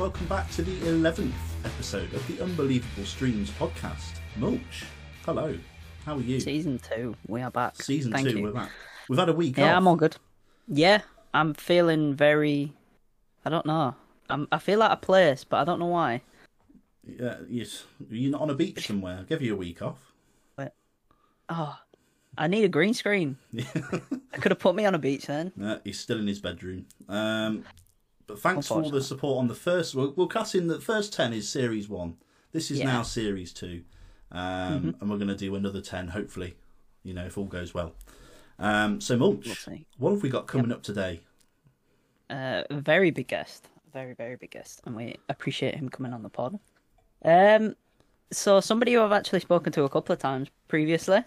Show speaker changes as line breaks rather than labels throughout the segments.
welcome back to the 11th episode of the Unbelievable Streams podcast. Mulch, hello, how are you?
Season two, we are back.
Season
Thank
2,
you.
we're back. We've had a week
Yeah,
off.
I'm all good. Yeah, I'm feeling very. I don't know. I'm. I feel out of place, but I don't know why.
Yeah, yes. You're not on a beach somewhere. I'll give you a week off.
Oh, I need a green screen. I could have put me on a beach then.
Uh, he's still in his bedroom. Um, but thanks for all the support on the first. We'll, we'll cut in the first 10 is series 1. This is
Yeah. Mm-hmm.
now series 2. Um, And we're going to do another 10, hopefully, you know, if all goes well. Um, so, Mulch,
We'll
what have we got coming up today?
Uh, a very big guest, very very big guest, and we appreciate him coming on the pod. Um, so somebody who I've actually spoken to a couple of times previously.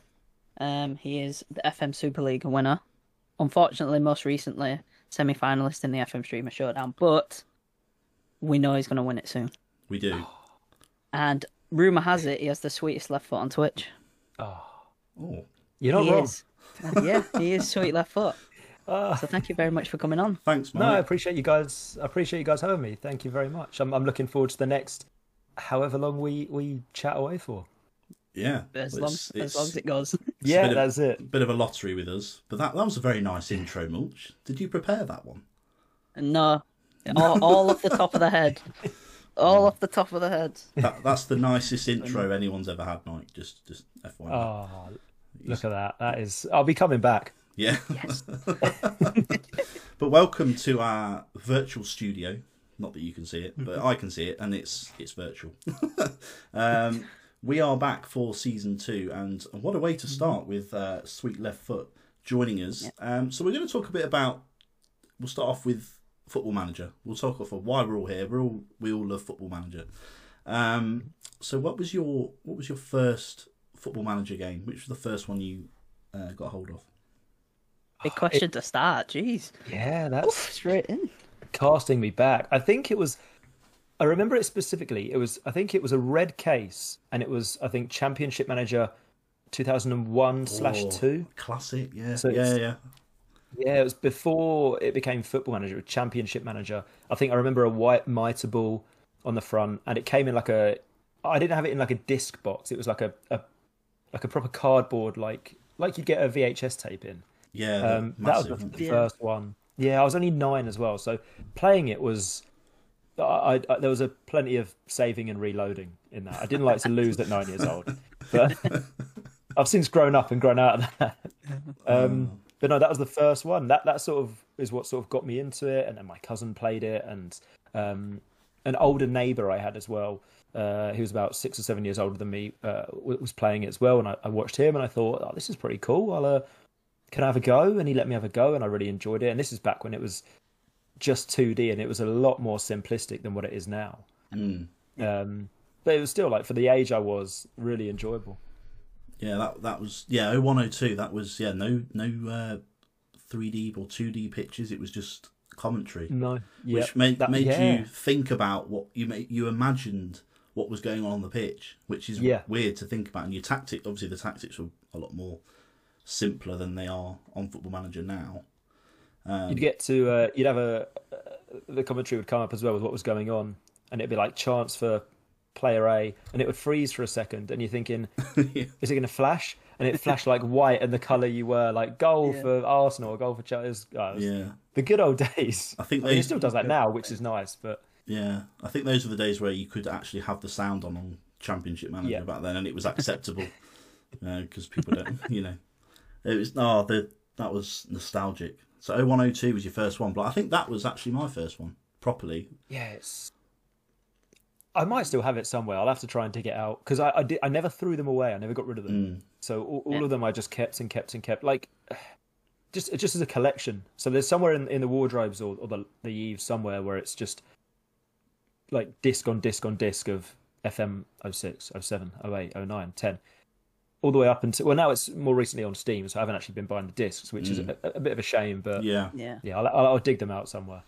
Um, he is the FM Super League winner. Unfortunately, most recently semi-finalist in the FM Streamer Showdown, but we know he's going to win it soon.
We do.
And rumor has it he has the sweetest left foot on Twitch.
Oh, oh.
You're not
he
wrong.
is. Uh, yeah, he is sweet left foot.
Ah.
So thank you very much for coming on.
thanks,
No, I appreciate you guys. I appreciate you guys having me. Thank you very much. I'm, I'm looking forward to the next, however long we we chat away for.
Yeah.
As long as,
it's
long as it goes.
Yeah,
bit of-
that's it.
Bit of a lottery with us. But that, that was a very nice intro, Mulch. Did you prepare that one?
No, all, all off the top of the head. All mm. off the top of the head.
That, that's the nicest intro anyone's ever had, Mike. Just, just FYI.
Oh, ah, look at that. That is. I'll be coming back.
Yeah.
Yes.
But welcome to our virtual studio. Not that you can see it, but mm-hmm. I can see it, and it's it's virtual. um, we are back for season two, and what a way to start with uh, Sweet Left Foot joining us. Um, so we're going to talk a bit about. We'll start off with Football Manager. We'll talk off of why we're all here. We're all we all love Football Manager. Um, so what was your what was your first Football Manager game? Which was the first one you uh, got hold of?
Big question to start. Jeez.
Yeah, that's
Straight in.
casting me back. I think it was. I remember it specifically. It was. I think it was a red case, and it was. I think Championship Manager, two thousand and one slash two.
Classic, yeah,
So
yeah, yeah.
Yeah, it was before it became Football Manager, Championship Manager. I think I remember a white mitre ball on the front, and it came in like a. I didn't have it in like a disc box. It was like a, a like a proper cardboard, like like you'd get a VHS tape in.
Yeah,
Um, that was
massive.
the first one. Yeah, I was only nine as well, so playing it was. I, I, there was a plenty of saving and reloading in that. I didn't like to lose at nine years old, but I've since grown up and grown out of that. Um, but no, that was the first one. That that sort of is what sort of got me into it, and then my cousin played it, and um, an older neighbour I had as well. Uh, he was about six or seven years older than me. Uh, was playing it as well, and I, I watched him, and I thought, oh, this is pretty cool. I'll uh, can I have a go? And he let me have a go, and I really enjoyed it. And this is back when it was just 2D, and it was a lot more simplistic than what it is now.
Mm.
Um, but it was still like for the age I was really enjoyable.
Yeah, that that was yeah, 0102, that was yeah, no no uh 3D or 2D pictures, it was just commentary.
No,
which made
that-
made
yeah.
you think about what you made, you imagined what was going on on the pitch, which is
Yeah.
weird to think about. And your tactic, obviously, the tactics were a lot more simpler than they are on Football Manager now. Um,
You'd get to uh, you'd have a uh, the commentary would come up as well with what was going on, and it'd be like chance for player A, and it would freeze for a second, and you're thinking,
Yeah.
is it going to flash? And it flashed like white and the colour you were, like goal
Yeah.
for Arsenal or goal for Chelsea. Was- oh,
yeah,
The good old days.
I think
I mean, it still does that now, which is nice, but
Yeah, I think those were the days where you could actually have the sound on on Championship Manager
Yeah.
back then, and it was acceptable because people don't, you know, it was no, the that was nostalgic. So 0102 was your first one, but I think that was actually my first one properly.
Yes. I might still have it somewhere. I'll have to try and dig it out because I I, did, I never threw them away. I never got rid of them.
Mm.
So all, all
Yeah.
of them I just kept and kept and kept, like just just as a collection. So there's somewhere in, in the wardrobes or, or the the eaves somewhere where it's just like disc on disc on disc of FM 06, 07, 08, 09, 10. All the way up until well now it's more recently on Steam, so I haven't actually been buying the discs, which is a, a bit of a shame. But yeah,
Yeah.
Yeah.
I'll, I'll, I'll dig them out somewhere.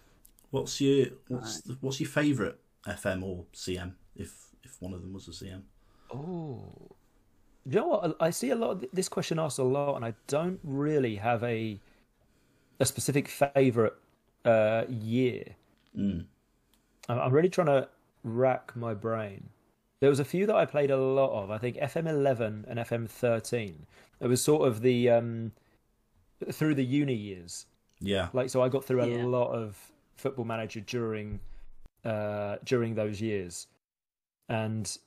What's your what's the, what's your favourite FM or CM if if one of them was a CM?
Oh, you know what? I I see a lot of this question asked a lot, and I don't really have a a specific favorite uh, year.
Mm.
I'm I'm really trying to rack my brain. There was a few that I played a lot of. I think FM11 and FM13. It was sort of the um, through the uni years.
Yeah,
Like so, I got through a
Yeah.
lot of Football Manager during uh, during those years, and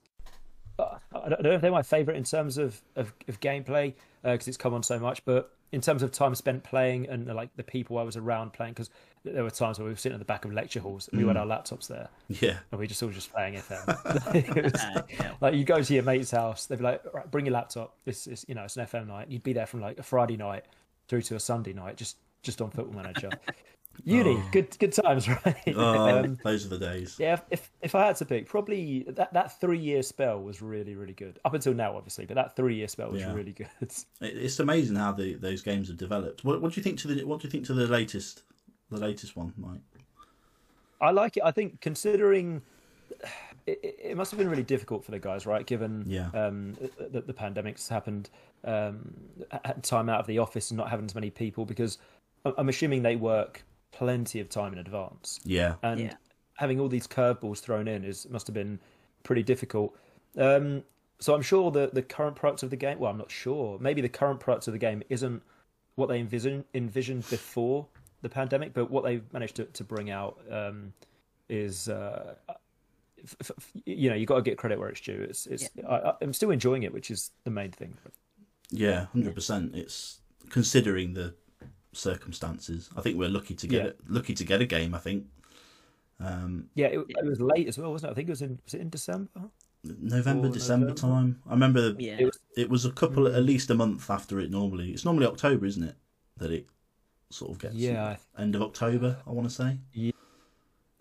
uh, I don't know if they're my favorite in terms of of, of gameplay because it's come on so much, but in terms of time spent playing and uh, like the people I was around playing, because there were times where we were sitting at the back of lecture halls and we had our laptops there
yeah,
and we just all just playing FM. Was-
Uh, yeah.
like you go to your mate's house, they'd be like, right, "Bring your laptop. This is you know it's an FM night." You'd be there from like a Friday night through to a Sunday night, just just on Football Manager. Uni, good good times, right?
oh,
Um,
those are the days.
yeah, if, if if I had to pick, probably that, that three year spell was really really good. Up until now, obviously, but that three year spell was
Yeah.
really good.
It- It's amazing how the those games have developed. What, what do you think to the what do you think to the latest the latest one, Mike?
I like it. I think considering it, it it must have been really difficult for the guys, right? Given
Yeah.
um, that the pandemic's happened, um, had time out of the office and not having as many people, because I- I'm assuming they work plenty of time in advance,
Yeah,
and
Yeah.
having all these curveballs thrown in is must have been pretty difficult. Um, so I'm sure the the current product of the game. Well, I'm not sure. Maybe the current product of the game isn't what they envision envisioned before the pandemic, but what they've managed to, to bring out um, is, uh, f- f- you know, you got to get credit where it's due. It's, it's I, I'm still enjoying it, which is the main thing.
yeah, hundred percent. It's considering the circumstances. I think we're lucky to get
Yeah.
it, lucky to get a game. I think um,
Yeah, it, it was late as well, wasn't it? I think it was in was it in December?
November,
Or
December
November?
time. I remember
Yeah.
It was
it was a couple at least a month after it normally. It's normally October, isn't it? That it sort of gets
yeah,
end of October. I want to say.
Yeah,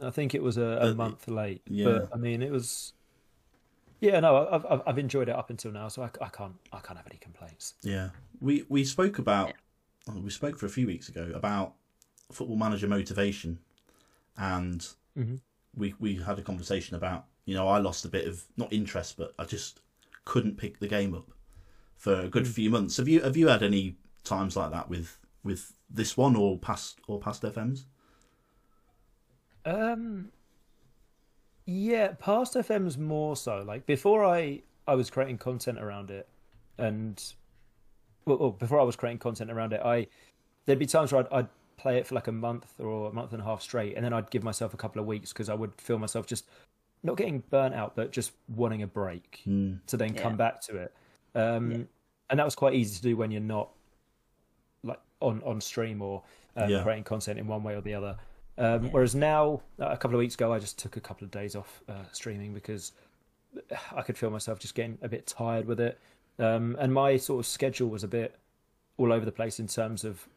I think it was a, a month late.
yeah.
But I mean, it was. Yeah, no, I've I've, I've enjoyed it up until now, so I, I can't I can't have any complaints.
Yeah, we we spoke about oh, we spoke for a few weeks ago about football manager motivation, and
Mhm.
we we had a conversation about you know I lost a bit of not interest, but I just couldn't pick the game up for a good few months. Have you have you had any times like that with with this one or past or past FMs?
Um, yeah, past FM's more so. Like before, I I was creating content around it, and well, well, before I was creating content around it, I there'd be times where I'd, I'd play it for like a month or a month and a half straight, and then I'd give myself a couple of weeks because I would feel myself just not getting burnt out, but just wanting a break
Hmm.
to then
Yeah.
come back to it. Um, And that was quite easy to do when you're not like on on stream or um,
Yeah.
creating content in one way or the other. Um, Whereas now, uh, a couple of weeks ago, I just took a couple of days off uh, streaming because I could feel myself just getting a bit tired with it, um, and my sort of schedule was a bit all over the place in terms of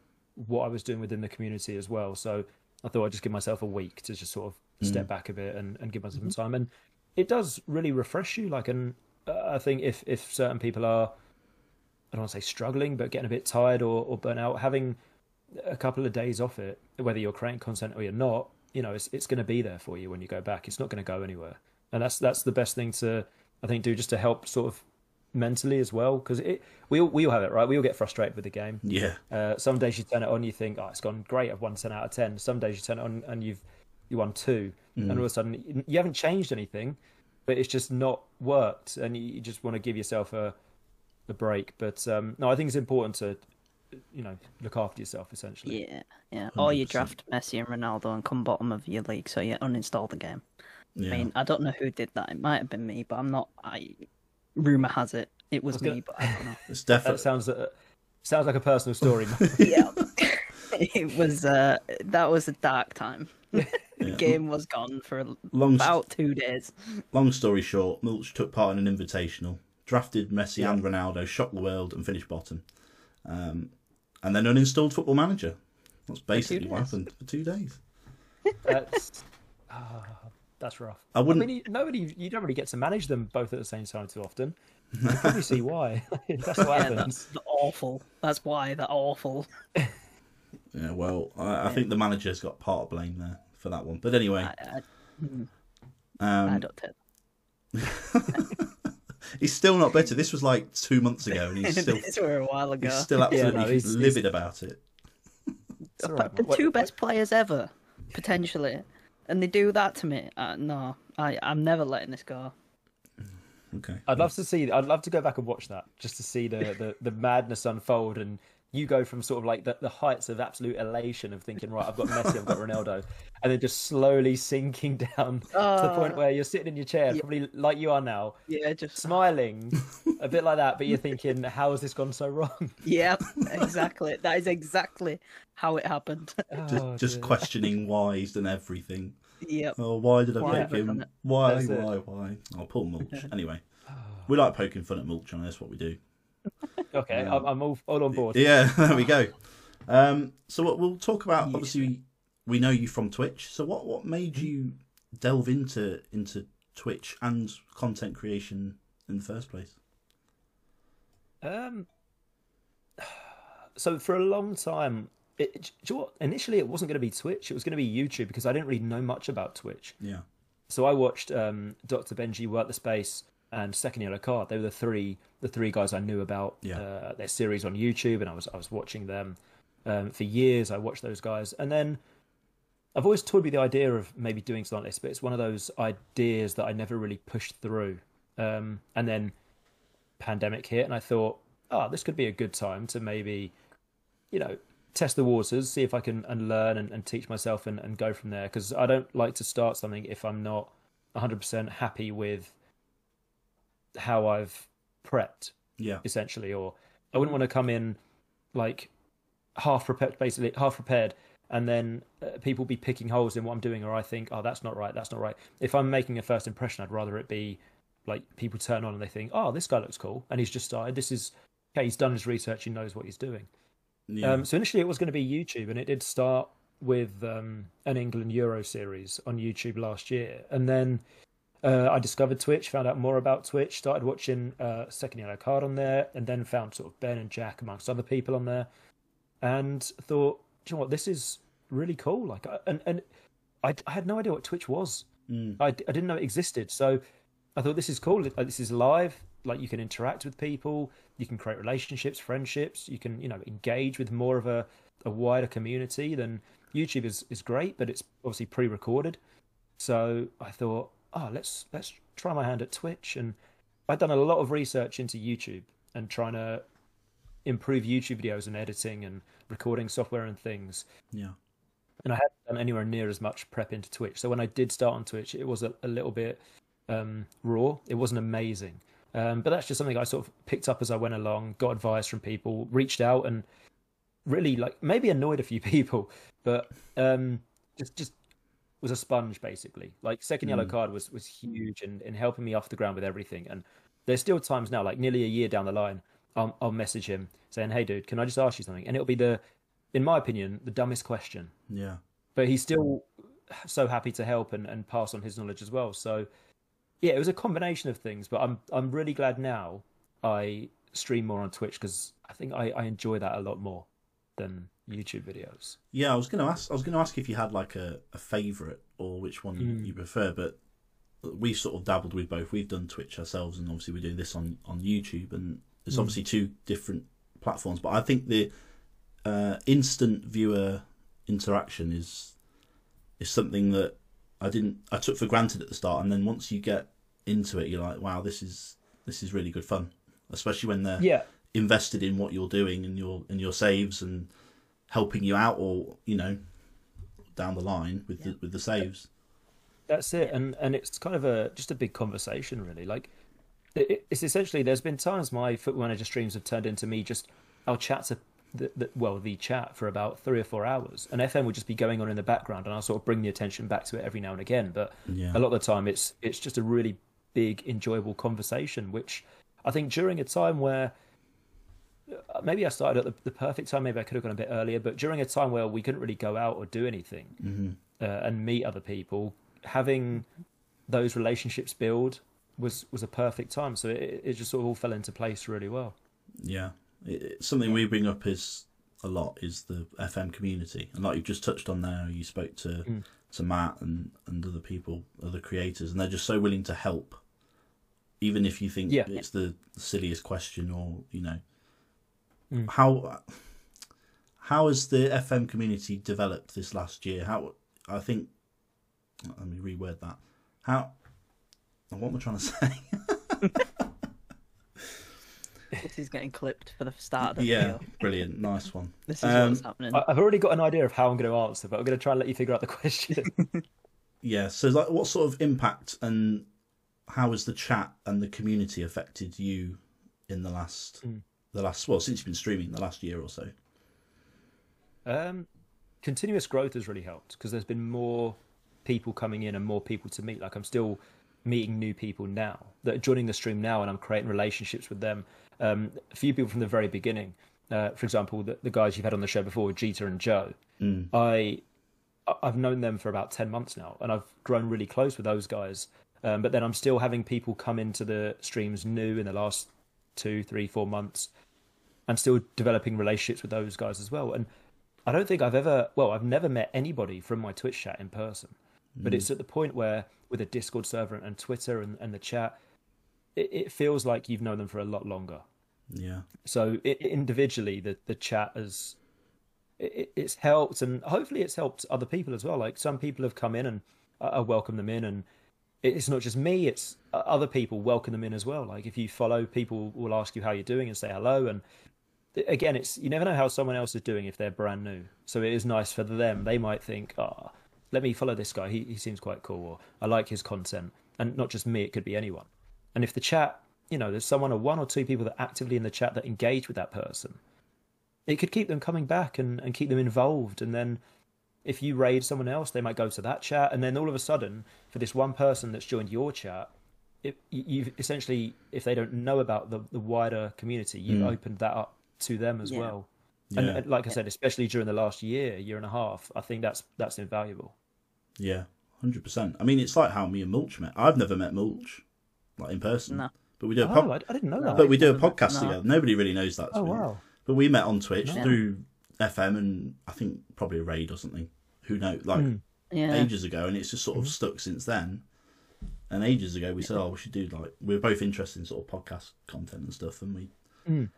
what I was doing within the community as well. So I thought I'd just give myself a week to just sort of step back a bit and, and give myself some time. And it does really refresh you. Like, and uh, I think if if certain people are, I don't want to say struggling, but getting a bit tired or, or burnt out, having a couple of days off it, whether you're creating content or you're not, you know, it's it's going to be there for you when you go back. It's not going to go anywhere, and that's that's the best thing to I think do just to help sort of mentally as well because it we all we all have it right. We all get frustrated with the game.
Yeah,
Uh, some days you turn it on, you think, "Oh, it's gone great. I've won ten out of ten. Some days you turn it on and you've you won two, and all of a sudden you haven't changed anything, but it's just not worked, and you just want to give yourself a a break. But um, no, I think it's important to you know look after yourself essentially.
Yeah, yeah. Or you draft Messi and Ronaldo and come bottom of your league, so you uninstall the game.
yeah.
I mean, I don't know who did that. It might have been me, but I'm not. I rumor has it it was
was gonna-
me, but I don't know.
it's
That
definitely
sounds uh, sounds like a personal story.
yeah, it was. uh That was a dark time. the game was gone for
long.
about two days.
Long story short, Mulch took part in an invitational, drafted Messi and Ronaldo, shocked the world, and finished bottom. Um, and then uninstalled Football Manager. That's basically what happened for two days.
that's ah, that's rough.
I
I
wouldn't.
mean, you, nobody you don't really get to manage them both at the same time too often. You probably see why. that's what
Yeah,
happens.
that's awful. That's why the awful.
Yeah, well, I, I think the manager's got part of blame there for that one. But anyway,
I, I, I
um,
don't take.
He's still not better. This was like two months ago, and he's still
These were a while ago.
he's still absolutely
no, he's-
livid about it.
It's all
But
right,
the
man.
two
What-
best players ever, potentially. and they do that to me. Uh, no, I I'm never letting this go.
Okay.
I'd love to see. I'd love to go back and watch that just to see the the, the madness unfold and you go from sort of like the, the heights of absolute elation of thinking, right, I've got Messi, I've got Ronaldo, and then just slowly sinking down to the point
Uh,
where you're sitting in your chair,
yeah.
probably like you are now,
Yeah, just
smiling, a bit like that, but you're thinking, how has this gone so wrong?
yeah, exactly. that is exactly how it happened.
Just,
Oh,
just questioning why he's done everything.
Yeah.
Oh, why did I
Why
pick
have I done
him?
it?
Why,
That's it.
why, why? Oh, poor Mulch. anyway, we like poking fun at Mulch, and that's what we do.
Okay, I'm, I'm all, all on board.
Yeah, there we go. Um, so what we'll talk about. Obviously, we know you from Twitch. So what what made you delve into into Twitch and content creation in the first place?
Um, so for a long time, it, you know? Initially, it wasn't going to be Twitch. It was going to be YouTube because I didn't really know much about Twitch.
Yeah,
So I watched um, Dr. Benjy work the space and Second Yellow Card. They were the three the three guys I knew about
Yeah.
uh, their series on YouTube, and I was I was watching them um, for years. I watched those guys, and then I've always toyed with the idea of maybe doing something like this, but it's one of those ideas that I never really pushed through. Um, and then pandemic hit, and I thought, oh, this could be a good time to maybe, you know, test the waters, see if I can and learn and, and teach myself and, and go from there. Because I don't like to start something if I'm not 100% happy with how I've prepped,
yeah,
essentially, or I wouldn't want to come in like half prepared, basically half prepared, and then uh, people be picking holes in what I'm doing, or I think, oh, that's not right, that's not right. If I'm making a first impression, I'd rather it be like people turn on and they think, oh, this guy looks cool, and he's just started. This is okay. He's done his research. He knows what he's doing.
yeah.
Um, so initially, it was going to be YouTube, and it did start with um, an England Euro series on YouTube last year, and then uh, I discovered Twitch, found out more about Twitch, started watching uh, Second Yellow Card on there, and then found sort of Ben and Jack amongst other people on there, and thought, do you know what, this is really cool. Like, and and I, I had no idea what Twitch was.
Mm.
I, I didn't know it existed. So I thought this is cool. This is live. Like you can interact with people, you can create relationships, friendships. You can you know engage with more of a, a wider community than YouTube is is great, but it's obviously pre-recorded. So I thought, oh, let's let's try my hand at Twitch, and I'd done a lot of research into YouTube and trying to improve YouTube videos and editing and recording software and things.
Yeah,
and I hadn't done anywhere near as much prep into Twitch. So when I did start on Twitch, it was a, a little bit um, raw. It wasn't amazing, um, but that's just something I sort of picked up as I went along, got advice from people, reached out, and really like maybe annoyed a few people, but um, just just was a sponge basically. Like second yellow hmm. card was was huge in, in helping me off the ground with everything. And there's still times now, like nearly a year down the line, I'll, I'll message him saying, "Hey, dude, can I just ask you something?" And it'll be the, in my opinion, the dumbest question
yeah,
but he's still so happy to help and, and pass on his knowledge as well. So yeah, it was a combination of things, but I'm I'm really glad now I stream more on Twitch because I think I, I enjoy that a lot more than YouTube videos.
yeah. I was gonna ask. I was gonna ask if you had like a, a favorite or which one
Mm.
you prefer, but we sort of dabbled with both. We've done Twitch ourselves, and obviously we're doing this on on YouTube, and it's
Mm.
obviously two different platforms. But I think the uh, instant viewer interaction is is something that I didn't I took for granted at the start, and then once you get into it, you're like, wow, this is this is really good fun, especially when they're
Yeah,
invested in what you're doing and your and your saves and helping you out, or you know, down the line with the with the saves.
that's it, and and it's kind of a just a big conversation really. Like it's essentially there's been times my Football Manager streams have turned into me just I'll chat to the, the well the chat for about three or four hours, and FM would just be going on in the background, and I'll sort of bring the attention back to it every now and again. But
Yeah.
a lot of the time, it's it's just a really big, enjoyable conversation, which I think during a time where maybe I started at the, the perfect time, maybe I could have gone a bit earlier, but during a time where we couldn't really go out or do anything
Mm-hmm.
uh, and meet other people, having those relationships build was was a perfect time. So it, it just sort of all fell into place really well.
Yeah, it, it's something we bring up is a lot is the FM community, and like you've just touched on there, you spoke to
Mm.
to Matt and and other people, other creators, and they're just so willing to help, even if you think
Yeah.
it's the silliest question or you know
Mm.
how how has the FM community developed this last year? How I think Let me reword that. How? What am I trying to say?
This is getting clipped for the start of the
yeah,
video.
brilliant, nice one.
This is
Um,
what's happening.
I- I've already got an idea of how I'm going to answer, but I'm going to try and let you figure out the question.
Yeah. So, like, what sort of impact and how has the chat and the community affected you in the last,
Mm.
The last, well, since you've been streaming, the last year or so?
Um, continuous growth has really helped because there's been more people coming in and more people to meet. Like I'm still meeting new people now that are joining the stream now, and I'm creating relationships with them. Um, a few people from the very beginning, uh, for example, the, the guys you've had on the show before, Jeter and Joe.
Mm.
I I've known them for about ten months now, and I've grown really close with those guys. Um, but then I'm still having people come into the streams new in the last two, three, four months. I'm still developing relationships with those guys as well, and I don't think I've ever, well, I've never met anybody from my Twitch chat in person. But it's mm. at the point where, with a Discord server and Twitter and, and the chat, it, it feels like you've known them for a lot longer.
Yeah.
So it, individually, the the chat has it, it's helped, and hopefully it's helped other people as well. Like some people have come in and uh, I I welcome them in, and it's not just me; it's uh, other people welcome them in as well. Like if you follow, people will ask you how you're doing and say hello. And again, it's you never know how someone else is doing if they're brand new. So it is nice for them. They might think, "Ah, let me follow this guy. He he seems quite cool," or "I like his content." And not just me; it could be anyone. And if the chat, you know, there's someone or one or two people that actively in the chat that engage with that person, it could keep them coming back and, and keep them involved. And then if you raid someone else, they might go to that chat. And then all of a sudden, for this one person that's joined your chat, it, you- you've essentially, if they don't know about the, the wider community, you've hmm. opened that up to them as
Yeah.
well. And,
Yeah.
and like I said, especially during the last year, year and a half, I think that's that's invaluable.
Yeah, hundred percent. I mean, it's like how me and Mulch met. I've never met Mulch, like in person.
No.
But we do a
Oh,
pod-
I, I didn't know that.
but we do a
No.
podcast together. Nobody really knows that. Oh, to
Oh,
me.
wow.
But we met on Twitch
Yeah.
through FM and I think probably a raid or something. Who knows? Like
Hmm.
yeah.
ages ago, and it's just sort of
Mm-hmm.
stuck since then. And ages ago, we said, "Oh, we should do like we were both interested in sort of podcast content and stuff," and we
Mm.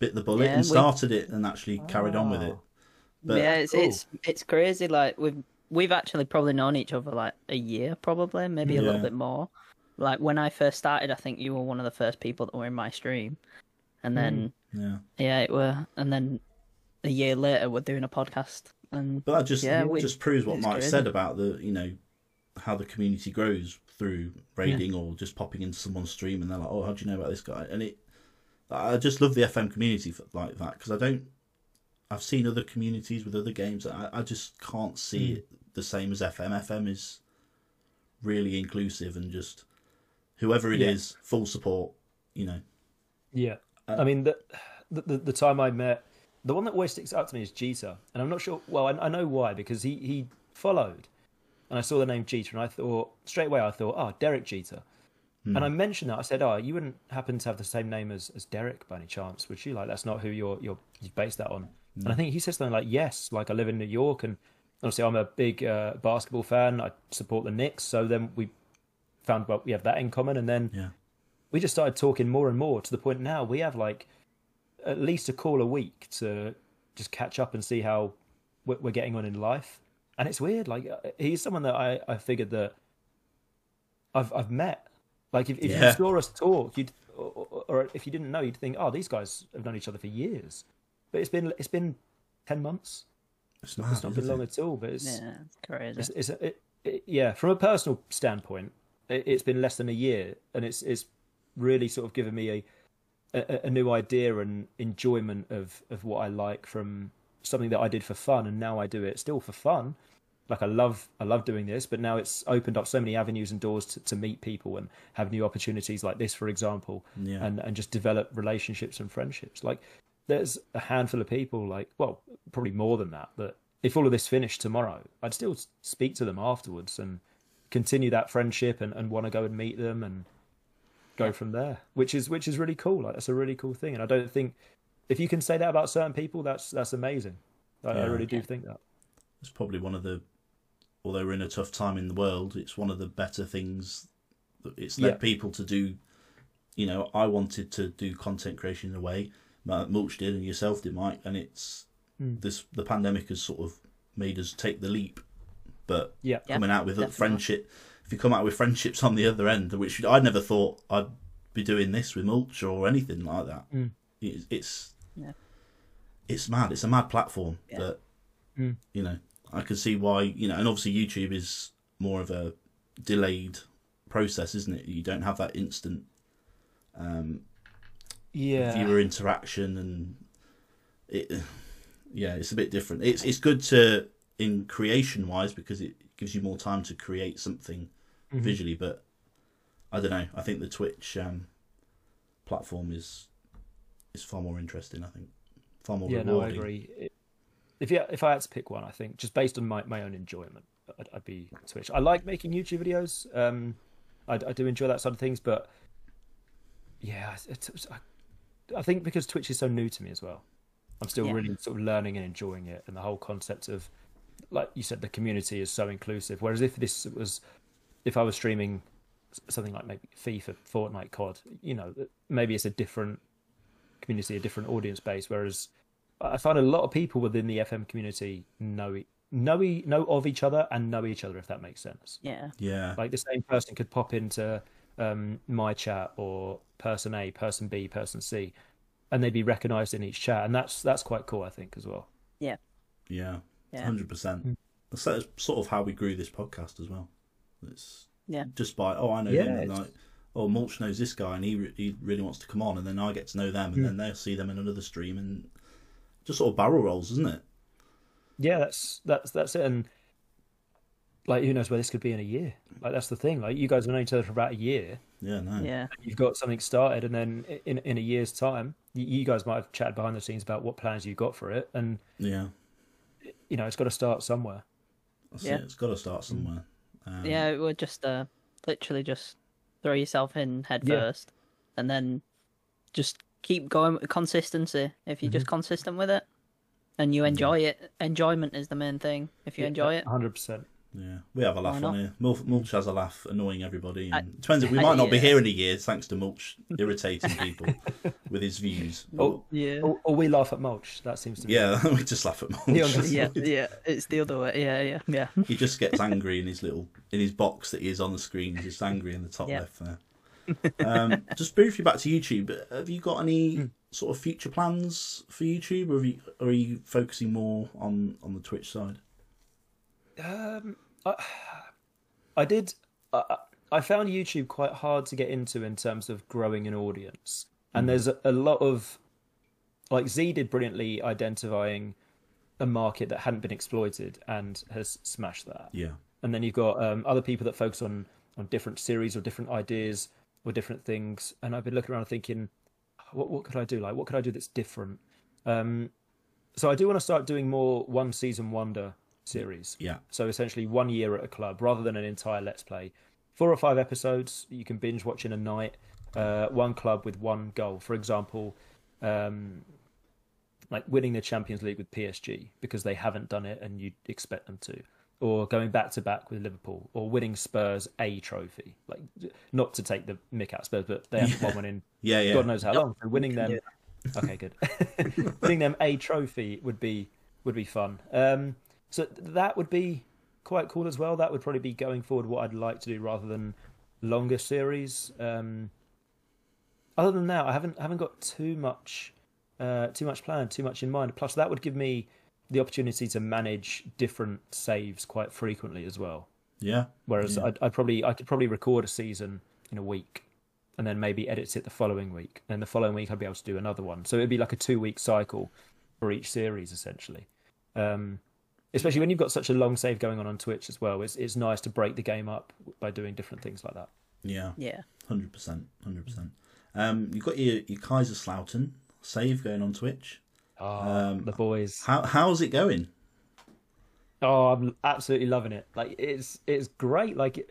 bit the bullet
Yeah,
and
we-
started it and actually carried on with it.
Oh.
But
yeah, it's
Cool.
it's it's crazy. Like we've we've actually probably known each other like a year, probably maybe a little bit more. Like when I first started, I think you were one of the first people that were in my stream, and then
yeah,
yeah, it were, and then a year later we're doing a podcast, and
but that just
Yeah, we-
just proves what Mike said about the you know how the community grows through raiding or just popping into someone's stream and they're like, "Oh, how do you know about this guy?" And it, I just love the FM community for, like that because I don't. I've seen other communities with other games. I, I just can't see it the same as FM. FM is really inclusive and just whoever it is,
Yeah.
full support. You know,
Yeah,
Uh,
I mean the, the the time I met the one that always sticks out to me is Jeter, and I'm not sure. Well, I, I know why because he he followed, and I saw the name Jeter, and I thought straight away I thought, oh, Derek Jeter, hmm. and I mentioned that I said, oh, you wouldn't happen to have the same name as, as Derek by any chance, would you? Like that's not who you're you're you've based that on. Hmm. And I think he said something like, yes, like I live in New York, and obviously I'm a big uh, basketball fan. I support the Knicks, so then we found well we have that in common, and then
yeah,
we just started talking more and more to the point now we have like at least a call a week to just catch up and see how we're we're getting on in life. And it's weird, like uh, he's someone that I, I figured that I've I've met. Like if, if
Yeah.
you saw us talk, you'd or, or- or if you didn't know, you'd think, oh, these guys have known each other for years. But it's been it's been ten months.
it's,
It's not been long
it?
at all. But it's
yeah, it's crazy.
it's, it's it, it, yeah, from a personal standpoint, it, it's been less than a year, and it's it's really sort of given me a, a a new idea and enjoyment of of what I like from something that I did for fun, and now I do it still for fun. Like I love I love doing this, but now it's opened up so many avenues and doors to, to meet people and have new opportunities like this, for example,
Yeah.
and and just develop relationships and friendships. Like there's a handful of people, like well, probably more than that, that if all of this finished tomorrow, I'd still speak to them afterwards and continue that friendship and, and want to go and meet them and go from there. Which is which is really cool. Like that's a really cool thing, and I don't think if you can say that about certain people, that's that's amazing. I, I
Yeah.
really do think that.
It's probably one of the, although we're in a tough time in the world, it's one of the better things. that It's led
Yeah.
people to do. You know, I wanted to do content creation in a way, Ma- Mulch did, and yourself did, Mike. And it's
Mm.
this. The pandemic has sort of made us take the leap, but
Yeah.
Yeah,
coming out with a
definitely.
friendship, if you come out with friendships on the other end, which I never thought I'd be doing this with mulch or anything like that.
Mm.
It's, it's
Yeah.
it's mad. It's a mad platform
Yeah.
that
Mm.
you know. I can see why you know, and obviously YouTube is more of a delayed process, isn't it? You don't have that instant um,
Yeah.
viewer interaction and it yeah it's a bit different it's it's good to in creation wise because it gives you more time to create something
Mhm.
visually but i don't know i think the twitch um platform is is far more interesting i think far more
Yeah, no, I agree. It- If yeah, if I had to pick one, I think just based on my, my own enjoyment, I'd, I'd be Twitch. I like making YouTube videos. Um, I, I do enjoy that side of things, but yeah, it's, it's, I, I think because Twitch is so new to me as well, I'm still
Yeah.
really sort of learning and enjoying it, and the whole concept of, like you said, the community is so inclusive. Whereas if this was, if I was streaming something like maybe FIFA, Fortnite, COD, you know, maybe it's a different community, a different audience base. Whereas I find a lot of people within the FM community know e- know e- know of each other and know each other, if that makes sense.
Yeah.
yeah
Like the same person could pop into um, my chat or person A, person B, person C, and they'd be recognised in each chat, and that's that's quite cool, I think, as well.
yeah
Yeah.
100%
Mm.
that's that's sort of how we grew this podcast as well it's
Yeah.
just by oh i know
Yeah,
him and like oh mulch knows this guy and he re- he really wants to come on and then i get to know them and
Mm.
then they'll see them in another stream and just sort of barrel rolls isn't it
Yeah, that's that's that's it, and like who knows where this could be in a year? Like that's the thing. Like you guys have known each other for about a year.
yeah no
Yeah.
You've got something started, and then in in a year's time, you, you guys might have chatted behind the scenes about what plans you've got for it, and
yeah
you know it's got to start somewhere.
That's
Yeah.
it. It's got to start somewhere. Um,
Yeah, it would just uh, literally just throw yourself in head
Yeah.
first, and then just keep going with consistency. If you're just
Mm-hmm.
consistent with it, and you enjoy it, enjoyment is the main thing. If you enjoy it,
hundred percent.
Yeah. We have a laugh on here. Mulch, Mulch has a laugh, annoying everybody. And
I-
it depends. We might not be here in a year thanks to Mulch irritating people with his views.
Oh,
yeah,
or, or we laugh at mulch. That seems to be
Yeah, we just laugh at
Yeah,
Mulch.
yeah, yeah. It's the other way. Yeah, yeah, yeah.
he just gets angry in his little in his box that he is on the screen. He's just angry in the top
Yeah.
left there. Um, just briefly back to YouTube. Have you got any
Hmm.
sort of future plans for YouTube, or, have you, or are you focusing more on on the Twitch side?
Um, I, I did. I, I found YouTube quite hard to get into in terms of growing an audience, and there's a, a lot of like Z did brilliantly identifying a market that hadn't been exploited and has smashed that.
Yeah,
And then you've got um, other people that focus on on different series or different ideas or different things. And I've been looking around thinking, what what could I do? Like, what could I do that's different? Um, so I do want to start doing more one season wonder series.
yeah,
So essentially, one year at a club rather than an entire let's play. Four or five episodes you can binge watch in a night. Uh, one club with one goal. For example, um, like winning the Champions League with PSG because they haven't done it and you'd expect them to, or going back to back with Liverpool, or winning Spurs a trophy. Like not to take the mick out of Spurs, but they haven't won one in
yeah, yeah.
God knows how long. So winning them, okay, good. winning them a trophy would be would be fun. Um, so that would be quite cool as well. That would probably be going forward what I'd like to do rather than longer series. Um, other than that, I haven't haven't got too much uh, too much planned, too much in mind. Plus, that would give me the opportunity to manage different saves quite frequently as well.
yeah.
Whereas
Yeah.
I'd, I'd probably I could probably record a season in a week, and then maybe edit it the following week, and then the following week I'd be able to do another one. So it'd be like a two week cycle for each series essentially. Um, especially when you've got such a long save going on on Twitch as well, it's it's nice to break the game up by doing different things like that.
Yeah,
Yeah.
hundred percent, hundred percent. Um, you've got your your Kaiserslautern save going on Twitch.
Oh,
Um,
the boys!
How how's it going?
Oh, I'm absolutely loving it. Like it's it's great. Like it,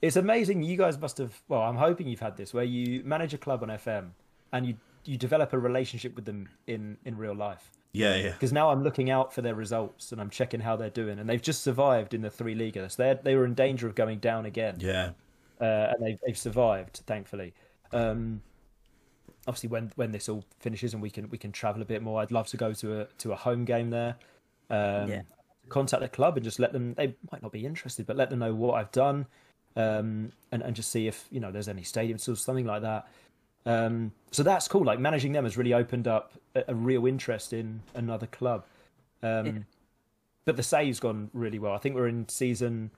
it's amazing. You guys must have. Well, I'm hoping you've had this where you manage a club on FM and you you develop a relationship with them in in real life.
Yeah, yeah,
Because now I'm looking out for their results and I'm checking how they're doing, and they've just survived in the three leaguers. They they were in danger of going down again,
yeah,
uh, and they've they've survived thankfully. Um, obviously, when when this all finishes and we can we can travel a bit more, I'd love to go to a to a home game there. Um,
Yeah.
contact the club and just let them. They might not be interested, but let them know what I've done, um, and and just see if you know there's any stadiums or something like that. Um, so that's cool. Like managing them has really opened up a, a real interest in another club. Um,
Yeah.
But the save's gone really well. I think we're in season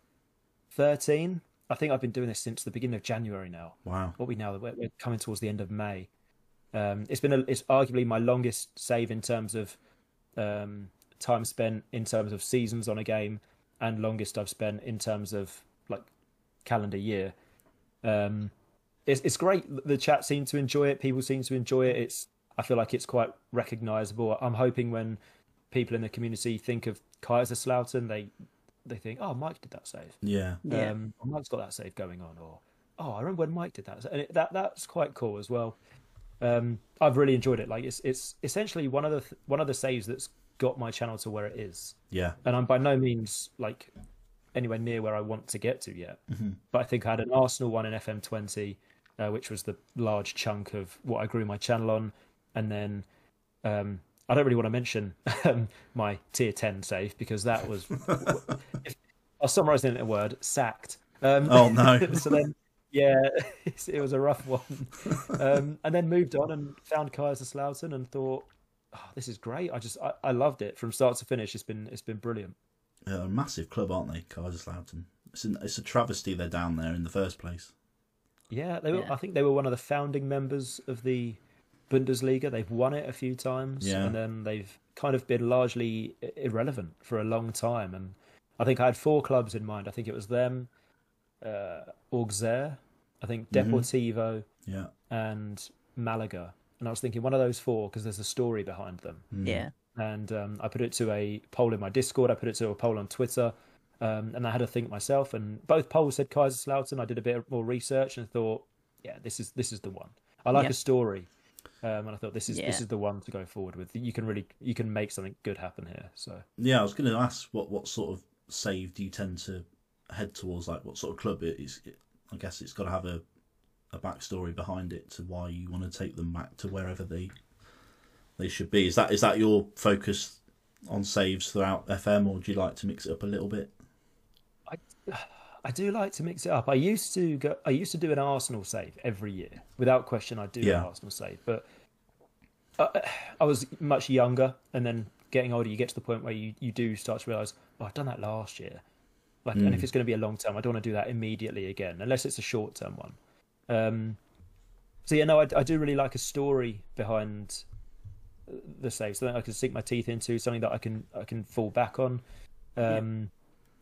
thirteen. I think I've been doing this since the beginning of January now.
Wow.
What we now we're, we're coming towards the end of May. Um, it's been a, it's arguably my longest save in terms of um, time spent in terms of seasons on a game, and longest I've spent in terms of like calendar year. Um, it's it's great. The chat seem to enjoy it. People seem to enjoy it. It's I feel like it's quite recognisable. I'm hoping when people in the community think of Kaiserslautern, they they think, oh, Mike did that save.
Yeah.
Yeah.
Um, or Mike's got that save going on, or oh, I remember when Mike did that, and it, that that's quite cool as well. Um, I've really enjoyed it. Like it's it's essentially one of the th- one of the saves that's got my channel to where it is,
Yeah.
and I'm by no means like anywhere near where I want to get to yet. But I think I had an Arsenal one in FM20, uh, which was the large chunk of what I grew my channel on, and then um, I don't really want to mention um, my tier 10 save because that was if, I'll summarise it in a word sacked. Um,
Oh, no.
so then, yeah, it was a rough one. Um, and then moved on and found Kaiserslautern and thought, oh, this is great. I just I, I loved it from start to finish. It's been it's been brilliant.
They're a massive club, aren't they, Kaiserslautern? It's, an, it's a travesty they're down there in the first place.
Yeah, they were.
Yeah.
I think they were one of the founding members of the Bundesliga. They've won it a few times,
Yeah.
and then they've kind of been largely irrelevant for a long time. And I think I had four clubs in mind. I think it was them, uh, Auxerre, I think
Mhm.
Deportivo,
Yeah.
and Malaga. And I was thinking one of those four because there's a story behind them.
Mm.
Yeah.
And um, I put it to a poll in my Discord. I put it to a poll on Twitter. Um, and I had to think myself. And both polls said Kaiserslautern. I did a bit more research and thought, yeah, this is this is the one. I like
Yeah.
a story, um, and I thought this is this is the one to go forward with. You can really you can make something good happen here. So
Yeah, I was going to ask what, what sort of save do you tend to head towards? Like, what sort of club it is? It, I guess it's got to have a a backstory behind it to why you want to take them back to wherever they they should be. Is that is that your focus on saves throughout FM, or do you like to mix it up a little bit?
I do like to mix it up. I used to go. I used to do an Arsenal save every year, without question. I do
Yeah.
an Arsenal save, but I, I was much younger, and then getting older, you get to the point where you, you do start to realize, oh, I've done that last year. Like, and if it's going to be a long term, I don't want to do that immediately again, unless it's a short term one. Um, so yeah, no, I, I do really like a story behind the save, something I can sink my teeth into, something that I can I can fall back on. Um,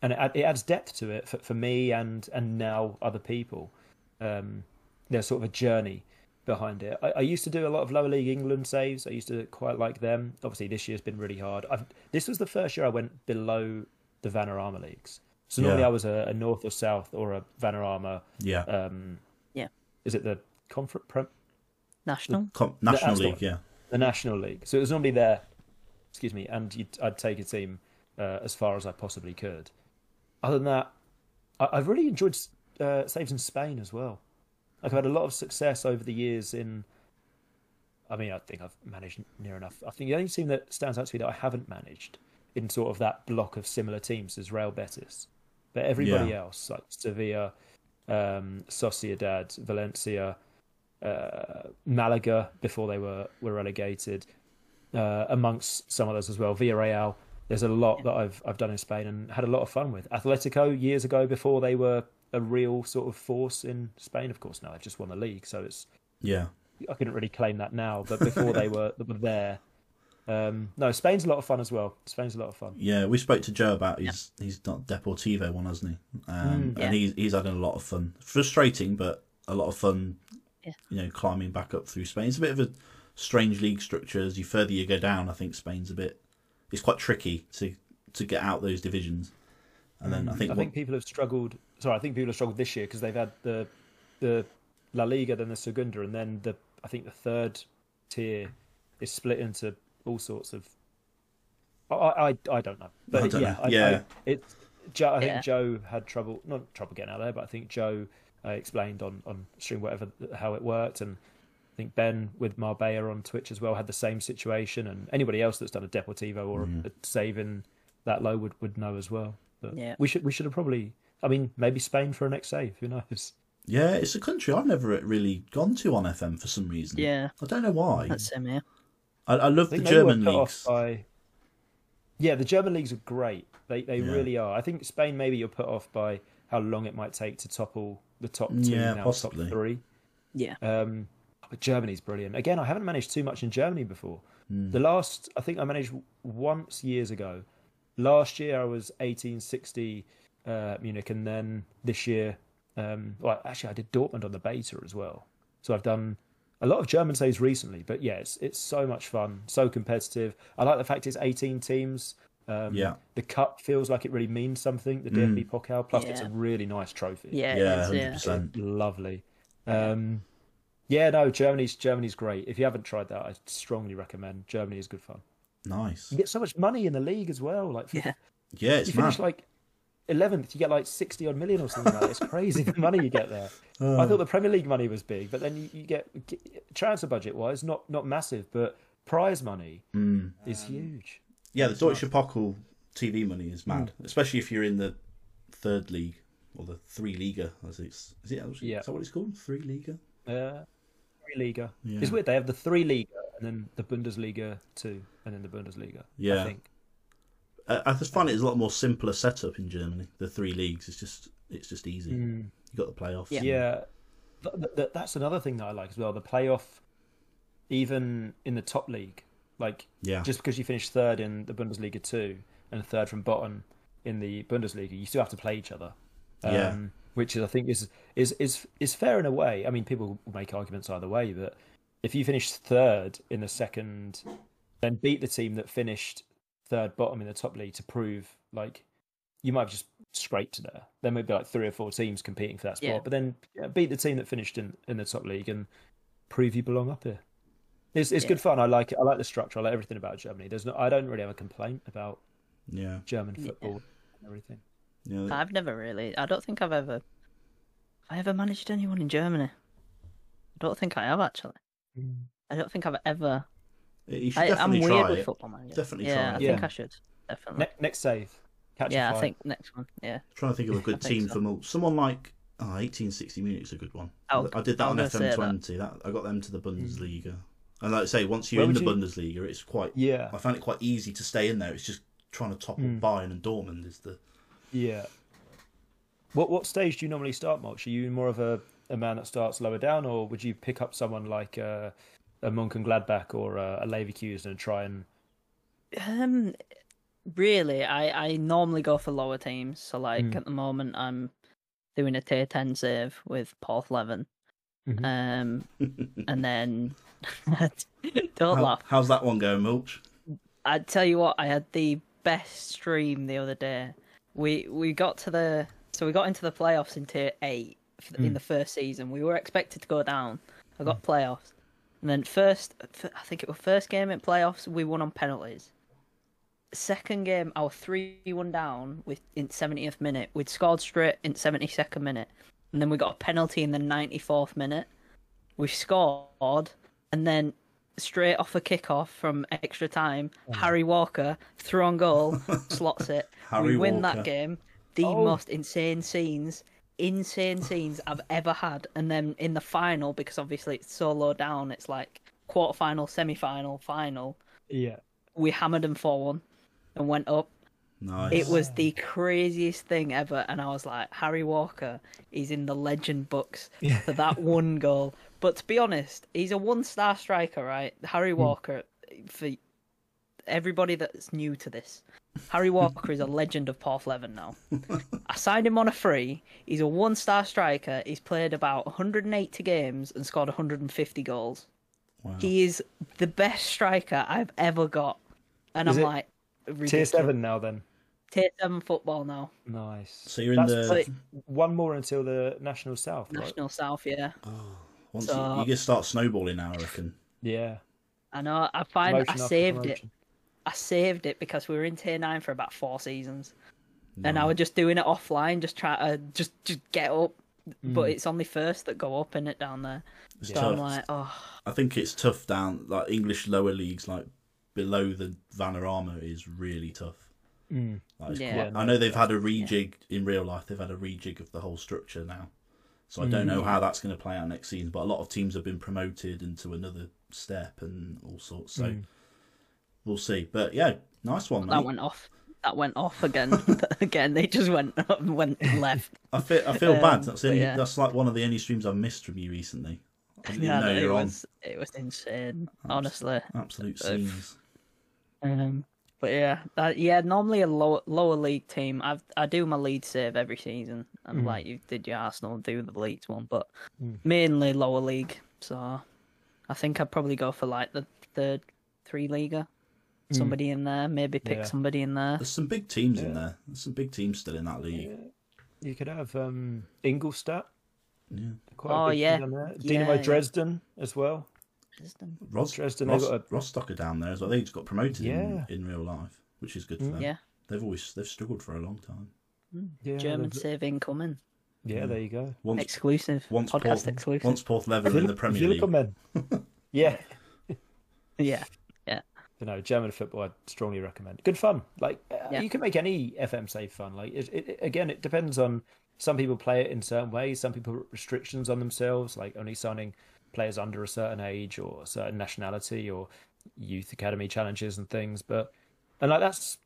and it, it adds depth to it for, for me and and now other people. Um, there's sort of a journey behind it. I, I used to do a lot of lower league England saves. I used to quite like them. Obviously, this year's been really hard. I've, this was the first year I went below the Vanarama leagues. So normally
Yeah.
I was a, a north or south or a Vanarama.
Yeah,
Um,
Yeah.
Is it the conference?
National.
Com- National
the
League.
one.
Yeah,
the National League. So it was normally there, excuse me, and you'd, I'd take a team uh, as far as I possibly could. Other than that, I, I've really enjoyed uh, saves in Spain as well. Like I've had a lot of success over the years in. I mean, I think I've managed near enough. I think the only team that stands out to me that I haven't managed in sort of that block of similar teams is Real Betis, but everybody
Yeah.
else like Sevilla, um, Sociedad, Valencia, uh, Malaga before they were were relegated, uh, amongst some others as well. Villarreal. There's a lot that I've I've done in Spain and had a lot of fun with. Atletico years ago before they were a real sort of force in Spain. Of course, now they've just won the league, so it's
yeah,
I couldn't really claim that now. But before they were they were there. Um, no, Spain's a lot of fun as well. Spain's a lot of fun.
yeah. We spoke to Joe about his he's not Deportivo one, hasn't he? Um,
Mm.
Yeah.
And he's he's having a lot of fun. Frustrating, but a lot of fun.
Yeah.
You know, climbing back up through Spain. It's a bit of a strange league structure. As you further you go down, I think Spain's a bit. It's quite tricky to to get out those divisions. And then I think,
I think people have struggled. Sorry, I think people have struggled this year because they've had the the La Liga, then the Segunda, and then the I think the third tier is split into all sorts of. I I, I don't know, but
I don't
yeah,
know.
I,
Yeah.
I, it. Joe, I think
Yeah.
Joe had trouble, not trouble getting out there, but I think Joe uh, explained on on stream whatever how it worked, and I think Ben with Marbella on Twitch as well had the same situation, and anybody else that's done a Deportivo or
Mm.
a save in that low would, would know as well. But
Yeah.
we should we should have probably. I mean, maybe Spain for a next save. Who knows?
Yeah, it's a country I've never really gone to on FM for some reason.
Yeah,
I don't know why.
that's him here.
I, I love
I
the
think they were
German leagues.
By... Yeah, the German leagues are great. They they
Yeah.
really are. I think Spain maybe you're put off by how long it might take to topple the top two
Yeah,
now
possibly.
top three.
Yeah,
Um, but Germany's brilliant. Again, I haven't managed too much in Germany before.
Hmm.
The last, I think I managed once years ago. Last year I was 1860 uh, Munich, and then this year, um, well, actually I did Dortmund on the beta as well. So I've done a lot of German saves recently. But yeah, it's it's so much fun, so competitive. I like the fact it's 18 teams. Um,
Yeah.
the cup feels like it really means something. The DFB
Mm.
Pokal, plus it's a really nice trophy
yeah,
Yeah,
it is,
hundred
yeah.
percent.
lovely. Um, yeah, no, Germany's Germany's great. If you haven't tried that, I strongly recommend. Germany is good fun.
Nice.
You get so much money in the league as well. Like,
Yeah.
Yeah,
you
it's
finish
mad.
like eleventh, you get like sixty odd million or something like that. It's crazy the money you get there.
Oh.
I thought the Premier League money was big, but then you, you get transfer budget wise, not not massive, but prize money
Mm.
is huge.
Yeah, the Deutsche Pokal TV money is mad,
Hmm.
especially if you're in the third league or the three liga, as it's is it?
Yeah.
Is that what it's called? Three liga.
Uh, three Liga.
Yeah.
It's weird. They have the three Liga and then the Bundesliga two, and then the Bundesliga.
Yeah.
I think.
I just find it is a lot more simpler setup in Germany. The three leagues, it's just it's just easy.
Mm.
You got the playoffs.
Yeah.
Yeah, Th- th- th- that's another thing that I like as well. The playoff, even in the top league, like
yeah,
just because you finish third in the Bundesliga two and third from bottom in the Bundesliga, you still have to play each other. Um,
Yeah.
which is, I think is is is is fair in a way. I mean, people make arguments either way, but if you finish third in the second, then beat the team that finished third bottom in the top league to prove like you might have just scraped there. There may be like three or four teams competing for that spot,
Yeah.
but then yeah, beat the team that finished in, in the top league and prove you belong up here. It's it's
Yeah.
good fun. I like it. I like the structure. I like everything about Germany. There's no. I don't really have a complaint about
yeah,
German
Yeah.
football and everything.
Yeah.
I've never really. I don't think I've ever. Have I ever managed anyone in Germany? I don't think I have actually. I don't think I've ever.
You should
I, I'm
definitely
weird
try
with
it.
football manager.
Definitely
yeah,
try
I
it.
think
Yeah.
I should definitely.
Ne- next save. Catch
yeah, I think next one. Yeah,
trying to think of a good team
so.
for mul- someone like oh, 1860 Munich's a good one.
I'll-
I did that
I
on
was gonna say
FM20. That. I got them to the Bundesliga. And like I say, once you're
Where
in the
would
Bundesliga, it's quite.
Yeah,
I found it quite easy to stay in there. It's just trying to topple
Mm.
Bayern and Dortmund is the.
Yeah. What what stage do you normally start, Mulch? Are you more of a, a man that starts lower down, or would you pick up someone like uh, a Mönchengladbach or uh, a Leverkusen and try and
Um, really, I I normally go for lower teams. So like
Mm.
at the moment, I'm doing a tier ten save with Porthleven.
Mhm.
Um, and then don't
How-
laugh.
how's that one going, Mulch?
I tell you what, I had the best stream the other day. We we got to the so we got into the playoffs in tier eight f- in
Mm.
the first season. We were expected to go down. I got playoffs, and then first I think it was first game in playoffs we won on penalties. Second game, I was three one down with in seventieth minute. We'd scored straight in seventy second minute, and then we got a penalty in the ninety fourth minute. We scored, and then straight off a kickoff from extra time, oh. Harry Walker through on goal, slots it.
Harry
we win
Walker.
that game. The
Oh.
most insane scenes, insane scenes I've ever had. And then in the final, because obviously it's so low down, it's like quarter final, semi final, final.
yeah?
We hammered them 4 1 and went up.
Nice.
It was the craziest thing ever, and I was like, Harry Walker is in the legend books
Yeah.
for that one goal. But to be honest, he's a one-star striker, right? Harry hmm. Walker, for everybody that's new to this, Harry Walker is a legend of Porthleven now. I signed him on a free. He's a one-star striker. He's played about 180 games and scored 150 goals.
Wow.
He is the best striker I've ever got, and
Is
I'm like,
tier seven now, then.
Tier seven football now.
Nice.
So you're in
That's
the.
like one more until the National South, right?
National South, yeah. Oh.
Once
so-
you, you can start snowballing now, I reckon.
Yeah.
I know. I find I
Promotion after
saved it. I saved it because we were in tier nine for about four seasons, and
Mm.
I was just doing it offline, just try to just just get up.
Mm.
But it's only first that go up in it down there.
It's
So I'm like, oh,
I think it's tough down like English lower leagues, like below the Vanarama, is really tough.
Mm.
That is
Yeah.
quite- I know they've had a rejig in real life. They've had a rejig of the whole structure now, so I don't know how that's going to play out next season. But a lot of teams have been promoted into another step and all sorts. So
Mm.
we'll see. But yeah, nice one.
That
mate.
went off. That went off again. again, they just went went left.
I feel I feel
Um,
bad. That's, only,
yeah.
that's like one of the only streams I've missed from you recently. I didn't
Yeah,
even know
it
you're on.
was it was insane. Honestly.
Absolute scenes.
Um, but yeah, that, yeah. Normally a lower lower league team. I I do my lead save every season, and
Mm.
like you did your Arsenal, do the Leeds one, but
Mm.
mainly lower league. So I think I'd probably go for like the third three leaguer. Somebody in there, maybe pick
Yeah.
somebody in there.
There's some big teams in there. There's some big teams still in that league.
You could have um, Ingolstadt.
Yeah.
Quite a
Oh,
big
yeah.
team down there. Dynamo
yeah.
Dresden as well.
Ros-
Dresden,
Ros-
they've got a-
Rostock are down there as well. They just got promoted
Yeah.
in, in real life, which is good for
Mm.
them.
Yeah,
They've always they've struggled for a long time.
Yeah,
German
they've-
save incoming,
Yeah, there you go.
Once
exclusive
once
podcast
Porth,
exclusive.
once Porthleven in the Premier League.
men. yeah.
Yeah,
You know, German football, I'd strongly recommend. Good fun. Like uh,
Yeah.
you can make any FM save fun. Like it, it, again, it depends on. Some people play it in certain ways. Some people put restrictions on themselves, like only signing players under a certain age or a certain nationality or youth academy challenges and things. But and like that's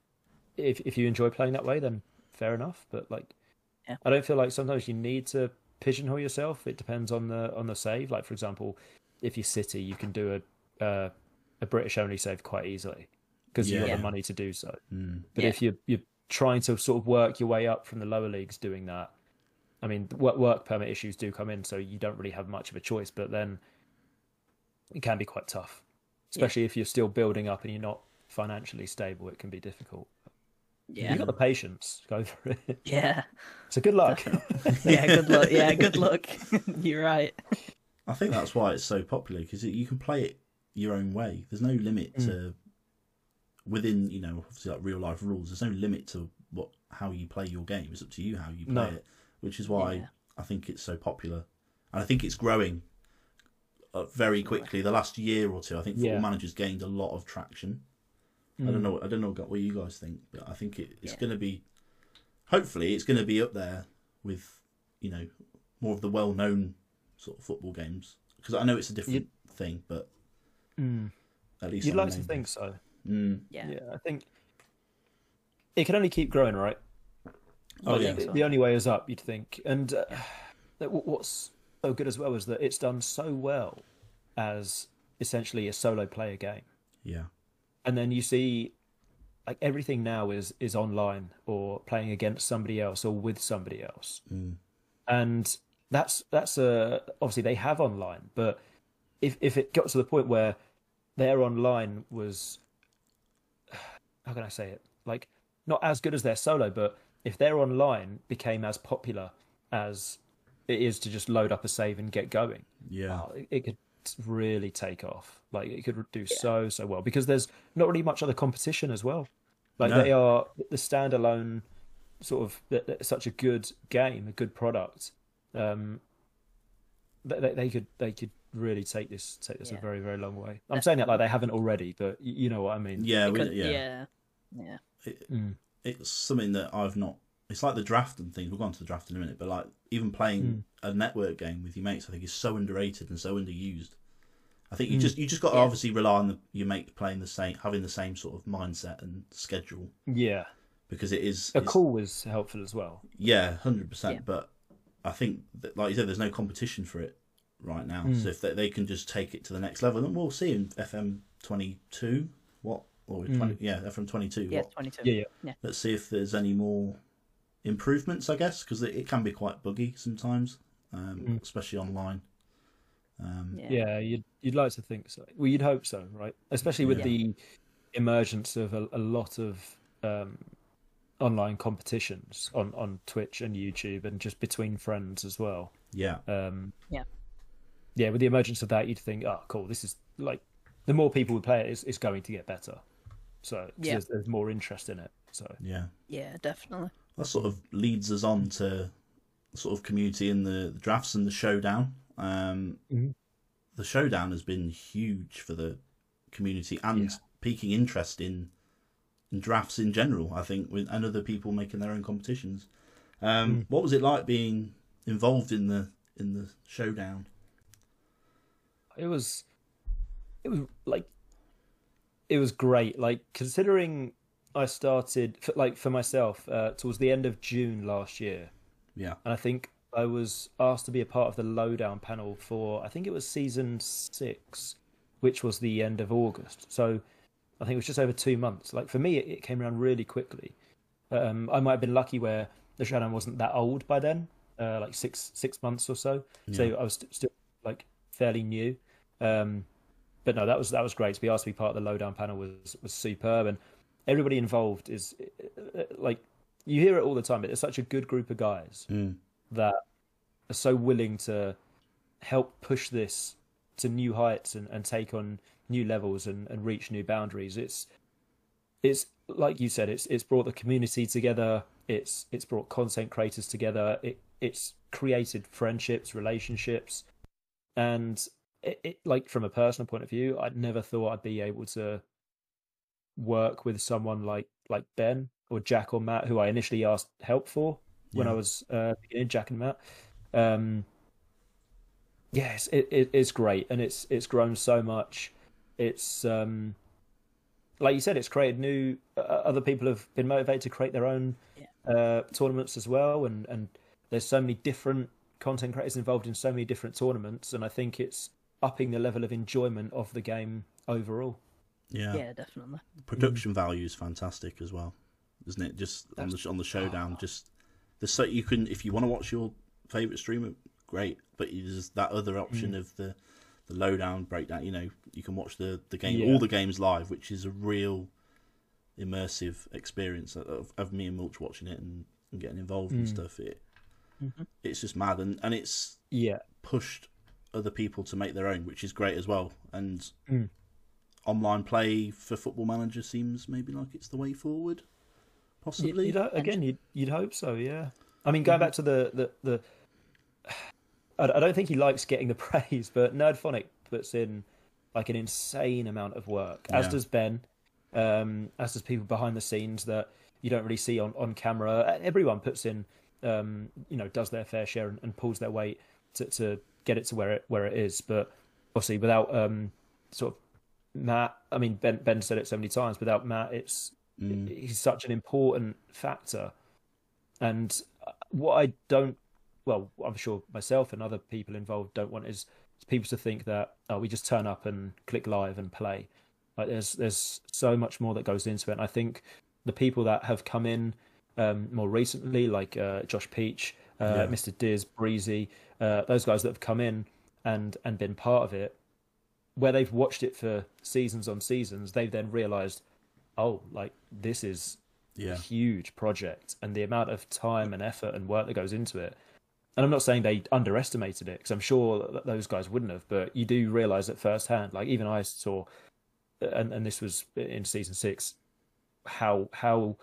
if if you enjoy playing that way, then fair enough. But like,
Yeah.
I don't feel like sometimes you need to pigeonhole yourself. It depends on the on the save. Like for example, if you're City, you can do a uh, a British only save quite easily because you've got the money to do so.
Mm.
But
Yeah.
if you're you're trying to sort of work your way up from the lower leagues doing that, I mean, work, work permit issues do come in, so you don't really have much of a choice. But then it can be quite tough, especially if you're still building up and you're not financially stable. It can be difficult.
yeah,
You've got the patience. Go for it.
yeah,
So good luck.
yeah. Good luck. Yeah, good luck. You're right.
I think that's why it's so popular because you can play it your own way. There's no limit
Mm.
to within you know obviously like real life rules. There's no limit to what how you play your game. It's up to you how you play
No.
it, which is why
Yeah.
I think it's so popular, and I think it's growing uh, very quickly. The last year or two, I think Football
Yeah.
Manager's gained a lot of traction. I don't know. I don't know what you guys think, but I think it, it's
Yeah.
going to be. Hopefully, it's going to be up there with you know more of the well-known sort of football games because I know it's a different thing, but
Mm.
at least
You'd
on the
like to think so.
Mm.
Yeah.
Yeah, I think it can only keep growing, right?
Oh yeah,
the, the only way is up, you'd think. And uh, that- wh- what's so good as well is that it's done so well as essentially a solo player game.
yeah,
And then you see, like everything now is is online or playing against somebody else or with somebody else,
Mm.
and that's that's a obviously they have online, but if if it got to the point where their online was how can I say it like not as good as their solo, but if their online became as popular as it is to just load up a save and get going,
yeah,
wow, it, it could really take off. Like it could do so so well because there's not really much other competition as well. Like
No.
they are the standalone sort of th- th- such a good game, a good product. Um, they, they- they could they could really take this take this a very very long way. I'm saying that like they haven't already, but you know what I mean.
yeah, we, yeah.
yeah, yeah.
It,
Mm.
It's something that I've not. It's like the draft and things. We'll go on to the draft in a minute, but like even playing a network game with your mates, I think is so underrated and so underused. I think you
Mm.
just you just got to
Yeah.
obviously rely on the, your mate playing the same, having the same sort of mindset and schedule
Yeah,
because it is
a call was helpful as well.
Yeah, hundred
Yeah.
percent. But I think that, like you said, there's no competition for it right now.
Mm.
So if they, they can just take it to the next level, then we'll see in FM twenty two what or
Mm.
20, yeah from twenty two.
Yeah, twenty-two.
Yeah, yeah.
Let's see if there's any more improvements. I guess because it, it can be quite buggy sometimes, um,
Mm.
especially online. Um,
Yeah.
Yeah, you'd you'd like to think so. Well, you'd hope so, right? Especially with
Yeah.
the emergence of a, a lot of um, online competitions on on Twitch and YouTube, and just between friends as well.
yeah,
Um,
Yeah.
yeah. With the emergence of that, you'd think, oh, cool. This is like the more people would play it, it's, it's going to get better. So
Yeah.
there's, there's more interest in it. So
yeah.
Yeah, definitely.
That sort of leads us on to sort of community in the, the drafts and the showdown. Um,
Mhm.
The showdown has been huge for the community and
Yeah.
piquing interest in and drafts in general. I think, with and other people making their own competitions. Um, What was it like being involved in the in the showdown?
it was it was like it was great. Like considering i started for, like for myself uh, towards the end of june last year
Yeah,
and i think i was asked to be a part of the lowdown panel for i think it was season six which was the end of august. So i think it was just over two months. Like for me it, it came around really quickly. Um, i might have been lucky where the showdown wasn't that old by then uh, like six six months or so. So i was st- still like fairly new. Um, but no, that was that was great to be asked to be part of the lowdown panel was was superb, and everybody involved is uh, like you hear it all the time. But it's such a good group of guys
Mm.
that are so willing to help push this to new heights and, and take on new levels and, and reach new boundaries. It's it's like you said, it's it's brought the community together. It's it's brought content creators together. It it's created friendships, relationships, and it, it like from a personal point of view, I'd never thought I'd be able to work with someone like like Ben or Jack or Matt, who I initially asked help for when I was uh, beginning. Jack and Matt. Um, yes, it, it it's great, and it's it's grown so much. It's um, like you said, it's created new. Uh, other people have been motivated to create their own uh, tournaments as well, and and there's so many different content creators involved in so many different tournaments, and I think it's upping the level of enjoyment of the game overall.
yeah.
Yeah, definitely.
Production value is fantastic as well, isn't it? Just on the on the showdown, ah. just the so you can if you want to watch your favorite streamer, great. But there's that other option mm. of the the lowdown breakdown. You know, you can watch the the game,
Yeah.
all the games live, which is a real immersive experience of, of me and Mulch watching it and, and getting involved and mm. stuff. It mm-hmm. it's just mad, and and it's
Yeah,
pushed other people to make their own, which is great as well. And
Mm.
online play for Football Manager seems maybe like it's the way forward, possibly.
You'd, again, you'd you'd hope so. Yeah. I mean, going back to the the the. I I don't think he likes getting the praise, but Nerdphonic puts in like an insane amount of work, as does Ben, um, as does people behind the scenes that you don't really see on, on camera. Everyone puts in, um, you know, does their fair share and, and pulls their weight to, to get it to where it where it is. But obviously, without um, sort of Matt, I mean, Ben Ben said it so many times. Without Matt, it's he's such an important factor. And what I don't, well, I'm sure myself and other people involved don't want is people to think that oh, we just turn up and click live and play. Like there's there's so much more that goes into it. And I think the people that have come in um, more recently, like uh, Josh Peach, uh,
Yeah.
Mr. Diz, Breezy, uh, those guys that have come in and and been part of it, where they've watched it for seasons on seasons, they've then realised, oh, like this is
Yeah.
a huge project, and the amount of time and effort and work that goes into it. And I'm not saying they underestimated it, because I'm sure those guys wouldn't have, but you do realise it firsthand. Like even I saw, and and this was in season six, how how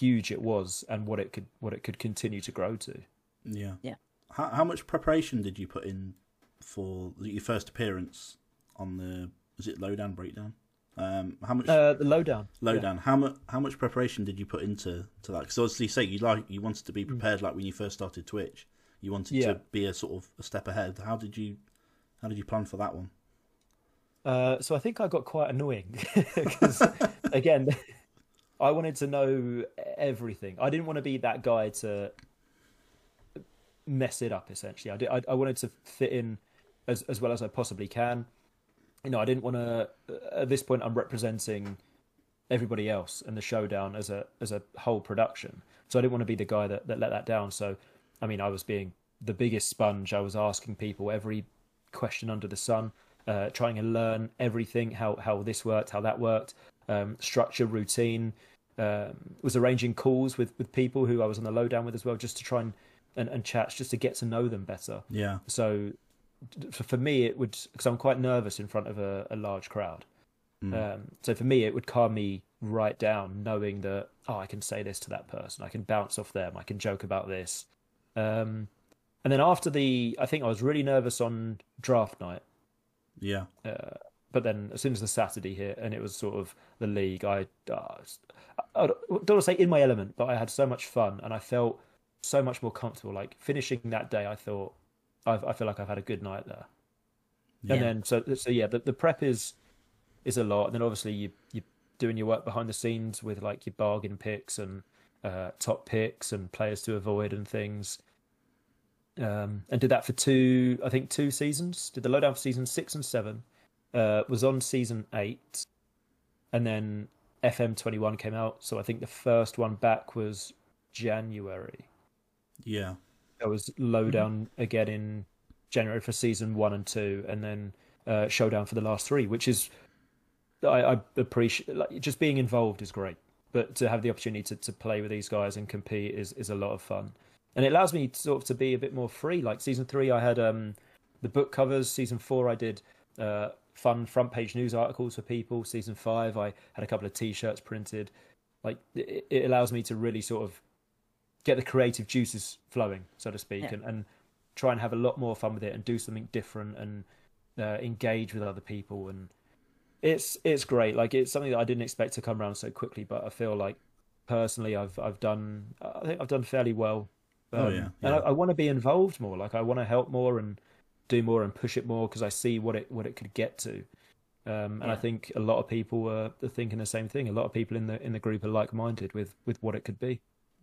huge it was and what it could what it could continue to grow to.
Yeah.
Yeah.
How how much preparation did you put in for your first appearance on the was it lowdown breakdown? Um, how much
Uh, the lowdown.
lowdown? How much how much preparation did you put into to that? Because obviously, you say you like you wanted to be prepared, like when you first started Twitch, you wanted
Mm. Yeah.
to be a sort of a step ahead. How did you how did you plan for that one?
Uh, so I think I got quite annoying because, again, I wanted to know everything. I didn't want to be that guy to mess it up. Essentially, I did. I, I wanted to fit in as as well as I possibly can. You know, I didn't want to. At this point, I'm representing everybody else and the showdown as a as a whole production. So I didn't want to be the guy that, that let that down. So, I mean, I was being the biggest sponge. I was asking people every question under the sun, uh, trying to learn everything how how this worked, how that worked, um, structure, routine. Um, was arranging calls with with people who I was on the lowdown with as well, just to try and and, and chats, just to get to know them better.
Yeah,
So for for me, it would because I'm quite nervous in front of a, a large crowd. Um, so for me, it would calm me right down, knowing that oh, I can say this to that person, I can bounce off them, I can joke about this. Um, and then after the, I think I was really nervous on draft night,
yeah,
but then as soon as the Saturday hit and it was sort of the league, I, uh, I don't want to say in my element, but I had so much fun and I felt so much more comfortable. Like finishing that day, I thought I've, I feel like I've had a good night there.
Yeah.
And then so so yeah, the, the prep is is a lot, and then obviously you you doing your work behind the scenes with like your bargain picks and uh, top picks and players to avoid and things. Um, and did that for two, I think two seasons. Did the lowdown for season six and seven. Uh, was on season eight, and then FM twenty one came out. So I think the first one back was January.
yeah,
There was lowdown again in January for season one and two, and then uh, showdown for the last three, which is I, I appreciate. Like, just being involved is great, but to have the opportunity to, to play with these guys and compete is, is a lot of fun, and it allows me to, sort of to be a bit more free. Like season three, I had um, the book covers. Season four, I did uh, fun front page news articles for people. Season five, I had a couple of T-shirts printed. Like it, it allows me to really sort of get the creative juices flowing, so to speak,
Yeah.
and, and try and have a lot more fun with it and do something different and uh, engage with other people. And it's it's great. Like it's something that I didn't expect to come around so quickly, but I feel like personally, I've I've done I think I've done fairly well.
Oh,
Um,
yeah,
and I,
yeah.
I want to be involved more. Like I want to help more and do more and push it more because I see what it what it could get to. Um, and I think a lot of people are, are thinking the same thing. A lot of people in the in the group are like minded with with what it could be.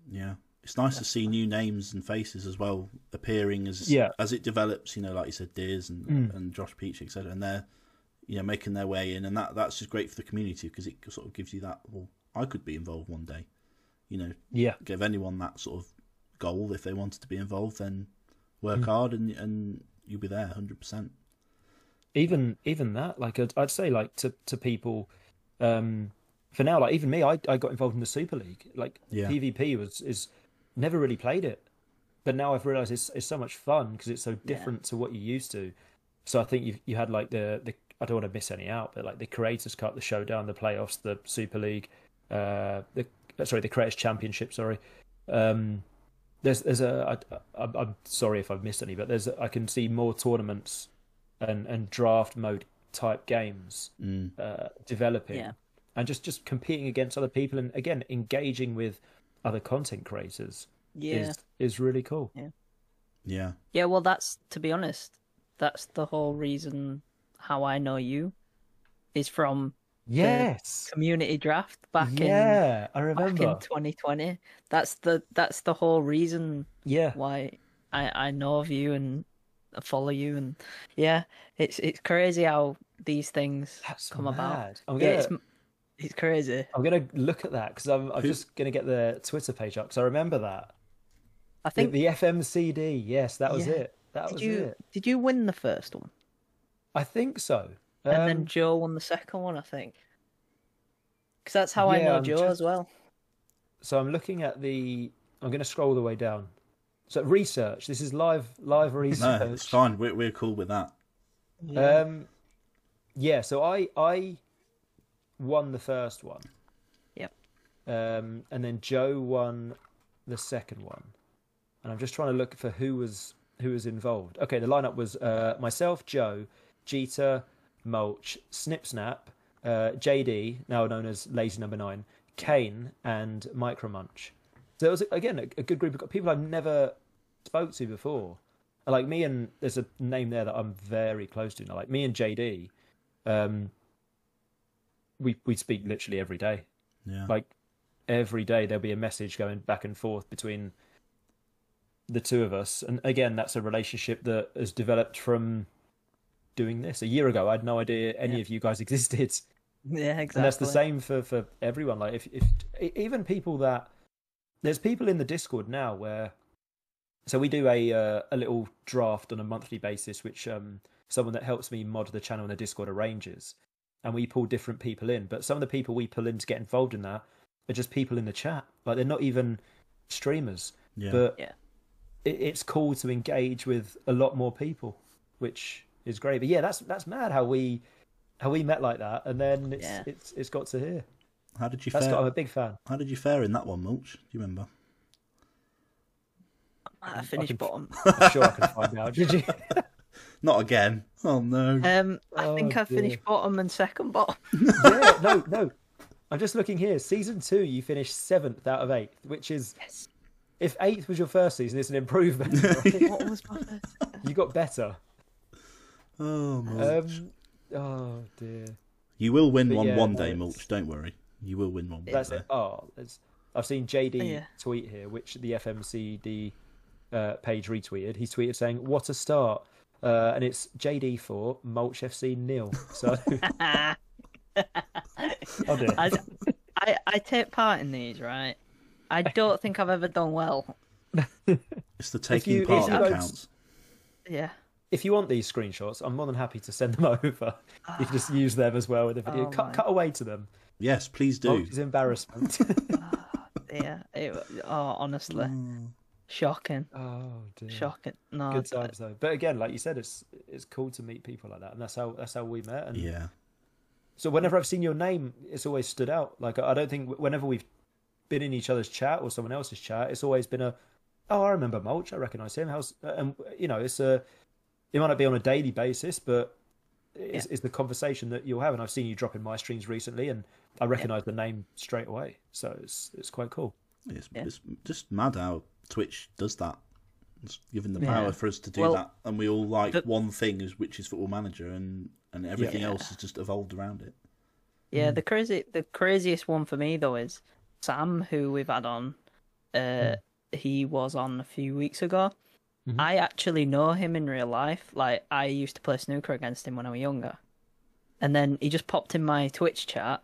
yeah. It's nice to see new names and faces as well appearing as
Yeah.
as it develops. You know, like you said, Deers and
Mm.
and Josh Peach, etc. And they're you know making their way in, and that that's just great for the community because it sort of gives you that. Well, I could be involved one day. You know,
Yeah,
give anyone that sort of goal if they wanted to be involved, then work
Mm.
hard and and you'll be there hundred percent.
even even that like I'd, I'd say like to to people um for now like even me I, I got involved in the super league. Like
Yeah.
pvp was is never really played it. But now i've realized it's, it's so much fun because it's so different to what you used to. So i think you you had like the the i don't want to miss any out but like the creators cup the showdown the playoffs the super league uh the uh, sorry the creators championship sorry. Um there's there's a I, I, i'm sorry if i've missed any but there's i can see more tournaments and and draft mode type games
Mm.
uh, developing
Yeah.
and just just competing against other people and again engaging with other content creators
Yeah.
is is really cool
Yeah,
Yeah, Yeah, well, that's to be honest, that's the whole reason how I know you is from
yes
community draft back
yeah i
in back
remember
in 2020. That's the that's the whole reason
yeah
why I I know of you and follow you and yeah, it's it's crazy how these things
that's
come about.
mad. i'm
Yeah,
gonna
it's it's crazy.
i'm gonna look at that because i'm, I'm
Who-
just gonna get the twitter page up because i remember that
I
the,
think
the fmcd yes that was
Yeah.
it that
did
was
you
it
did you win the first one
i think so
and
Um,
then Joe won the second one? I think because that's how I
Yeah,
know
I'm
Joe
just-
as well.
So I'm looking at the. I'm going to scroll all the way down. So research. This is live live research.
no,
research.
it's fine. We're we're cool with that.
Um, yeah. So I I won the first one.
Yep.
Um, and then Joe won the second one, and I'm just trying to look for who was who was involved. Okay, the lineup was uh, myself, Joe, Jeter, Mulch, Snip Snap, uh, JD, now known as Lazy Number Nine, Kane, and Micromunch. So it was again a, a good group of people I've never spoke to before. Like me and there's a name there that I'm very close to now. Like me and JD, um, we we speak literally every day.
Yeah,
Like every day there'll be a message going back and forth between the two of us. And again, that's a relationship that has developed from doing this. A year ago, I had no idea any
Yeah.
of you guys existed
Yeah, exactly.
and that's the same for for everyone like if if even people that there's people in the discord now where so we do a uh, a little draft on a monthly basis which um someone that helps me mod the channel in the discord arranges and we pull different people in but some of the people we pull in to get involved in that are just people in the chat like they're not even streamers
yeah.
but
Yeah.
it, it's cool to engage with a lot more people which is great but yeah that's that's mad how we how we met like that and then it's
Yeah.
it's it's got to here
How did you
that's
fare?
got i'm a big fan
How did you fare in that one, Mulch? Do you remember?
I finished
can-
bottom.
i'm sure i can find out did you
Not again. Oh no.
Um, I
Oh,
think I
dear.
finished bottom and second bottom.
yeah, no, no. I'm just looking here. Season two, you finished seventh out of eighth, which is
Yes.
if eighth was your first season, it's an improvement. right?
What was my first?
you got better.
Oh, mulch.
Um, oh dear.
you will win
but
one
yeah,
one day,
it's-
mulch. Don't worry. You will win one.
That's
one
it. Oh, it's, I've seen JD
Yeah.
tweet here, which the FMCD uh, page retweeted. He tweeted saying, "What a start!" Uh, and it's JD for Mulch FC nil. So, oh dear.
I, I, I take part in these, right? I don't think I've ever done well.
It's the taking
you-
part that counts.
Yeah.
If you want these screenshots, I'm more than happy to send them over. You can just use them as well with the video.
Oh
cut,
my.
cut away to them.
Yes, please do.
Mulch's embarrassment.
Yeah. It, oh, honestly.
Mm.
Shocking.
oh dear.
Shocking. No.
Good times though. But again, like you said, it's it's cool to meet people like that, and that's how that's how we met. And
Yeah.
so whenever I've seen your name, it's always stood out. Like I don't think whenever we've been in each other's chat or someone else's chat, it's always been a, oh, I remember Mulch, I recognise him. How's and you know, it's a, it might not be on a daily basis, but it's, it's the conversation that you'll have. And I've seen you drop in my streams recently, and I recognise the name straight away. So it's it's quite cool.
It's,
Yeah.
it's just mad how Twitch does that. It's given the
Yeah.
power for us to do
Well,
that, and we all like
the-
one thing, is which is Football Manager, and and everything
Yeah.
else has just evolved around it.
Yeah, the crazy, the craziest one for me though is Sam, who we've had on. Uh, he was on a few weeks ago.
Mhm.
I actually know him in real life. Like I used to play snooker against him when I was younger, and then he just popped in my Twitch chat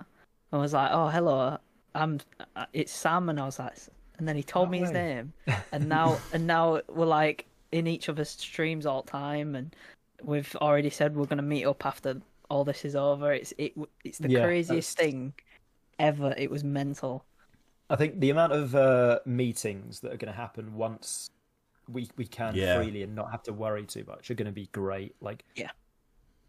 and was like, "Oh, hello, I'm uh, it's Sam," and I was like, and then he told
No
me his name, and now and now we're like in each other's streams all the time, and we've already said we're gonna meet up after all this is over. It's it it's the
Yeah,
craziest
that's-
thing ever. It was mental.
I think the amount of uh, meetings that are going to happen once we we can
Yeah.
freely and not have to worry too much are going to be great. Like,
Yeah.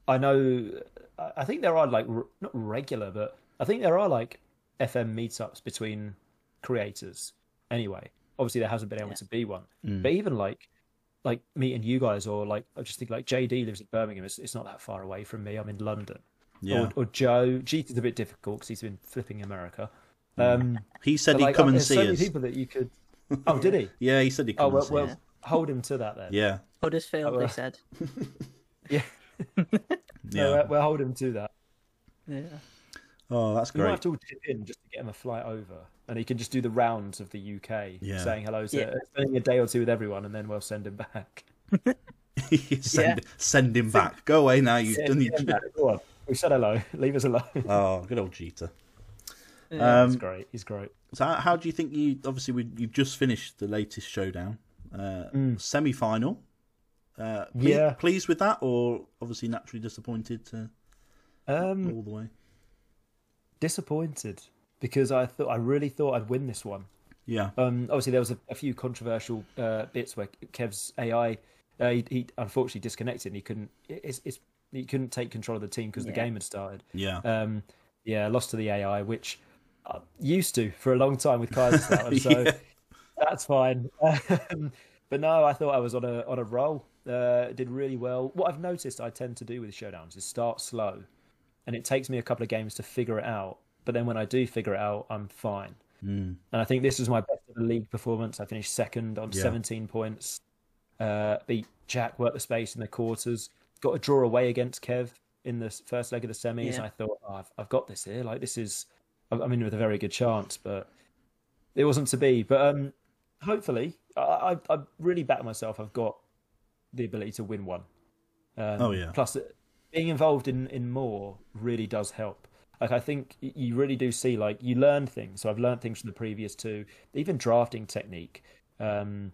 I know. I I think there are like r- not regular, but I think there are like FM meetups between creators. Anyway, obviously there hasn't been able
Yeah.
to be one,
Mm.
but even like like meeting you guys or like I just think like JD lives in Birmingham. It's, it's not that far away from me. I'm in London.
Yeah,
Or, or Joe. Jeet is a bit difficult because he's been flipping America. Um,
he said he'd
like,
come
oh,
and
there's
see
so many
us.
people that you could. Oh, did he?
Yeah, he said he'd
Oh
come
well,
and see
well
us.
Hold him to that then.
Yeah,
Huddersfield, they said.
yeah.
yeah.
No, uh, we'll hold him to that.
Yeah.
oh, that's great.
We might have to all chip in just to get him a flight over, and he can just do the rounds of the UK,
Yeah.
saying hello to,
Yeah.
spending a day or two with everyone, and then we'll send him back.
send, send him back. Go away now. You've done your.
Send him back. Go on. We said hello. Leave us alone.
Oh, good old Jeter.
Yeah.
He's
Um,
great. He's great.
so, how, how do you think you? Obviously, we, you've just finished the latest showdown, uh, semi-final. Uh, ple-
Yeah.
pleased with that, or obviously naturally disappointed to
Um,
all the way.
disappointed because I thought I really thought I'd win this one.
Yeah,
Um, obviously, there was a, a few controversial uh, bits where Kev's AI uh, he, he unfortunately disconnected. and He couldn't. It's, it's he couldn't take control of the team because the game had started.
yeah,
Um, yeah, lost to the AI, which I used to for a long time with Kaiserslautern, so
Yeah.
That's fine. Um, but no, I thought I was on a on a roll. Uh, did really well. What I've noticed I tend to do with showdowns is start slow, and it takes me a couple of games to figure it out. But then when I do figure it out, I'm fine.
Mm.
And I think this was my best of the league performance. I finished second on
Yeah.
17 points. Uh, beat Jack, Work the Space in the quarters. Got a draw away against Kev in the first leg of the semis.
Yeah.
I thought, oh, I've, I've got this here. Like, this is, I'm I'm in with a very good chance, but it wasn't to be. But um, hopefully, I, I, I really back myself. I've got the ability to win one. Um,
Oh, yeah.
Plus, being involved in, in more really does help. Like I think you really do see like you learn things. So I've learned things from the previous two, even drafting technique, um,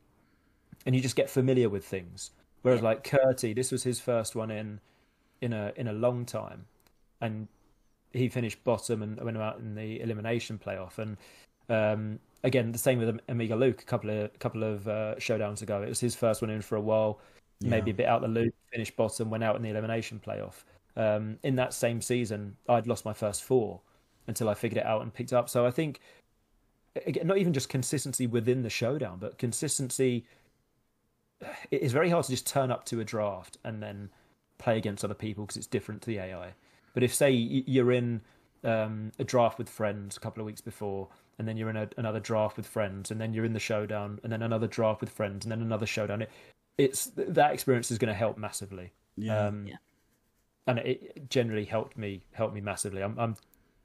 and you just get familiar with things. Whereas like Curti, this was his first one in in a in a long time, and he finished bottom and went out in the elimination playoff. And um, again, the same with Amiga Luke. A couple of couple of uh, showdowns ago, it was his first one in for a while. Maybe a bit out the loop, finished bottom, went out in the elimination playoff. Um, in that same season, I'd lost my first four until I figured it out and picked up. So I think, again, not even just consistency within the showdown, but consistency it is very hard to just turn up to a draft and then play against other people because it's different to the AI. But if say you're in um, a draft with friends a couple of weeks before, and then you're in a, another draft with friends, and then you're in the showdown, and then another draft with friends, and then another showdown, it, it's that experience is going to help massively.
Yeah.
Um,
Yeah.
And it generally helped me helped me massively. I'm I'm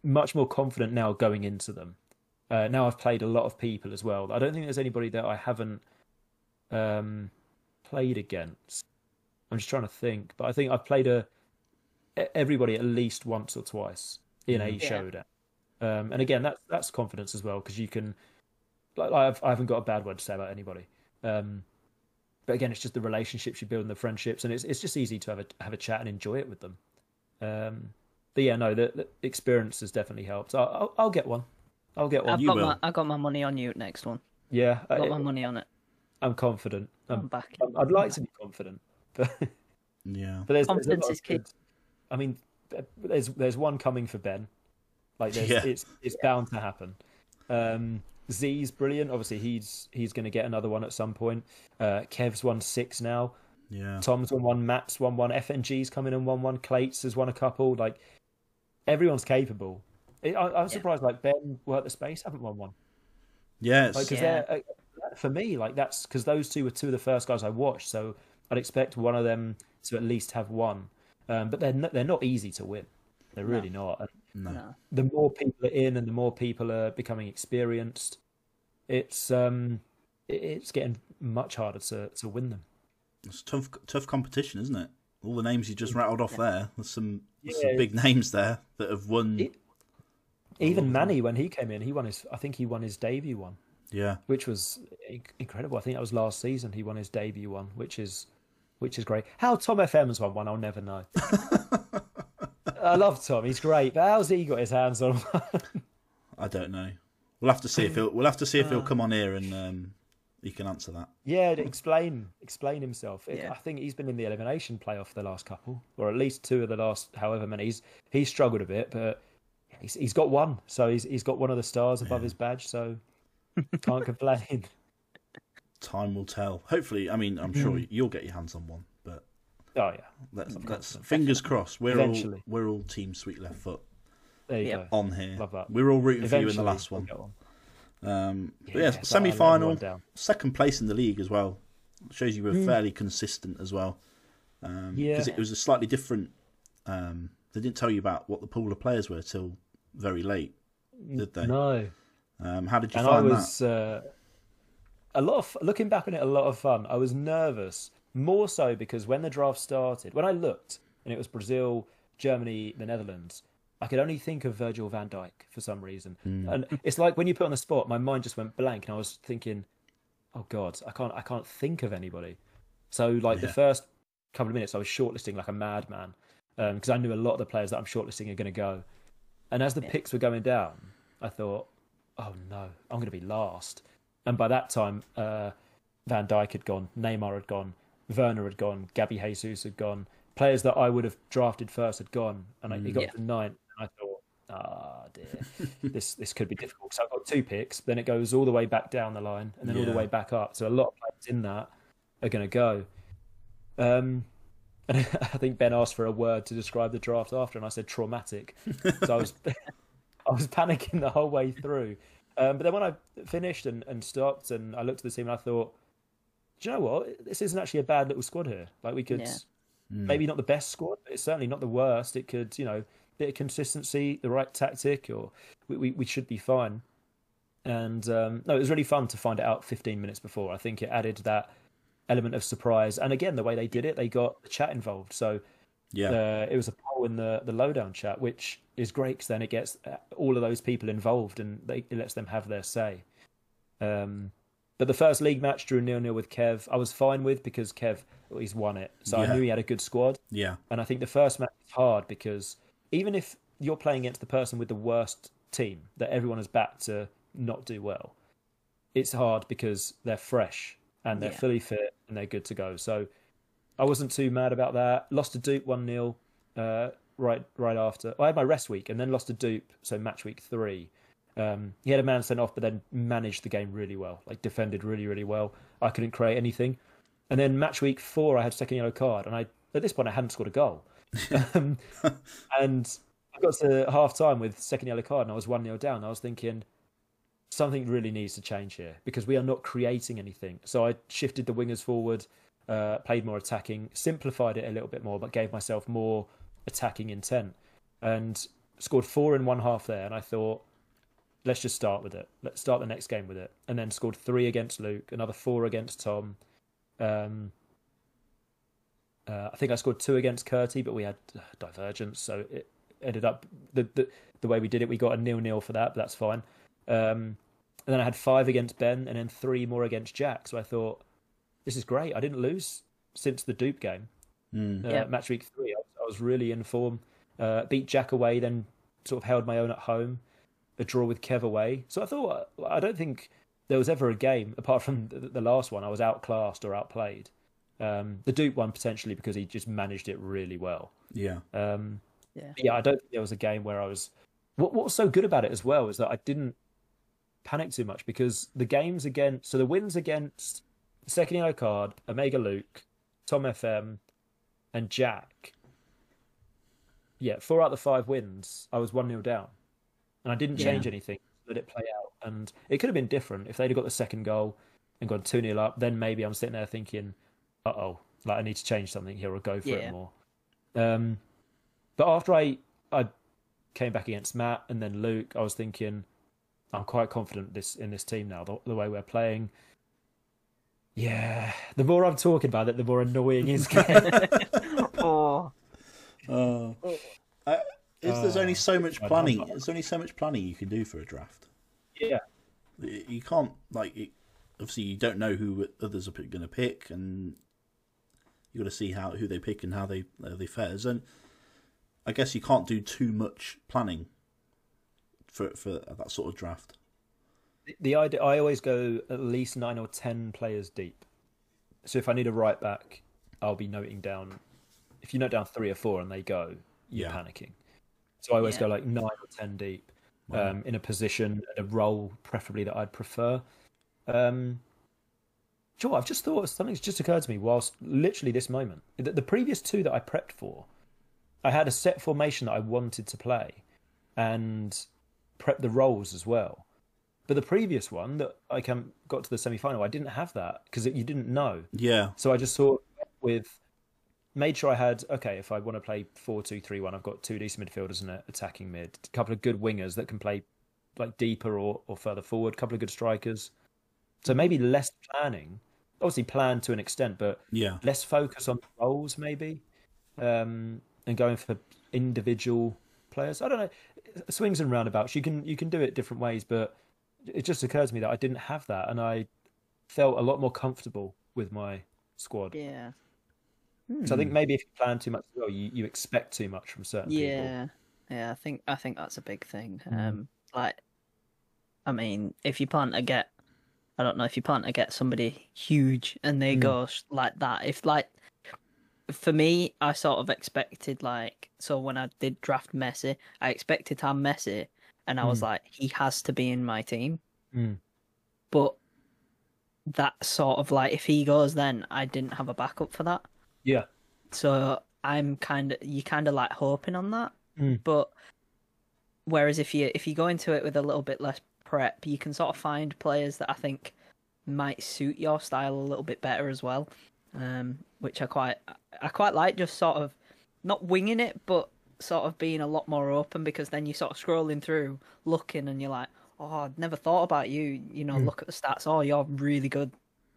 much more confident now going into them. Uh, now I've played a lot of people as well. I don't think there's anybody that I haven't um, played against. I'm just trying to think, but I think I've played a everybody at least once or twice in a
Yeah.
showdown. Um, and again, that's that's confidence as well because you can. Like, I've, I haven't got a bad word to say about anybody. Um, but again, it's just the relationships you build and the friendships, and it's it's just easy to have a have a chat and enjoy it with them. Um, but yeah, no, the, the experience has definitely helped. I'll, I'll, I'll get one. I'll get one.
I've
you
got
will.
my I got my money on you next one.
Yeah,
I got
I,
my money on it.
I'm confident.
I'm
I'm,
back.
I'm- I'd like to be confident, but
yeah.
but there's, there's
Confidence
lot
is key.
good- I mean, there's there's one coming for Ben. Like there's,
Yeah.
it's it's bound to happen. Um, Z's brilliant. Obviously, he's he's going to get another one at some point. Uh, Kev's won six now.
Yeah.
Tom's won one. Matt's won one. FNG's coming in won one. Clates has won a couple. Like everyone's capable. I, I, I'm surprised. Like Ben, Work the Space haven't won one.
Yes. It's,
Like, cause
Yeah.
they're, uh, for me, like that's because those two were two of the first guys I watched. So I'd expect one of them to at least have one. Um, but they're not, they're not easy to win. They're really not. And
no.
No.
the more people are in, and the more people are becoming experienced, it's um, it's getting much harder to to win them.
It's tough, tough competition, isn't it? All the names you just rattled off there. There's some, there's
Yeah.
some big names there that have won.
It- Even Manny, when he came in, he won his. I think he won his debut one.
yeah.
which was incredible. I think that was last season. He won his debut one, which is which is great. How Tom FM's won one, I'll never know. I love Tom; he's great. But how's he got his hands on? one?
I don't know. We'll have to see if he'll. We'll have to see if he'll come on here and um, he can answer that.
yeah, explain explain himself. It-
Yeah.
I think he's been in the elimination playoff for the last couple, or at least two of the last however many. He's he's struggled a bit, but he's he's got one. So he's he's got one of the stars above his badge. So can't complain.
Time will tell. Hopefully, I mean, I'm sure
Mm.
you'll get your hands on one, but
Oh yeah,
let's,
Of
let's
course.
fingers crossed. We're all we're all team sweet left foot
there you
Yep.
go.
on here.
Love that.
We're all rooting for you in the
Eventually,
last
we'll
one. Um, but
Yeah,
yeah, semi final, second place in the league as well. Shows you were fairly consistent as well. Um,
Yeah.
because it was a slightly different. Um, they didn't tell you about what the pool of players were till very late, did they?
No,
Um, how did you
and I
find that?
uh, a lot of looking back on it. A lot of fun. I was nervous, more so because when the draft started, when I looked and it was Brazil, Germany, the Netherlands, I could only think of Virgil van Dijk for some reason. And it's like when you put on the spot, my mind just went blank, and I was thinking, "Oh God, I can't, I can't think of anybody." So like the first couple of minutes, I was shortlisting like a madman because I knew a lot of the players that I'm shortlisting are going to go. And as the picks were going down, I thought, "Oh no, I'm going to be last." And by that time, uh, Van Dijk had gone, Neymar had gone, Werner had gone, Gabby Jesus had gone. Players that I would have drafted first had gone, and I, he got
Yeah.
to ninth. And I thought, ah, dear, this this could be difficult. So I've got two picks. Then it goes all the way back down the line, and then all the way back up. So a lot of players in that are going to go. Um, and I think Ben asked for a word to describe the draft after, and I said traumatic. so I was I was panicking the whole way through. Um, but then when I finished and, and stopped, and I looked at the team, and I thought, do you know what? This isn't actually a bad little squad here. Like we could
Yeah.
maybe not the best squad, but it's certainly not the worst. It could, you know, bit of consistency, the right tactic, or we we, we should be fine. And um, no, it was really fun to find it out 15 minutes before. I think it added that element of surprise, and again, the way they did it, they got the chat involved. So
yeah,
uh, it was a poll in the the lowdown chat, which is great because then it gets uh, all of those people involved and they, it lets them have their say. Um, but the first league match drew nil nil with Kev. I was fine with because Kev well, he's won it, so
Yeah.
I knew he had a good squad.
yeah,
And I think the first match is hard because even if you're playing against the person with the worst team that everyone has backed to not do well, it's hard because they're fresh and they're
Yeah.
fully fit and they're good to go. So I wasn't too mad about that. Lost to Dupe one 0 uh, right right after. I had my rest week and then lost to Dupe, so match week three. Um, he had a man sent off, but then managed the game really well. Like defended really really well. I couldn't create anything. And then match week four, I had second yellow card, and I at this point I hadn't scored a goal. um, and I got to half time with second yellow card, and I was one 0 down. I was thinking something really needs to change here because we are not creating anything. So I shifted the wingers forward, uh, played more attacking, simplified it a little bit more, but gave myself more attacking intent, and scored four in one half there. And I thought, let's just start with it. Let's start the next game with it. And then scored three against Luke, another four against Tom. Um, uh, I think I scored two against Curty, but we had uh, divergence, so it ended up the, the the way we did it. We got a nil nil for that, but that's fine. Um, and then I had five against Ben, and then three more against Jack. So I thought, this is great. I didn't lose since the dupe game,
Mm.
uh,
Yeah.
match week three. I was, I was really in form. Uh, beat Jack away, then sort of held my own at home. A draw with Kev away. So I thought, I don't think there was ever a game apart from the, the last one I was outclassed or outplayed. Um, the dupe one potentially because he just managed it really well.
Yeah.
Um,
Yeah.
yeah, I don't think there was a game where I was. What, what was so good about it as well is that I didn't panic too much because the games against. So the wins against the second yellow card, Omega Luke, Tom FM, and Jack. Yeah, four out of the five wins, I was 1 0 down. And I didn't
Yeah.
change anything, let it play out. And it could have been different if they'd have got the second goal and gone 2 0 up. Then maybe I'm sitting there thinking, uh oh, like I need to change something here or go for
Yeah.
it more. Um, but after I I came back against Matt and then Luke, I was thinking I'm quite confident this in this team now. The, the way we're playing, yeah. The more I'm talking about it, the more annoying it's getting.
oh,
Uh, uh, there's only so much planning? There's only so much planning you can do for a draft.
yeah,
You you can't like. It, obviously, you don't know who others are going to pick, and you got to see how who they pick and how they how they fares. And I guess you can't do too much planning for for that sort of draft.
the idea I always go at least nine or ten players deep. So if I need a right back, I'll be noting down. If you note down three or four and they go, you're
Yeah.
panicking. So I always
Yeah.
go like nine or ten deep,
Wow.
um, in a position and a role preferably that I'd prefer. Um, Joe, I've just thought something's just occurred to me whilst literally this moment. The, the previous two that I prepped for, I had a set formation that I wanted to play, and prep the roles as well. But the previous one that I came, got to the semi final, I didn't have that because you didn't know.
Yeah,
So I just thought with made sure I had okay, if I want to play four two three one, I've got two decent midfielders and an attacking mid, a couple of good wingers that can play like deeper or, or further forward, a couple of good strikers. So maybe less planning. Obviously planned to an extent, but
yeah,
less focus on roles maybe. Um and going for individual players. I don't know. Swings and roundabouts. You can you can do it different ways, but it just occurred to me that I didn't have that and I felt a lot more comfortable with my squad.
yeah,
So I think maybe if you plan too much, well, you, you expect too much from certain people.
yeah, yeah. I think I think that's a big thing.
Mm.
Um, like, I mean, if you plan to get, I don't know, if you plan to get somebody huge and they
Mm.
go like that, if like, for me, I sort of expected like, so when I did draft Messi, I expected to have Messi, and I was
Mm.
like, he has to be in my team.
Mm.
But that sort of like, if he goes, then I didn't have a backup for that.
Yeah.
So I'm kind of you kind of like hoping on that,
Mm.
but whereas if you if you go into it with a little bit less prep, you can sort of find players that I think might suit your style a little bit better as well, um, which I quite I quite like just sort of not winging it, but sort of being a lot more open because then you're sort of scrolling through, looking, and you're like, oh, I'd never thought about you. You know, look at the stats. Oh, you're really good,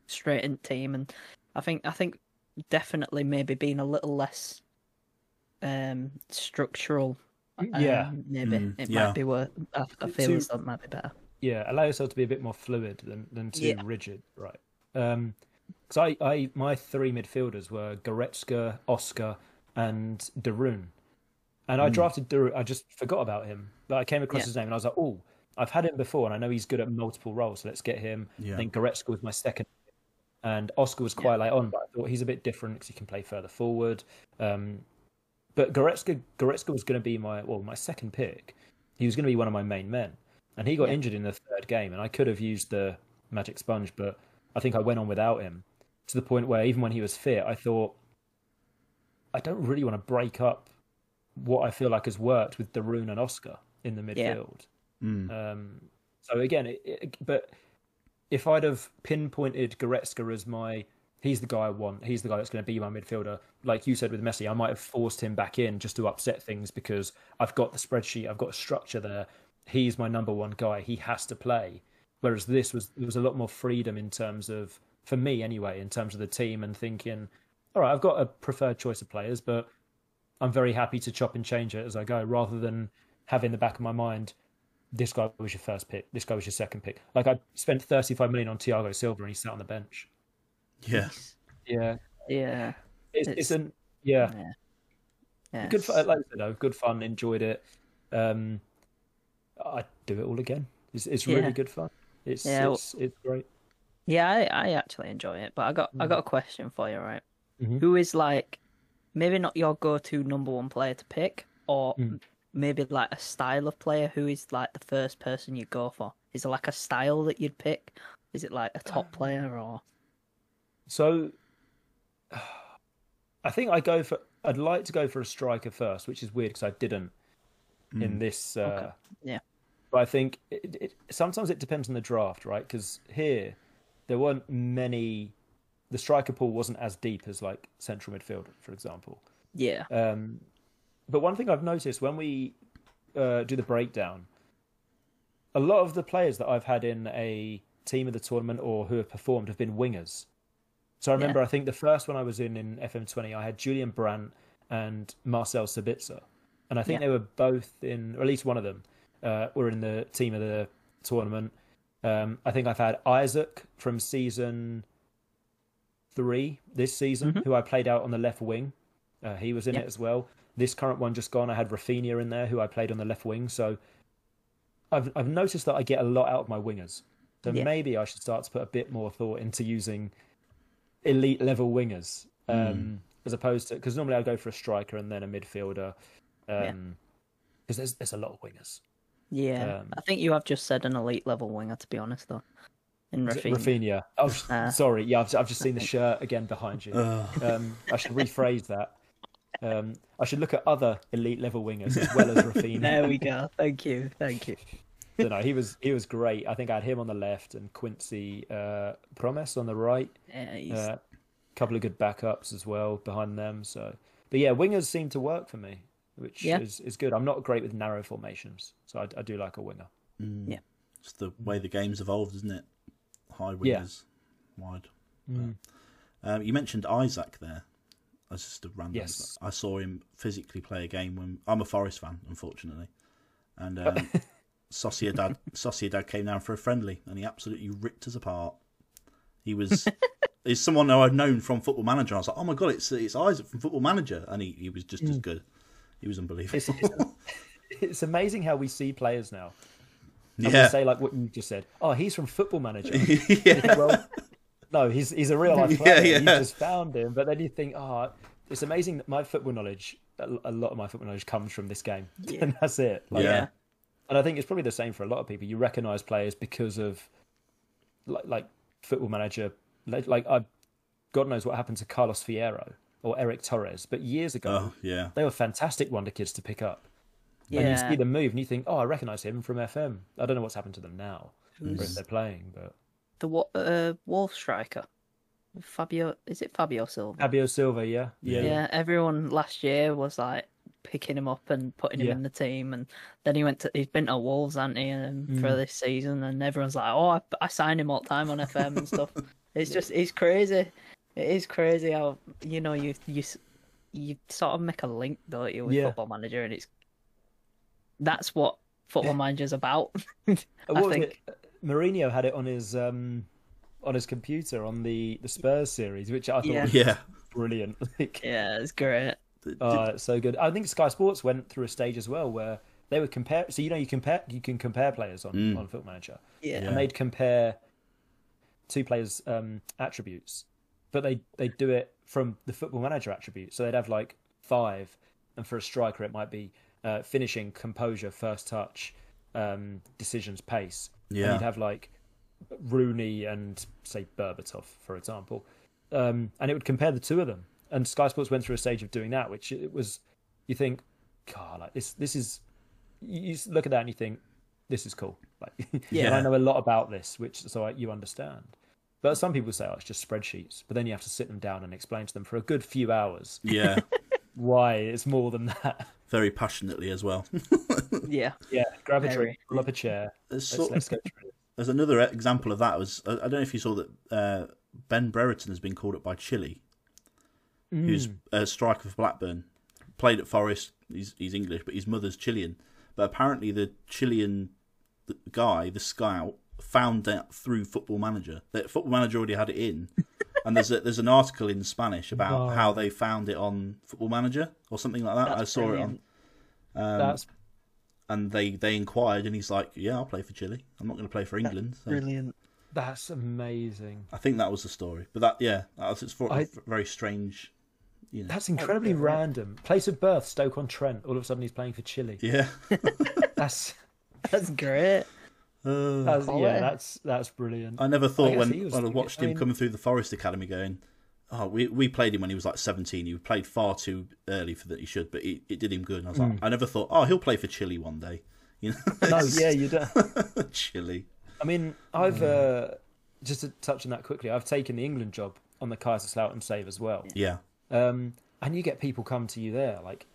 straight in team, and I think I think definitely maybe being a little less um structural.
Yeah.
um, maybe
Mm,
it
yeah.
might be worth. I, I feel
To-
as though it might be better.
Yeah, allow yourself to be a bit more fluid than, than too
Yeah.
rigid, right? Um, because I, I, my three midfielders were Goretzka, Oscar, and Darun, and I drafted Darun. I just forgot about him, but I came across
Yeah.
his name and I was like, oh, I've had him before, and I know he's good at multiple roles, so let's get him.
Yeah.
I think Goretzka was my second, and Oscar was quite late on, but I thought he's a bit different because he can play further forward. Um, but Goretzka, Goretzka was going to be my well, my second pick. He was going to be one of my main men, and he got
Yeah.
injured in the third game, and I could have used the magic sponge, but I think I went on without him. to the point where even when he was fit, I thought I don't really want to break up what I feel like has worked with Darun and Oscar in the
Yeah.
midfield. Um, so again, it, it, but if I'd have pinpointed Goretzka as my, he's the guy I want, he's the guy that's going to be my midfielder. Like you said with Messi, I might have forced him back in just to upset things because I've got the spreadsheet, I've got a structure there. He's my number one guy. He has to play. Whereas this was there was a lot more freedom in terms of, for me anyway, in terms of the team and thinking, all right, I've got a preferred choice of players, but I'm very happy to chop and change it as I go, rather than have in the back of my mind, this guy was your first pick, this guy was your second pick. Like I spent 35 million on Thiago Silva and he sat on the bench.
Yeah.
Yeah,
Yeah.
it's,
It's-
it's an yeah,
Yeah. Yeah.
good fun. Like I said, though, good fun. Enjoyed it. Um, I'd do it all again. It's it's really
Yeah.
good fun. It's
Yeah, well-
it's it's great.
Yeah, I, I actually enjoy it, but I got I got a question for you, right?
Mhm.
Who is like maybe not your go-to number one player to pick, or
Mm.
Maybe like a style of player? Who is like the first person you go for? Is there like a style that you'd pick? Is it like a top player or?
So, I think I go for. I'd like to go for a striker first, which is weird because I didn't in this. Uh,
Okay. Yeah.
But I think it, it, sometimes it depends on the draft, right? Because here there weren't many. The striker pool wasn't as deep as like central midfield, for example.
Yeah.
Um, but one thing I've noticed when we uh, do the breakdown, a lot of the players that I've had in a team of the tournament or who have performed have been wingers. So I remember, I think the first one I was in in FM20, I had Julian Brandt and Marcel Sabitzer, and I think
Yeah.
they were both in, or at least one of them, uh, were in the team of the tournament. Um, I think I've had Isak from season three this season, who I played out on the left wing. Uh, he was in
Yeah.
it as well. This current one just gone, I had Rafinha in there, who I played on the left wing. So I've I've noticed that I get a lot out of my wingers. So
Yeah.
maybe I should start to put a bit more thought into using elite level wingers, um, as opposed to because normally I go for a striker and then a midfielder, because
Yeah.
there's there's a lot of wingers.
Yeah.
Um,
I think you have just said an elite level winger. To be honest, though, in Rafinha.
Rafinha. Oh,
Ah.
sorry. Yeah, I've, I've just seen the shirt again behind you. Um, I should rephrase that. Um, I should look at other elite level wingers as well as Rafinha.
There we go. Thank you. Thank you.
So no, he was he was great. I think I had him on the left and Quincy uh, Promes on the right.
Yeah, he's,
A couple of good backups as well behind them. So, but yeah, wingers seem to work for me, which
Yeah.
is, is good. I'm not great with narrow formations, so I, I do like a winger.
Yeah.
It's the way the game's evolved, isn't it? High
Yeah.
wingers, wide. Um, you mentioned Isak there. That's just a random.
Yes.
I saw him physically play a game when I'm a Forest fan, unfortunately, and um, Sociedad Sociedad came down for a friendly, and he absolutely ripped us apart. He was. Is someone who I've known from Football Manager. I was like, "Oh my god, it's it's Isak from Football Manager," and he, he was just as good. He was unbelievable.
It's, it's, it's amazing how we see players now. And
yeah,
say like what you just said. Oh, he's from Football Manager.
yeah,
well, no, he's he's a real life player.
yeah.
You just found him, but then you think, oh, it's amazing that my football knowledge, a a lot of my football knowledge comes from this game, and that's it. Like,
Yeah.
and I think it's probably the same for a lot of people. You recognise players because of like like Football Manager. Like, like I, God knows what happened to Carlos Fierro or Eric Torres, but years ago
oh yeah,
they were fantastic wonder kids to pick up. And you see them move, and you think, oh, I recognise him from FM. I don't know what's happened to them now, or if they're playing, but.
The wa- uh, Wolf striker, Fabio. Is it Fabio Silva?
Fabio Silva, yeah, yeah,
yeah, everyone last year was like picking him up and putting him
Yeah.
in the team, and then he went to he's been to Wolves, hasn't he, um, for
Mm.
this season, and everyone's like, oh, I, I signed him all the time on FM and stuff. It's just it's crazy. It is crazy how you know you you you sort of make a link, don't you, with
Yeah.
Football Manager, and it's that's what Football Manager's about. I
What
think.
it? Mourinho had it on his um on his computer on the the Spurs series, which I thought
Yeah.
was
yeah.
brilliant. Like,
Yeah, it's great.
uh, it's so good. I think Sky Sports went through a stage as well where they would compare. So you know you compare you can compare players on
Mm.
on Football Manager,
Yeah.
and they'd compare two players' um, attributes, but they they do it from the Football Manager attributes. So they'd have like five, and for a striker it might be uh, finishing, composure, first touch, um, decisions, pace.
Yeah.
and you'd have like Rooney and say Berbatov, for example. um, and it would compare the two of them. And Sky Sports went through a stage of doing that, which it was, you think, God, like this, this is, you you look at that and you think, this is cool. Like,
Yeah.
and I know a lot about this, which so I, you understand. But some people say, oh, it's just spreadsheets. But then you have to sit them down and explain to them for a good few hours
Yeah,
why it's more than that.
very passionately as well.
Yeah.
Yeah, grab a drink, pull up a chair.
There's,
Let's,
sort
let's go through it.
there's another example of that. Was I I don't know if you saw that uh, Ben Brereton has been called up by Chile, who's
Mm.
a striker for Blackburn. Played at Forest. He's he's English, but his mother's Chilean. But apparently, the Chilean guy, the scout, found out through Football Manager. That Football Manager already had it in, and there's a, there's an article in Spanish about
Wow.
how they found it on Football Manager or something like that.
That's
I saw
brilliant.
it on, um,
That's
and they they inquired, and he's like, "Yeah, I'll play for Chile. I'm not going to play for England." So
Brilliant.
that's amazing.
I think that was the story. But that, yeah, that was it's for
I-
a very strange. You know,
That's incredibly random. Place of birth, Stoke on Trent. All of a sudden, he's playing for Chile.
yeah.
That's,
That's great.
Uh,
that's yeah, that's that's brilliant.
I never thought
guess
when,
was
when I
thinking-
watched
I
him
mean-
coming through the Forest Academy, going, "Oh, we we played him when he was like 17. He played far too early for that he should, but it, it did him good." And I was
Hmm.
like, I never thought, "Oh, he'll play for Chile one day." You know,
No, yeah, you don't.
Chile.
I mean, I've uh, just to touch on that quickly. I've taken the England job on the Kaiserslautern save as well.
Yeah,
Um, and you get people come to you there, like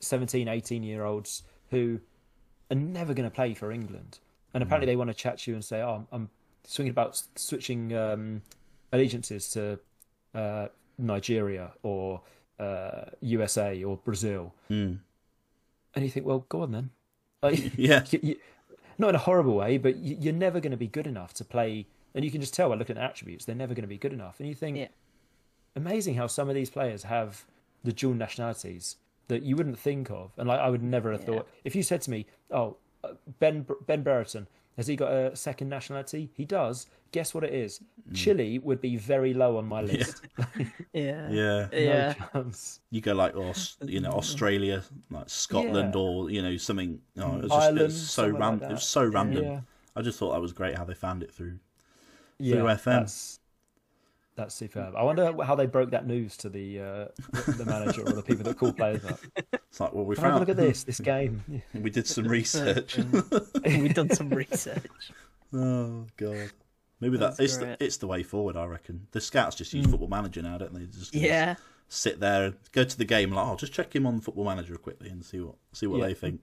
17, 18 year olds who are never going to play for England. And apparently they want to chat to you and say, oh, I'm, I'm swinging about switching um, allegiances to uh, Nigeria or uh, USA or Brazil.
Mm.
And you think, well, go on then. Like,
yeah,
you, you, not in a horrible way, but you, you're never going to be good enough to play. And you can just tell by looking at attributes, they're never going to be good enough. And you think,
Yeah.
amazing how some of these players have the dual nationalities that you wouldn't think of. And like, I would never have
Yeah.
thought if you said to me, "Oh, uh, Ben Ben Brereton has he got a second nationality?" He does. Guess what it is? Hmm. Chile would be very low on my list.
Yeah.
yeah.
No
Yeah.
chance.
You go like, Aus- you know, Australia, like Scotland,
Yeah.
or you know, something. Oh, it was just it was so
somewhere like
random. it was so random. I just thought that was great how they found it through.
yeah.
FM.
That's, that's superb. I wonder how they broke that news to the uh, the, the manager or the people that call players up.
It's like, well, we
Can I have a
found.
look at this? This game.
We did some research.
We've done some research.
Oh god. Maybe that
That's
it's the, it's the way forward. I reckon the scouts just use Football Manager now, don't they? Just
Yeah.
sit there, go to the game, like, oh, just check him on Football Manager quickly and see what see what
Yeah.
they think.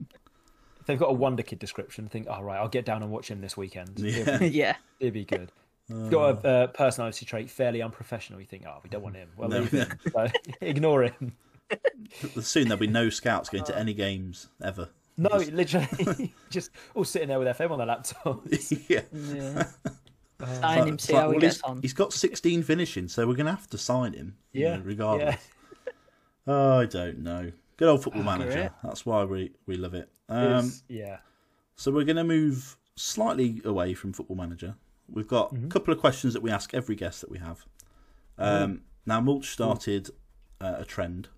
If they've got a Wonder Kid description, think, oh, right, I'll get down and watch him this weekend.
Yeah.
yeah.
It'd be good. He's got a uh, personality trait fairly unprofessional. You think, oh, we don't want him. Well,
No.
leave him. So, ignore him.
Soon there'll be no scouts going to any games ever.
No, literally, just all sitting there with FM on their laptop.
yeah.
Yeah.
Uh,
Sign him, see
like,
how he gets
he's,
on.
he's got 16 finishing, so we're going to have to sign him. you
yeah,
know, regardless.
Yeah.
Oh, I don't know. Good old Football Manager. That's why we, we love it. Um,
It's- yeah.
So we're going to move slightly away from Football Manager. We've got a couple of questions that we ask every guest that we have. Um, Now, Mulch started uh, a trend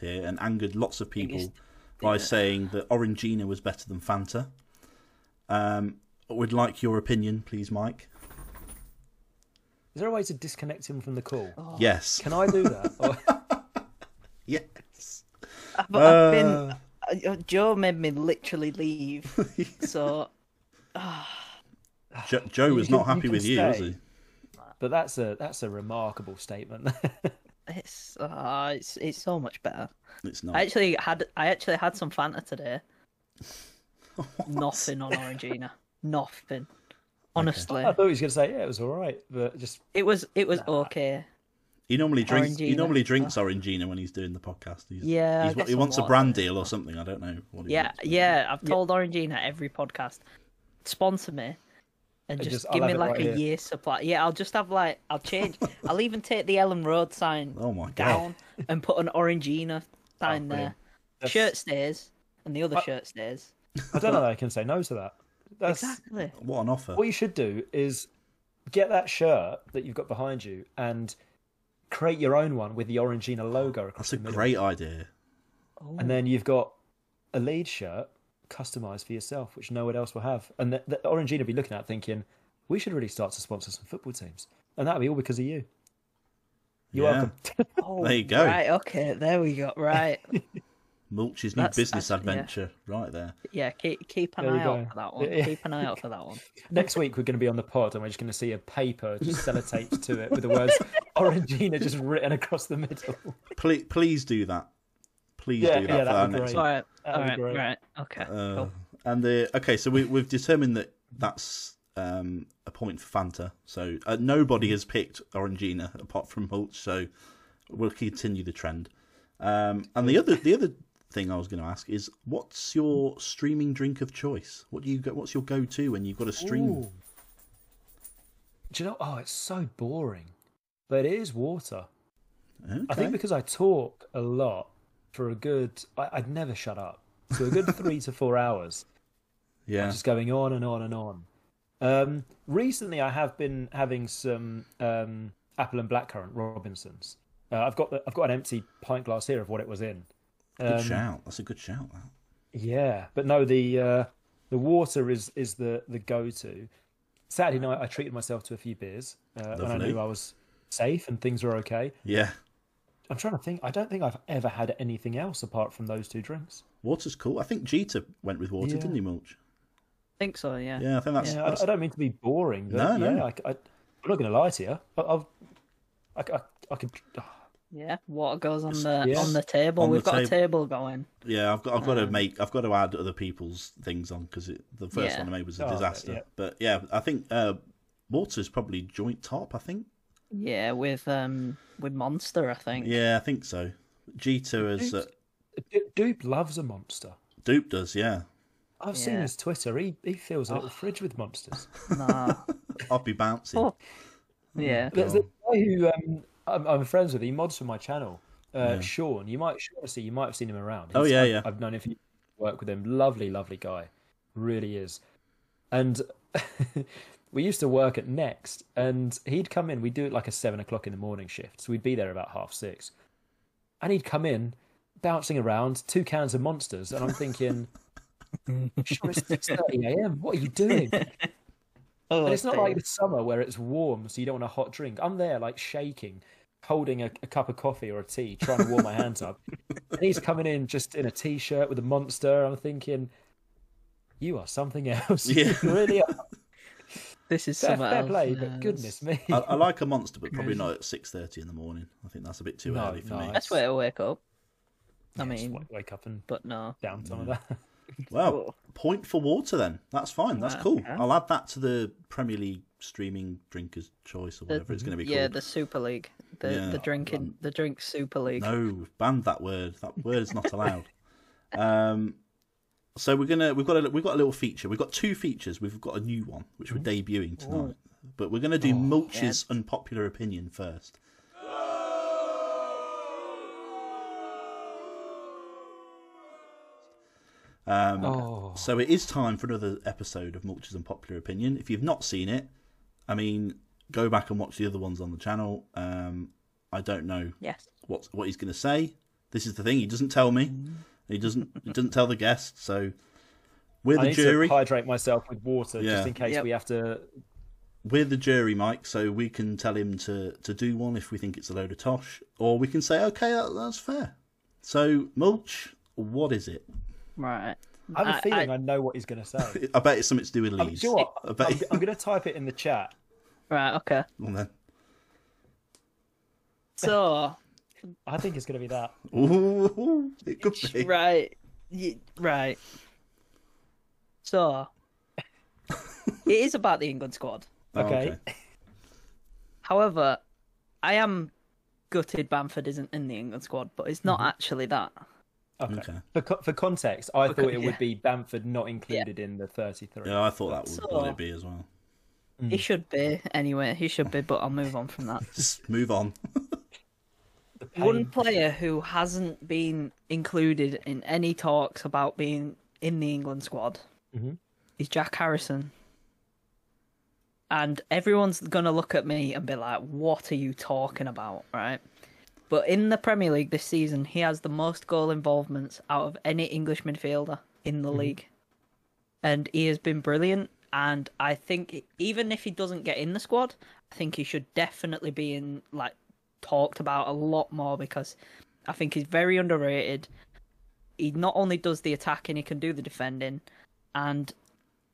here and angered lots of people
Biggest-
by
yeah.
saying that Orangina was better than Fanta. Um, would like your opinion, please, Mike.
Is there a way to disconnect him from the call?
Oh.
Yes.
Can I do that? Or-
Yes.
I've, I've been.
Uh,
uh, Joe made me literally leave. so
Jo- Joe was not happy with
can
you, was he?
but that's a that's a remarkable statement.
it's uh, it's it's so much better.
It's not.
I actually had I actually had some Fanta today. Nothing on Orangina. Nothing. Honestly,
I thought he was going to say, yeah, it was all right, but just
it was it was okay.
He normally drinks. He
Orangina.
normally drinks Orangina when he's doing the podcast. He's,
Yeah,
he's, he
some
wants a brand deal or something. I don't know what. He
Yeah,
wants,
yeah. I've told Orangina every podcast, sponsor me, and just,
just- I'll
give me like
right
a
here.
year supply. Yeah, I'll just have like I'll change. I'll even take the Elland Road sign
Oh my god!
down and put an Orangina oh, sign
brilliant.
there.
That's-
Shirt stays, and the other
I-
shirt stays.
I don't know that I can say no to that. That's
Exactly.
What an offer!
what you should do is get that shirt that you've got behind you and create your own one with the Orangina logo across
That's a
the middle.
great idea. Oh.
And then you've got a lead shirt customized for yourself, which no one else will have. And the, the Orangina will be looking at thinking, we should really start to sponsor some football teams. And that'll be all because of you. You're
Yeah.
welcome.
Oh,
There you go.
Right, okay, there we go. Right.
Mulch's new
That's-
business
that's- yeah.
adventure, right there.
Yeah, keep keep an
There
eye
go.
out for that one.
Yeah.
Keep an eye out for that one.
Next week we're going to be on the pod and we're just going to see a paper just sellotaped to it with the words Orangina just written across the middle.
Please, please do that. Please
Yeah,
do that
yeah,
for our
that'd be
next
great.
All right,
That'd
all
be
right, Okay,
Uh,
cool.
And the okay, so we, we've determined that that's um, a point for Fanta. So uh, nobody has picked Orangina apart from Mulch. So we'll continue the trend. Um, and the other the other thing I was going to ask is, what's your streaming drink of choice? What do you go? What's your go to when you've got a stream?
Ooh. Do you know? Oh, it's so boring, but it is water.
Okay.
I think because I talk a lot for a good, I, I'd never shut up. So a good three to four hours,
yeah,
just going on and on and on. Um, recently, I have been having some um, apple and blackcurrant Robinsons. Uh, I've got the, I've got an empty pint glass here of what it was in.
good
Um,
shout. That's a good shout. That.
Yeah, but no, the uh, the water is is the the go to. Saturday night, I treated myself to a few beers uh, when I knew I was safe and things were okay.
Yeah,
I'm trying to think. I don't think I've ever had anything else apart from those two drinks.
water's cool. I think Jeter went with water,
Yeah.
didn't he, Mulch?
I think so. Yeah.
Yeah, I think that's.
yeah,
that's-
I, I don't mean to be boring, but
No, no.
yeah, I, I, am not going to lie to you. I, I'll, I, I, I could.
Yeah, water goes on the
Yeah.
on the table.
On the
We've got a
table.
table going.
Yeah, I've got I've got to
Um,
make I've got to add other people's things on because the first
Yeah.
one I made was a
Oh,
disaster.
yeah.
But yeah, I think uh, water's probably joint top. I think.
Yeah, with um with Monster, I think.
Yeah, I think so. Jeter as uh,
D- Dupe loves a monster.
Dupe does. Yeah,
I've seen his Twitter. He he fills a little fridge with monsters.
Nah.
I'll be bouncing.
Oh. yeah.
There's a guy who um, I'm, I'm friends with. He mods for my channel. Uh,
Yeah.
Sean, you might see, you might have seen him around.
Oh, yeah,
I've,
yeah.
I've known him. For, work with him. Lovely, lovely guy. Really is. And we used to work at Next, and he'd come in. We'd do it like a seven o'clock in the morning shift, so we'd be there about half six. And he'd come in, bouncing around, two cans of monsters, and I'm thinking, "Sean, it's six thirty a.m. What are you doing?"
Oh,
And it's not like the summer where it's warm, so you don't want a hot drink. I'm there like shaking, holding a, a cup of coffee or a tea, trying to warm my hands up. And he's coming in just in a t-shirt with a monster. I'm thinking, you are something else.
Yeah.
you really are.
This is
Fair,
something
fair
else.
play,
yeah,
but goodness me.
I, I like a monster, but probably not at six thirty in the morning. I think that's a bit too
No,
early for
no,
me.
That's where I wake up. I
Yeah,
mean,
wa- wake up and
but no.
down some of that.
Well, point for water then. That's fine. That's cool.
okay.
I'll add that to the Premier League streaming drinkers' choice or
The-
whatever it's going to be
yeah,
called.
the Super League, the
Yeah,
the drinking, the drink Super League.
No, banned that word. That word is not allowed. um, so we're gonna we've got a we've got a little feature. We've got two features. We've got a new one which we're debuting tonight. But we're gonna do Mulch's unpopular opinion first. Um,
Oh,
So it is time for another episode of Mulch's Unpopular Opinion. If you've not seen it, I mean, go back and watch the other ones on the channel. Um, I don't know
Yes.
what what he's going to say. This is the thing; he doesn't tell me. He doesn't. he doesn't tell the guests. So we're
I
the
need
jury.
to hydrate myself with water
Yeah.
just in case
Yep.
we have to.
We're the jury, Mike. So we can tell him to to do one if we think it's a load of tosh, or we can say, okay, that, that's fair. So Mulch, what is it?
Right.
I have a
I-
feeling
I-
I, know what he's going to say.
I bet it's something to do with
leaves.
Leeds.
do you know what?
I bet.
I'm, I'm going to type it in the chat.
Right. Okay.
Well, then.
So
I think it's going to be that.
Ooh, it could be.
right, y- right. So it is about the England squad.
Oh,
Okay.
However, I am gutted Bamford isn't in the England squad, but it's not mm-hmm. actually that.
Okay.
Okay.
For, co- for context, I
Okay,
thought it
yeah.
would be Bamford not included in the 33.
Yeah, I thought that would
So-
what it'd be as well. Mm.
He should be anyway. He should be, but I'll move on from that.
Just move on.
One player who hasn't been included in any talks about being in the England squad
Mhm.
is Jack Harrison. And everyone's going to look at me and be like, what are you talking about? Right? But in the Premier League this season, he has the most goal involvements out of any English midfielder in the league. And he has been brilliant. And I think even if he doesn't get in the squad, I think he should definitely be in like talked about a lot more because I think he's very underrated. He not only does the attacking, he can do the defending, and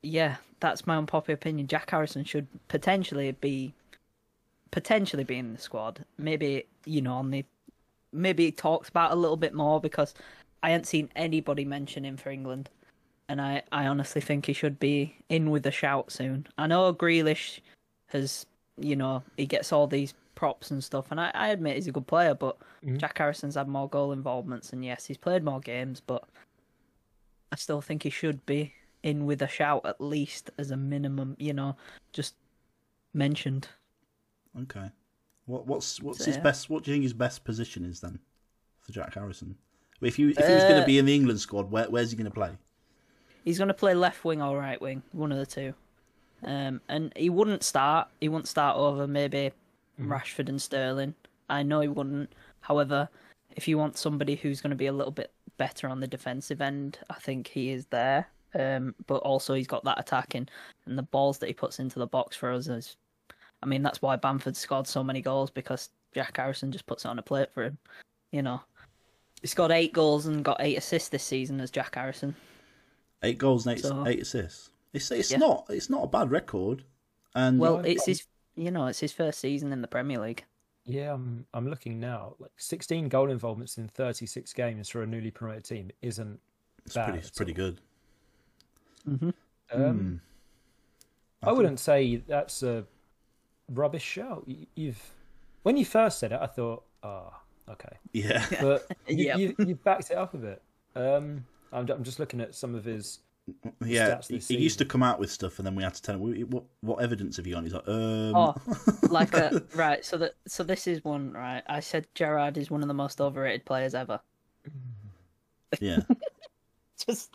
yeah, that's my unpopular opinion. Jack Harrison should potentially be potentially be in the squad. Maybe you know on the maybe talked about a little bit more because I hadn't seen anybody mention him for England, and I I honestly think he should be in with a shout soon. I know Grealish has you know he gets all these props and stuff, and I, I admit he's a good player, but
Mhm.
Jack Harrison's had more goal involvements, and yes, he's played more games, but I still think he should be in with a shout at least as a minimum. You know, just mentioned.
Okay. What what's what's
So,
his
yeah.
best? What do you think his best position is then for Jack Harrison? If you if he was going
Uh,
to be in the England squad, where where's he going to play?
He's going to play left wing or right wing, one of the two. Um, and he wouldn't start. He wouldn't start over maybe Rashford and Sterling. I know he wouldn't. However, if you want somebody who's going to be a little bit better on the defensive end, I think he is there. Um, but also he's got that attacking and the balls that he puts into the box for us is. I mean, that's why Bamford scored so many goals because Jack Harrison just puts it on a plate for him. You know, he scored eight goals and got eight assists this season as Jack Harrison.
Eight goals and eight,
So-
eight assists. It's it's
Yeah.
not it's not a bad record. And
Well,
I've
it's
got-
his, you know, it's his first season in the Premier League.
Yeah, I'm I'm looking now. Like 16 goal involvements in 36 games for a newly promoted team isn't
it's
bad.
pretty it's pretty good.
Mm-hmm.
Um, I wouldn't say that's a rubbish shout. You- You've when you first said it, I thought, oh, okay,
Yeah.
but you,
Yep.
you you backed it up a bit. Um, I'm I'm just looking at some of his.
Yeah,
stats
he, he used to come out with stuff, and then we had to tell him "What- what what evidence have you got? He's like, um,
Oh, like a right. So that so this is one right. I said Gerrard is one of the most overrated players ever.
yeah.
Just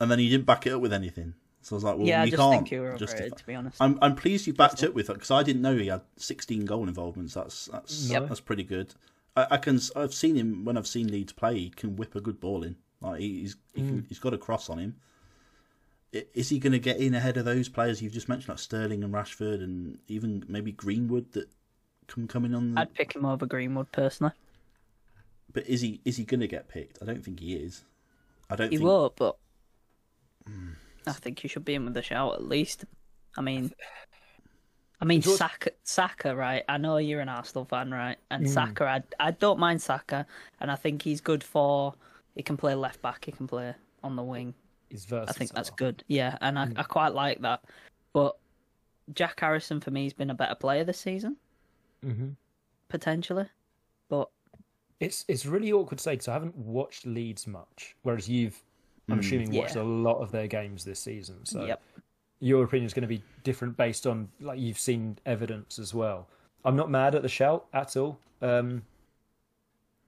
And then he didn't back it up with anything. So I was like, well,
yeah, I
you
just
can't
think you were overrated.
justify-
To be honest,
I'm I'm pleased you backed it with it because I didn't know he had 16 goal involvements. That's that's
Yep.
that's pretty good. I, I can I've seen him when I've seen Leeds play. He can whip a good ball in. Like he- he's he can, he's got a cross on him. Is he going to get in ahead of those players you've just mentioned, like Sterling and Rashford, and even maybe Greenwood that come coming on? The...
I'd pick him over Greenwood personally.
But is he is he going to get picked? I don't think he is. I don't
He
think.
won't, but I think he should be in with a shout at least. I mean, I mean
George-
Saka, Saka, right? I know you're an Arsenal fan, right? And
Mm.
Saka, I, I don't mind Saka, and I think he's good for. He can play left back. He can play on the wing.
His versatile.
I think that's good. Yeah, and I, I quite like that. But Jack Harrison for me has been a better player this season,
hmm
potentially. But
It's it's really awkward to say because I haven't watched Leeds much, whereas you've, I'm assuming, watched
Yeah.
a lot of their games this season. So
yep,
your opinion is going to be different based on like you've seen evidence as well. I'm not mad at the shout at all. Um,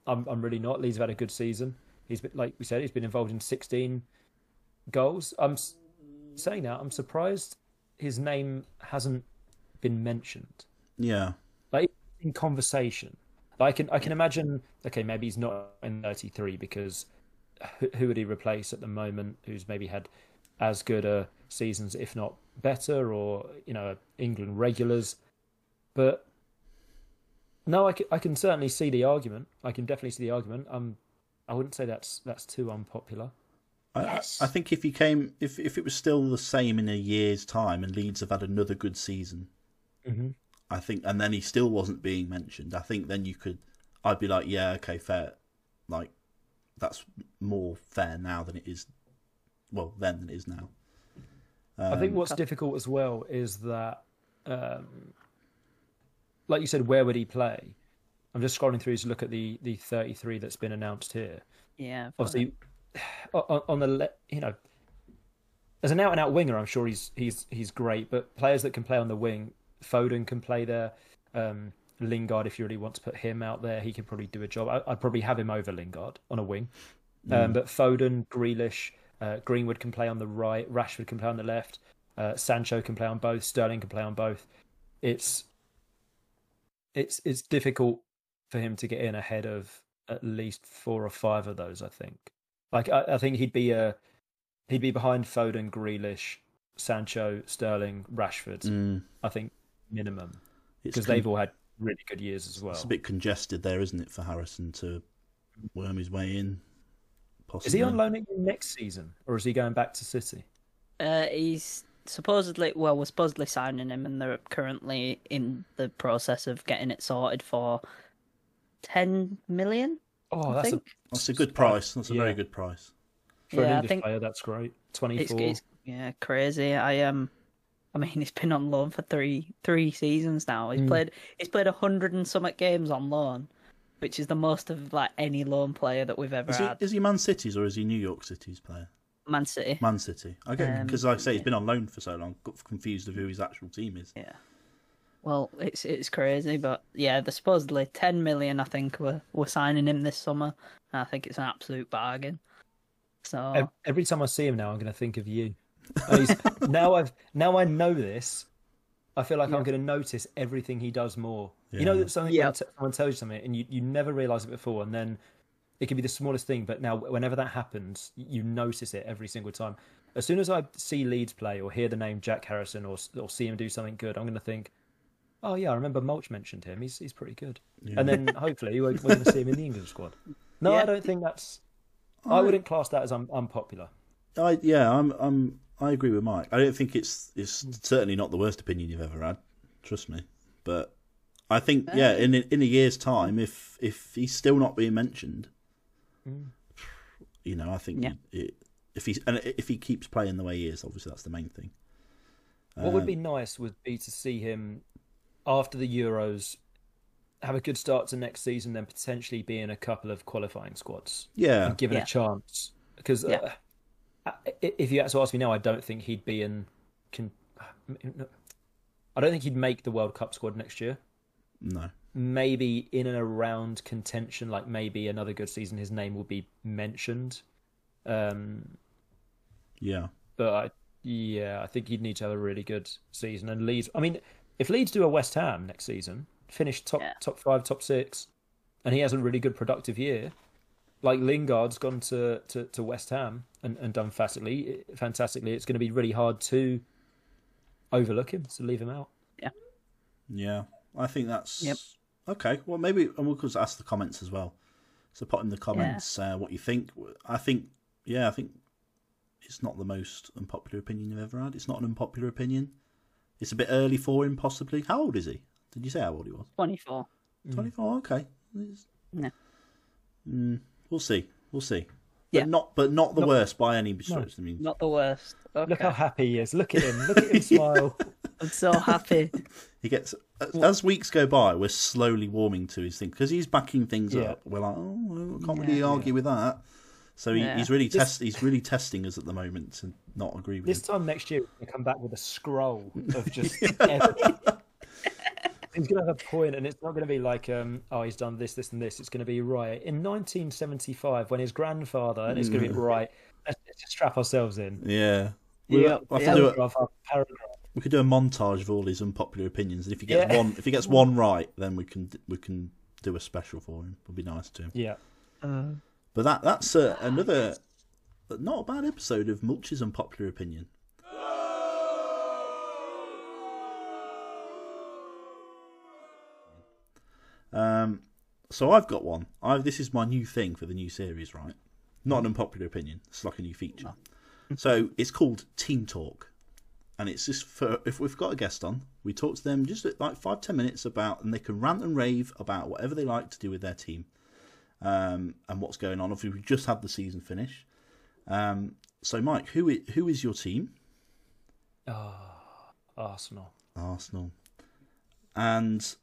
I'm I'm really not. Leeds have had a good season. He's been like we said, he's been involved in 16 goals. I'm saying that I'm surprised his name hasn't been mentioned
Yeah.
like in conversation. Like, I can I can imagine. Okay, maybe he's not in 33 because who, who would he replace at the moment? Who's maybe had as good a seasons, if not better, or you know, England regulars. But no, I can, I can certainly see the argument. I can definitely see the argument. Um, I wouldn't say that's that's too unpopular.
I,
Yes.
I I think if he came, if if it was still the same in a year's time, and Leeds have had another good season,
Mm-hmm.
I think, and then he still wasn't being mentioned. I think then you could, I'd be like, yeah, okay, fair, like that's more fair now than it is, well, then than it is now.
I think
Um,
what's difficult as well is that, um, like you said, where would he play? I'm just scrolling through to look at the the 33 that's been announced here.
yeah.
Obviously, on, on the you know, as an out and out winger, I'm sure he's he's he's great. But players that can play on the wing, Foden can play there. Um, Lingard, if you really want to put him out there, he could probably do a job. I, I'd probably have him over Lingard on a wing. Um, but Foden, Grealish, uh, Greenwood can play on the right. Rashford can play on the left. Uh, Sancho can play on both. Sterling can play on both. It's it's it's difficult for him to get in ahead of at least four or five of those. I think. Like I, I think he'd be a he'd be behind Foden, Grealish, Sancho, Sterling, Rashford.
mm,
I think minimum because
con-
they've all had really good years as well.
It's a bit congested there, isn't it, for Harrison to worm his way in? Possibly.
Is he on loan again next season, or is he going back to City?
Uh, he's supposedly well, we're supposedly signing him, and they're currently in the process of getting it sorted for ten million.
Oh,
I
that's a,
think.
That's a good price. That's a
Yeah.
very good price.
for
Yeah, I
an English
think-
player. That's great. Twenty
It's,
four.
it's yeah crazy. I um, I mean, he's been on loan for three three seasons now. He's
Mm.
played he's played a hundred and something games on loan, which is the most of like any loan player that we've ever
Is he,
had.
is he Man City's or is he New York City's player?
Man City.
Man City. Okay,
Um,
because like I say he's been on loan for so long. Got confused of who his actual team is.
Yeah. Well, it's it's crazy, but yeah, they're supposedly ten million. I think we're we're signing him this summer. and I think it's an absolute bargain. So
Every time I see him now, I'm going to think of you. Now I've now I know this. I feel like I'm going to notice everything he does more. You know that something
Yeah.
someone tells you something and you, you never realize it before, and then it can be the smallest thing, but now whenever that happens, you notice it every single time. As soon as I see Leeds play or hear the name Jack Harrison or or see him do something good, I'm going to think, oh yeah, I remember Mulch mentioned him. He's he's pretty good. And then hopefully we're, we're going to see him in the England squad. No,
Yeah.
I don't think that's. I wouldn't class that as un- unpopular.
I yeah, I'm I'm I agree with Mike. I don't think it's it's certainly not the worst opinion you've ever had. Trust me, but I think yeah, in a- in a year's time, if if he's still not being mentioned, mm. you know, I think
Yeah.
it, if he's and if he keeps playing the way he is, obviously that's the main thing.
What would be um, nice would be to see him after the Euros have a good start to next season, then potentially be in a couple of qualifying squads
Yeah,
and given
Yeah.
a chance. Because
Yeah.
uh, if you had to ask me now, I don't think he'd be in. Can, I don't think he'd make the World Cup squad next year.
no,
Maybe in and around contention, like maybe another good season, his name will be mentioned. Um,
yeah,
but I, yeah, I think he'd need to have a really good season. And Leeds, I mean, if Leeds do a West Ham next season, finish top
Yeah.
top five, top six, and he has a really good productive year, like Lingard's gone to, to, to West Ham and, and done fantastically, fantastically, it's going to be really hard to overlook him, to leave him out.
yeah. Yeah, I think that's
Yep.
okay. Well, maybe and we'll just ask the comments as well. So put in the comments uh, what you think. I think yeah, I think it's not the most unpopular opinion you've ever had. It's not an unpopular opinion. It's a bit early for him, possibly. How old is he? Did you say how old he was?
twenty four.
Twenty four. Okay. It's-
No.
Mm, we'll see. We'll see.
Yeah.
But not, but not the
Not-
worst by any stretch. I mean,
Not the worst. Okay.
Look how happy he is. Look at him. Look at him smile.
I'm so happy.
he gets as weeks go by, we're slowly warming to his thing because he's backing things
Yeah.
up. We're like, oh, well, I can't really
Yeah.
argue with that. So he,
Yeah.
he's really
This-
test. He's really testing us at the moment to not agree with
This
him.
time next year, we come back with a scroll of just. He's going to have a point, and it's not going to be like, um, oh, he's done this, this, and this. It's going to be right in 1975 when his grandfather, and it's going to be right. Let's, let's just strap ourselves in.
Yeah. We'll,
Yeah.
we'll have
Yeah.
do a,
Paragraph
we could do a montage of all his unpopular opinions, and if he gets
Yeah.
one, if he gets one right, then we can we can do a special for him. It'll be nice to him.
Yeah.
But that that's uh, another not a bad episode of Mulch's unpopular opinion. Um, so I've got one. I this is my new thing for the new series, right? Not an unpopular opinion. It's like a new feature. so it's called Team Talk, and it's just for if we've got a guest on, we talk to them just like five ten minutes about, and they can rant and rave about whatever they like to do with their team um, and what's going on. Obviously, we just had the season finish. Um, so, Mike, who i- who is your team?
Arsenal.
Arsenal, and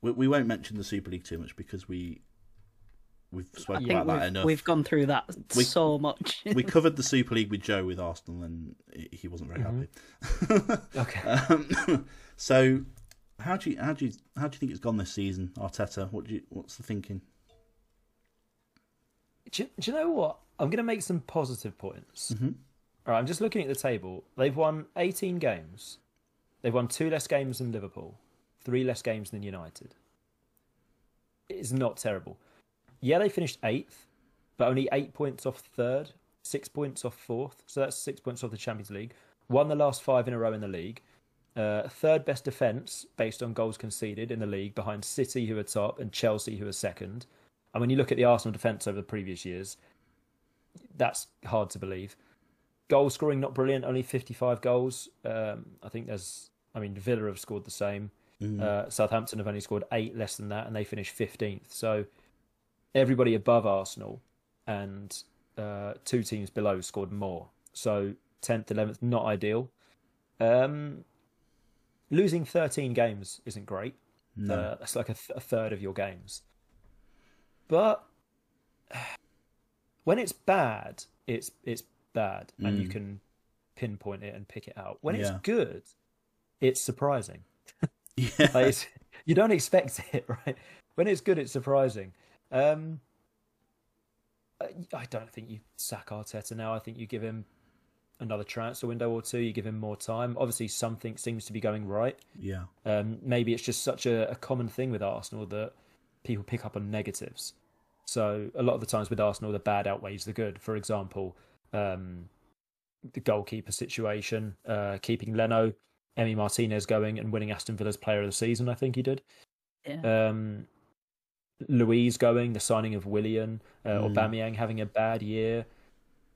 we, we won't mention the Super League too much because we we've spoken about that
we've,
enough.
we've gone through that
We-
so much.
we covered the Super League with Joe with Arsenal, and he wasn't very happy.
Okay.
Um, so, how do you how do you how do you think it's gone this season, Arteta? What do you what's the thinking?
Do, you, do you know what? I'm going to make some positive points.
Mhm.
All right, I'm just looking at the table. They've won 18 games. They've won two less games than Liverpool, three less games than United. It's not terrible. Yeah, they finished eighth, but only eight points off third, six points off fourth. So that's six points off the Champions League. Won the last five in a row in the league. Uh, third best defence based on goals conceded in the league, behind City, who are top, and Chelsea, who are second. And when you look at the Arsenal defence over the previous years, that's hard to believe. Goal scoring not brilliant, only 55 goals. Um, I think there's, I mean, Villa have scored the same.
Mm.
Uh, Southampton have only scored eight less than that, and they finished 15th. So everybody above Arsenal and uh, two teams below scored more. So 10th, 11th, not ideal. Um, losing 13 games isn't great.
no.
Uh, that's like a, th- a third of your games. But when it's bad, it's it's bad, and you
Mm.
can pinpoint it and pick it out. When it's good, it's surprising.
yeah.
Like, it's, you don't expect it, right? When it's good, it's surprising. Um, I I don't think you sack Arteta now. I think you give him another transfer window or two. You give him more time. Obviously, something seems to be going right.
yeah.
Um, maybe it's just such a, a common thing with Arsenal that people pick up on negatives. So a lot of the times with Arsenal, the bad outweighs the good. For example, um, the goalkeeper situation, uh, keeping Leno, Emi Martinez going and winning Aston Villa's Player of the Season. I think he did.
Yeah.
Um, Luiz going, the signing of Willian, uh,
Mm.
Aubameyang having a bad year,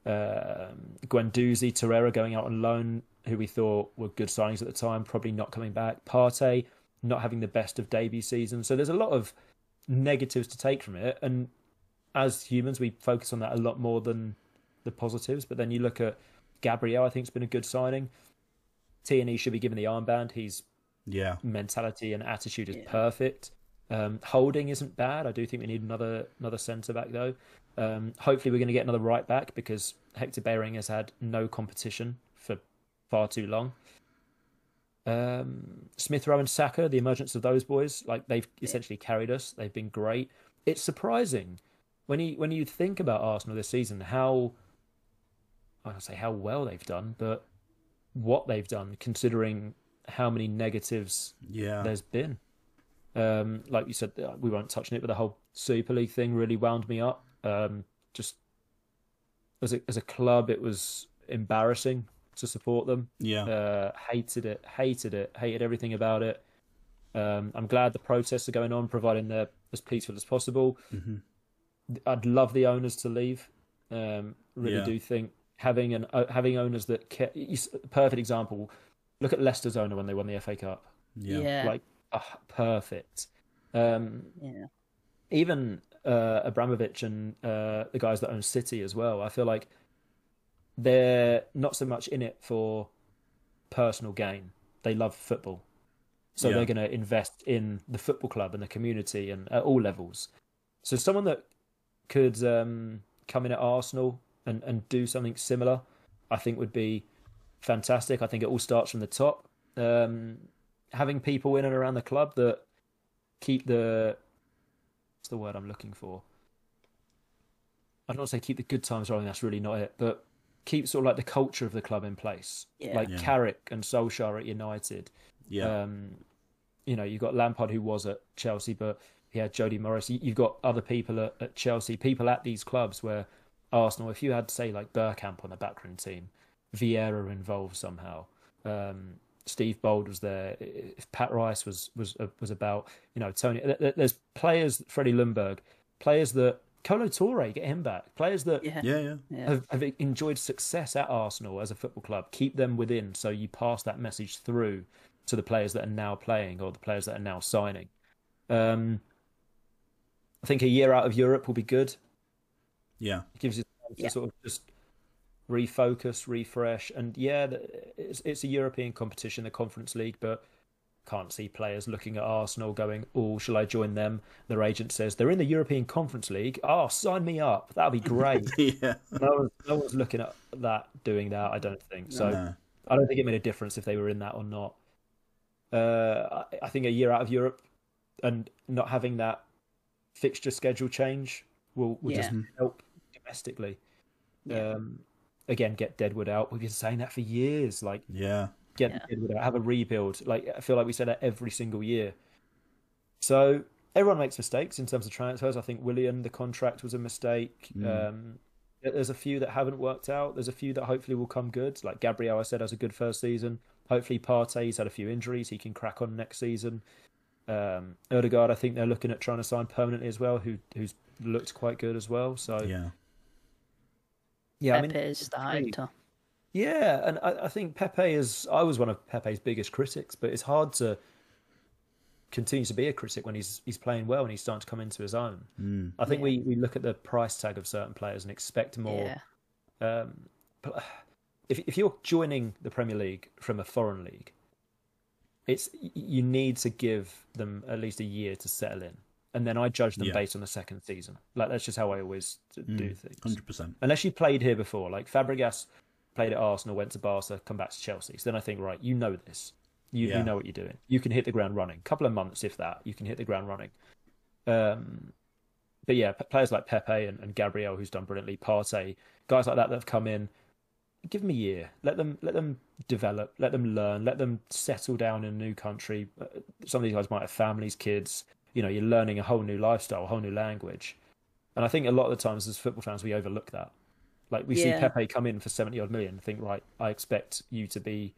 um, Guendouzi, Torreira going out on loan, who we thought were good signings at the time, probably not coming back. Partey not having the best of debut season. So there's a lot of negatives to take from it, and as humans, we focus on that a lot more than the positives. But then you look at Gabriel, I think it's been a good signing. Tierney should be given the armband. He's
Yeah.
mentality and attitude is
Yeah.
perfect. Um, holding isn't bad. I do think we need another another centre back though. Um, hopefully, we're going to get another right back because Hector Bellerin has had no competition for far too long. Um, Smith Rowe and Saka, the emergence of those boys, like they've essentially carried us. They've been great. It's surprising when you when you think about Arsenal this season how I don't say how well they've done, but what they've done considering how many negatives
Yeah.
there's been. Um, like you said, uh, we won't touch on it, but the whole Super League thing really wound me up. Um, just as a as a club, it was embarrassing to support them.
yeah.
Uh, hated it, hated it, hated everything about it. Um, I'm glad the protests are going on, providing they're as peaceful as possible.
hmm
I'd love the owners to leave. Um, really
Yeah.
do think having an uh, having owners that ca- you s- perfect example. Look at Leicester's owner when they won the FA Cup
Yeah.
Yeah.
like ah, perfect. Um,
yeah.
even uh, Abramovich and uh, the guys that own City as well. I feel like they're not so much in it for personal gain. They love football, so
Yeah.
they're going to invest in the football club and the community and at all levels. So someone that could um, come in at Arsenal and, and do something similar, I think would be fantastic. I think it all starts from the top. Um, having people in and around the club that keep the what's the word I'm looking for? I don't want to say keep the good times rolling. That's really not it, but keep sort of like the culture of the club in place.
Yeah.
Like
Yeah.
Carrick and Solskjaer at United.
Yeah.
Um, you know, you've got Lampard who was at Chelsea, but he had Jody Morris. You- You've got other people at, at Chelsea, people at these clubs where Arsenal, if you had, say, like Bergkamp on the backroom team, Vieira involved somehow, um, Steve Bould was there, if Pat Rice was was uh, was about, you know, Tony. there- there- There's players, Freddie Ljungberg, players that Kolo Toure, get him back, players that
Yeah.
yeah. Yeah.
Yeah.
have, have enjoyed success at Arsenal as a football club. Keep them within so you pass that message through to the players that are now playing or the players that are now signing. Um, I think a year out of Europe will be good.
Yeah.
It gives you time to
Yeah.
sort of just refocus, refresh, and yeah, it's it's a European competition, the Conference League, but can't see players looking at Arsenal going, "Oh, shall I join them?" Their agent says they're in the European Conference League. Oh, sign me up. That'd be great.
yeah.
no, one, no one's looking at that, doing that. I don't think so.
No.
I don't think it made a difference if they were in that or not. Uh, I, I think a year out of Europe and not having that fixture schedule change will, will just help domestically.
Yeah.
Um, again, get Deadwood out. We've been saying that for years. Like,
Yeah.
Get
Yeah.
Deadwood out, have a rebuild. Like, I feel like we say that every single year. So everyone makes mistakes in terms of transfers. I think Willian, the contract was a mistake.
Mm.
Um, there's a few that haven't worked out. There's a few that hopefully will come good. Like Gabriel, I said, has a good first season. Hopefully, Partey's had a few injuries; he can crack on next season. Um, Odegaard, I think they're looking at trying to sign permanently as well, who who's looked quite good as well. So
Yeah.
yeah, I mean,
is starting to.
Yeah, and I, I think Pepe is. I was one of Pepe's biggest critics, but it's hard to continue to be a critic when he's he's playing well and he's starting to come into his own.
Mm.
I think
Yeah.
we, we look at the price tag of certain players and expect more.
Yeah.
Um, but if if you're joining the Premier League from a foreign league, it's you need to give them at least a year to settle in, and then I judge them
Yeah.
based on the second season. Like that's just how I always do
Mm.
things.
Hundred percent.
Unless you played here before, like Fabregas played at Arsenal, went to Barca, come back to Chelsea. So then I think, right, you know this. You,
Yeah.
you know what you're doing. You can hit the ground running. couple of months, if that, you can hit the ground running. Um, but yeah, players like Pepe and, and Gabriel, who's done brilliantly, Partey, guys like that that have come in, give them a year. Let them let them develop. Let them learn. Let them settle down in a new country. Uh, Some of these guys might have families, kids. You know, you're learning a whole new lifestyle, a whole new language. And I think a lot of the times as football fans, we overlook that. Like we see Pepe come in for seventy odd million, and think right, I expect you to be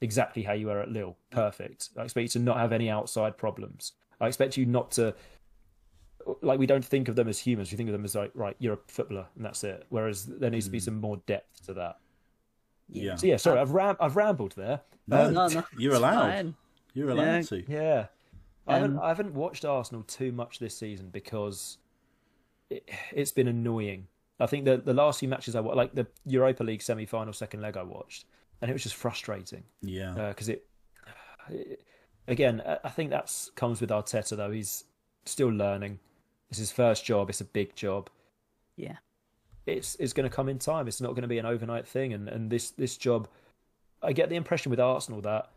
exactly how you were at Lille, perfect. I expect you to not have any outside problems. I expect you not to like we don't think of them as humans. We think of them as like right, you're a footballer and that's it. Whereas there needs to be
Mm.
some more depth to that.
Yeah.
So yeah, sorry, I've ram- I've rambled there.
No,
Um,
No, no,
you're allowed.
fine.
You're allowed
Yeah.
to.
Yeah, I haven't
Um,
I haven't watched Arsenal too much this season because it, it's been annoying. I think the the last few matches I watched, like the Europa League semi final second leg, I watched, and it was just frustrating
Yeah.
Uh, because it, it again I- I think that's comes with Arteta though. He's still learning. It's his first job. It's a big job.
Yeah.
It's it's going to come in time. It's not going to be an overnight thing. And and this this job, I get the impression with Arsenal that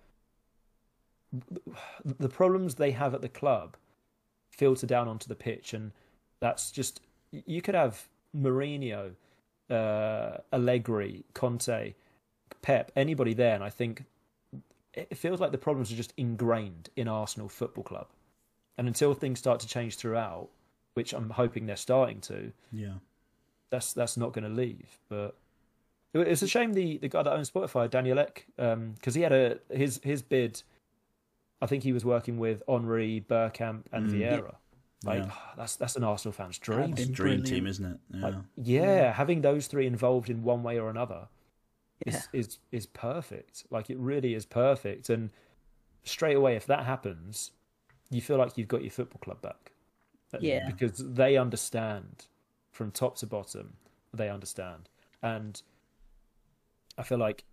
the problems they have at the club filter down onto the pitch, and that's just you could have Mourinho, uh, Allegri, Conte, Pep, anybody there, and I think it feels like the problems are just ingrained in Arsenal Football Club, and until things start to change throughout, which I'm hoping they're starting to,
Yeah.
that's that's not going to leave. But it's a shame the, the guy that owns Spotify, Daniel Ek, because he had a his his bid. I think he was working with Henry, Bergkamp, and
Mm.
Vieira. Like
Yeah.
that's that's an Arsenal fan's dream.
That'd
a dream
brilliant.
team, isn't it? Yeah.
Like, yeah, having those three involved in one way or another
Yeah.
is, is is perfect. Like it really is perfect. And straight away, if that happens, you feel like you've got your football club back. Uh,
Yeah.
because they understand from top to bottom. They understand, and I feel like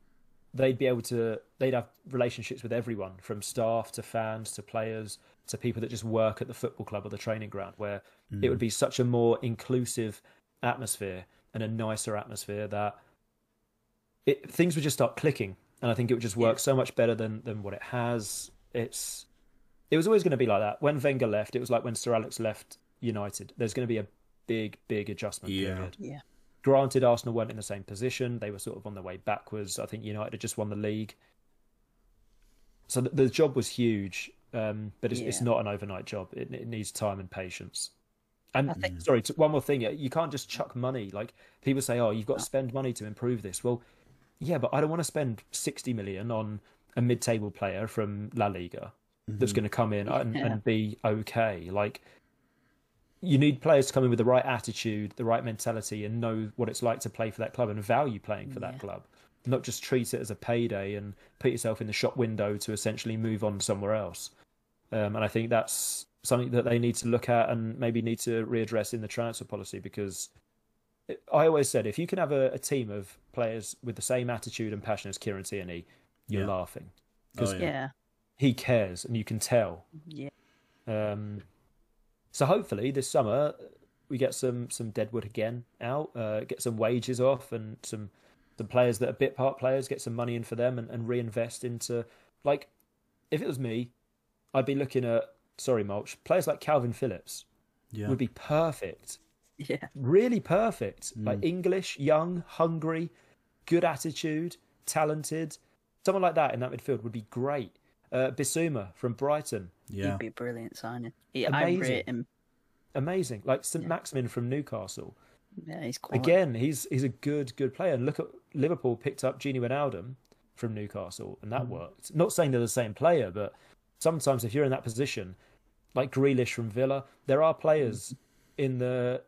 they'd be able to. They'd have relationships with everyone, from staff to fans to players to people that just work at the football club or the training ground, where it hmm. would be such a more inclusive atmosphere and a nicer atmosphere that it, things would just start clicking, and I think it would just work so much better than than what it has. It's it was always going to be like that. When Wenger left, it was like when Sir Alex left United. There's going to be a big, big adjustment
Yeah.
period.
Yeah.
Granted, Arsenal weren't in the same position; they were sort of on their way backwards. I think United had just won the league, so the, the job was huge. Um, but it's, it's not an overnight job. It, it needs time and patience. And
think-
sorry, one more thing. You can't just chuck money. Like people say, "Oh, you've got to spend money to improve this." Well, yeah, but I don't want to spend sixty million on a mid-table player from La Liga that's going to come in and,
Yeah.
and be okay. Like you need players to come in with the right attitude, the right mentality, and know what it's like to play for that club and value playing for that club. Not just treat it as a payday and put yourself in the shop window to essentially move on somewhere else. Um, and I think that's something that they need to look at and maybe need to readdress in the transfer policy because it- I always said if you can have a, a team of players with the same attitude and passion as Kieran Tierney, you're
Yeah.
laughing.
Oh,
Yeah.
yeah.
He cares and you can tell.
Yeah.
Um, so hopefully this summer we get some some Deadwood again out, uh, get some wages off, and some some players that are bit part players get some money in for them and, and reinvest into like if it was me, I'd be looking at sorry mulch players like Kalvin Phillips
Yeah.
would be perfect,
Yeah.
really perfect, like English, young, hungry, good attitude, talented, someone like that in that midfield would be great. Uh, Bissouma from Brighton,
Yeah.
He'd be a brilliant signing. Yeah,
Amazing.
rate him.
amazing. Like St Maximin from Newcastle.
Yeah, he's quality.
Again, he's he's a good good player. And look at Liverpool picked up Gini Wijnaldum from Newcastle, and that worked. Not saying they're the same player, but sometimes if you're in that position, like Grealish from Villa, there are players in the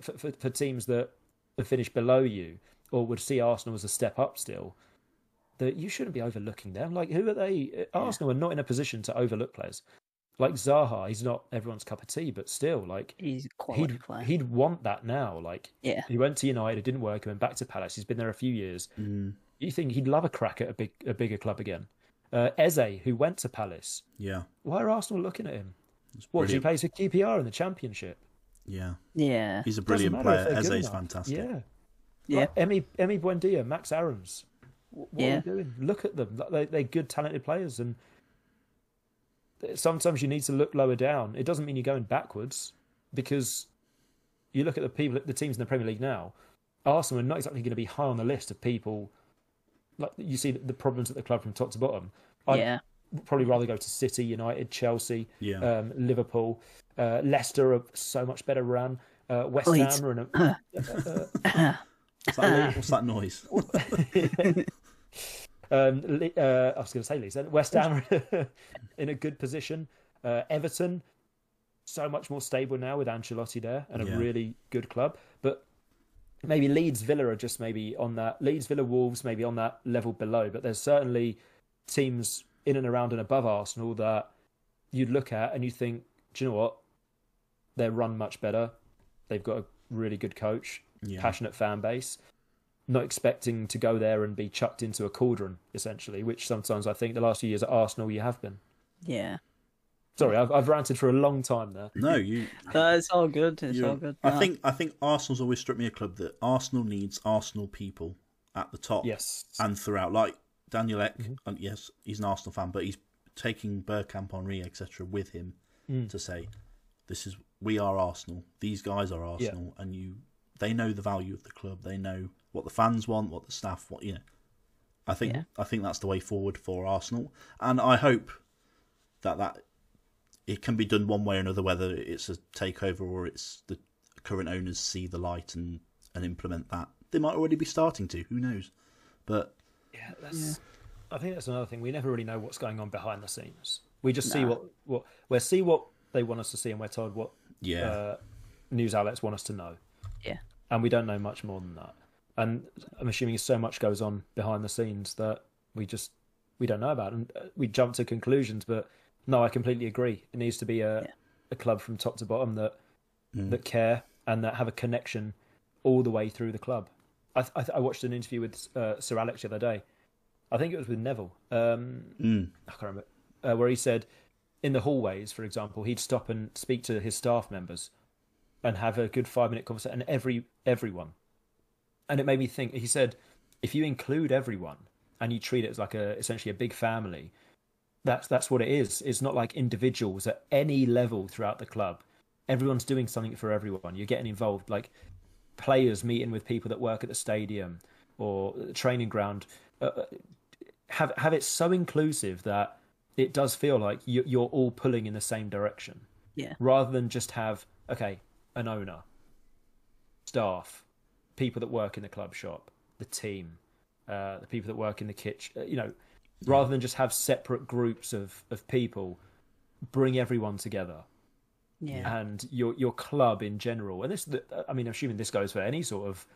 for, for, for teams that have finished below you or would see Arsenal as a step up still. That you shouldn't be overlooking them. Like who are they? Arsenal are not in a position to overlook players. Like Zaha, he's not everyone's cup of tea, but still, like
He's
he'd
player.
he'd want that now. Like
Yeah.
he went to United, it didn't work. He went back to Palace. He's been there a few years. Mm. You think he'd love a crack at a big a bigger club again? Uh, Eze, who went to Palace,
Yeah.
why are Arsenal looking at him? What? He plays for QPR in the Championship.
Yeah.
Yeah.
He's a brilliant player.
they're
Eze's fantastic.
Yeah,
Yeah.
Like Emi Emi Buendia, Max Aarons. Wh- What
Yeah.
are you doing? Look at them. Like, They, they're good, talented players, and sometimes you need to look lower down. It doesn't mean you're going backwards, because you look at the people, the teams in the Premier League now. Arsenal are not exactly going to be high on the list of people. Like you see the problems at the club from top to bottom. I'd
Yeah.
probably rather go to City, United, Chelsea,
Yeah.
um, Liverpool, uh, Leicester are so much better run. Uh, West
Leeds.
Ham are in a,
What's that, what's that noise?
Um, uh, I was going to say Leeds. West Ham are in a good position. Uh, Everton, so much more stable now with Ancelotti there and a
Yeah.
really good club. But maybe Leeds, Villa are just maybe on that. Leeds, Villa, Wolves maybe on that level below. But there's certainly teams in and around and above Arsenal that you'd look at and you think, do you know what? They're run much better. They've got a really good coach,
Yeah.
passionate fan base not expecting to go there and be chucked into a cauldron, essentially, which sometimes I think the last few years at Arsenal you have been.
Yeah.
Sorry, I've, I've ranted for a long time there.
No, you.
No, it's all good. It's all good.
I think I think Arsenal's always struck me a club that Arsenal needs Arsenal people at the top
Yes.
and throughout. Like Daniel Ek,
Mm-hmm.
and yes, he's an Arsenal fan, but he's taking Bergkamp, Henry, etc., with him
Mm.
to say, "This is we are Arsenal. These guys are Arsenal, and you." They know the value of the club. They know what the fans want, what the staff want. You know, I think
Yeah.
I think that's the way forward for Arsenal, and I hope that that it can be done one way or another, whether it's a takeover or it's the current owners see the light and and implement that. They might already be starting to. Who knows? But
Yeah, that's. I think that's another thing. We never really know what's going on behind the scenes. We just see what what we see what they want us to see, and we're told what
yeah,
uh, news outlets want us to know,
Yeah.
and we don't know much more than that. And I'm assuming so much goes on behind the scenes that we just we don't know about, and uh, we jump to conclusions. But no, I completely agree. It needs to be a
Yeah.
a club from top to bottom that
Mm.
that care and that have a connection all the way through the club. I I, I watched an interview with uh, Sir Alex the other day. I think it was with Neville. Um,
Mm.
I can't remember uh, where he said in the hallways, for example, he'd stop and speak to his staff members and have a good five minute conversation, and every everyone. And it made me think. He said, if you include everyone and you treat it as like a essentially a big family, that's that's what it is. It's not like individuals at any level throughout the club. Everyone's doing something for everyone. You're getting involved, like players meeting with people that work at the stadium or the training ground. Uh, have have it so inclusive that it does feel like you- you're all pulling in the same direction
Yeah.
rather than just have okay an owner staff people that work in the club shop the team uh, the people that work in the kitchen uh, you know rather than just have separate groups of, of people bring everyone together
Yeah.
and your your club in general and this i mean i'm assuming this goes for any sort of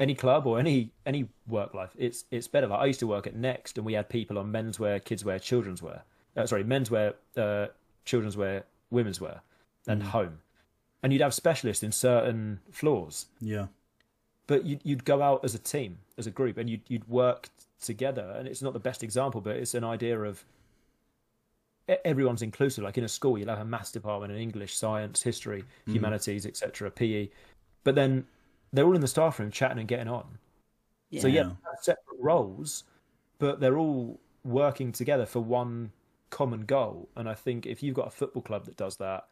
any club or any any work life. It's it's better. Like i used to work at next and we had people on menswear kidswear children's wear. Uh, sorry menswear uh, children's wear women's wear and home. And you'd have specialists in certain floors.
Yeah,
but you'd, you'd go out as a team as a group and you'd, you'd work together. And it's not the best example but it's an idea of everyone's inclusive like in a school you'll have a maths department in english science history hmm. humanities etc pe but then they're all in the staff room chatting and getting on
yeah.
so yeah,
Yeah.
they have separate roles but they're all working together for one common goal and i think if you've got a football club that does that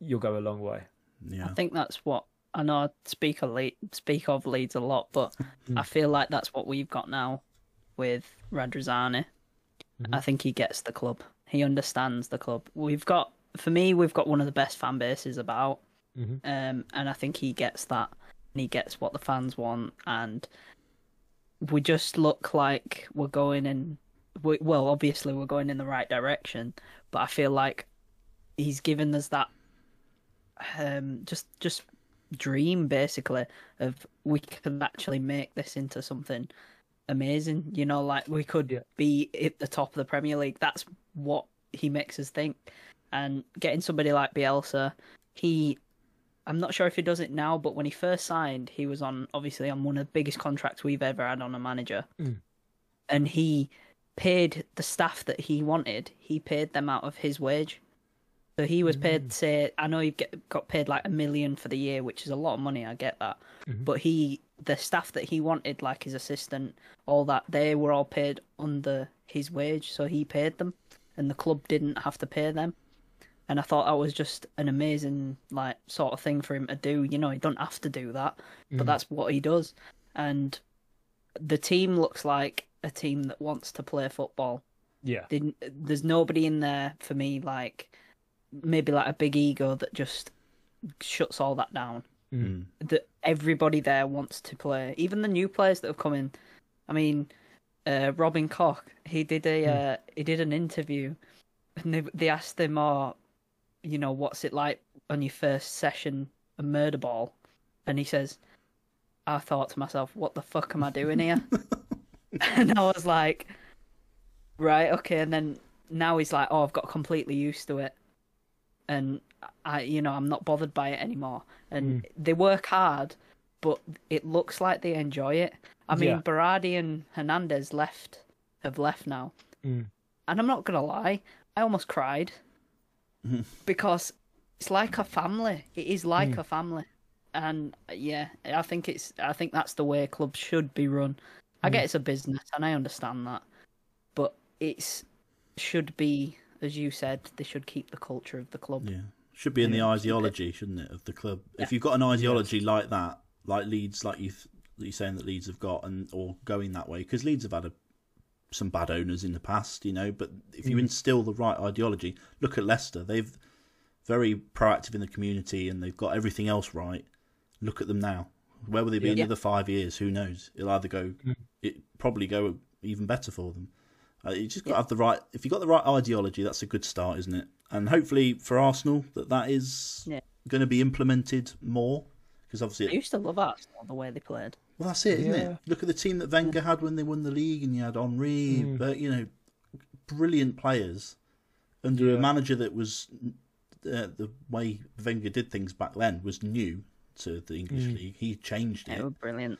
you'll go a long way
yeah,
I think that's what I know. I speak of Le- speak of Leeds a lot, but hmm. I feel like that's what we've got now with Radrizzani. Mm-hmm. I think he gets the club. He understands the club. We've got, for me, we've got one of the best fan bases about,
Mhm.
um, and I think he gets that. And he gets what the fans want, and we just look like we're going in. We, well, obviously we're going in the right direction, but I feel like he's given us that um just just dream basically of we can actually make this into something amazing. You know, like we could
Yeah.
be at the top of the Premier League. That's what he makes us think. And getting somebody like Bielsa, he I'm not sure if he does it now, but when he first signed, he was on obviously on one of the biggest contracts we've ever had on a manager.
Mm.
And he paid the staff that he wanted, he paid them out of his wage. So he was paid, say, I know he get, got paid like a million for the year, which is a lot of money. I get that, but he, the staff that he wanted, like his assistant, all that, they were all paid under his wage, so he paid them, and the club didn't have to pay them. And I thought that was just an amazing, like, sort of thing for him to do. You know, he don't have to do that, but mm. that's what he does. And the team looks like a team that wants to play football
Yeah.
didn't there's nobody in there for me like maybe like a big ego that just shuts all that down
Mm.
that everybody there wants to play. Even the new players that have come in. I mean uh robin koch he did a uh, he did an interview and they, they asked him oh you know what's it like on your first session of murder ball? And he says i thought to myself what the fuck am i doing here? And i was like right okay. And then now he's like oh i've got completely used to it. And i you know i'm not bothered by it anymore. And hmm. they work hard but it looks like they enjoy it. I mean
Yeah.
Berardi and hernandez left have left now.
Mm.
and i'm not gonna lie i almost cried. Because it's like a family. It is like hmm. a family. And yeah i think it's i think that's the way clubs should be run. I hmm. get it's a business and i understand that. But it's should be as you said they should keep the culture of the club.
Yeah, should be in the ideology, shouldn't it, of the club? If you've got an ideology like that, like Leeds, like you th- you're saying that Leeds have got, and or going that way, because Leeds have had a, some bad owners in the past, you know. But if you instill the right ideology, look at Leicester; they've very proactive in the community, and they've got everything else right. Look at them now. Where will they be in another five years? Who knows? It'll either go, it probably go even better for them. Uh, you just got to have the right. If you've got the right ideology, that's a good start, isn't it? And hopefully for Arsenal, that that is
Yeah.
going to be implemented more because obviously
i
obviously,
used to love Arsenal the way they played
well, that's it, isn't
Yeah.
it? Look at the team that Wenger had when they won the league, and you had Henry, mm. but you know, brilliant players under a manager that was uh, the way Wenger did things back then was new to the English mm. league. He changed
they
it
were brilliant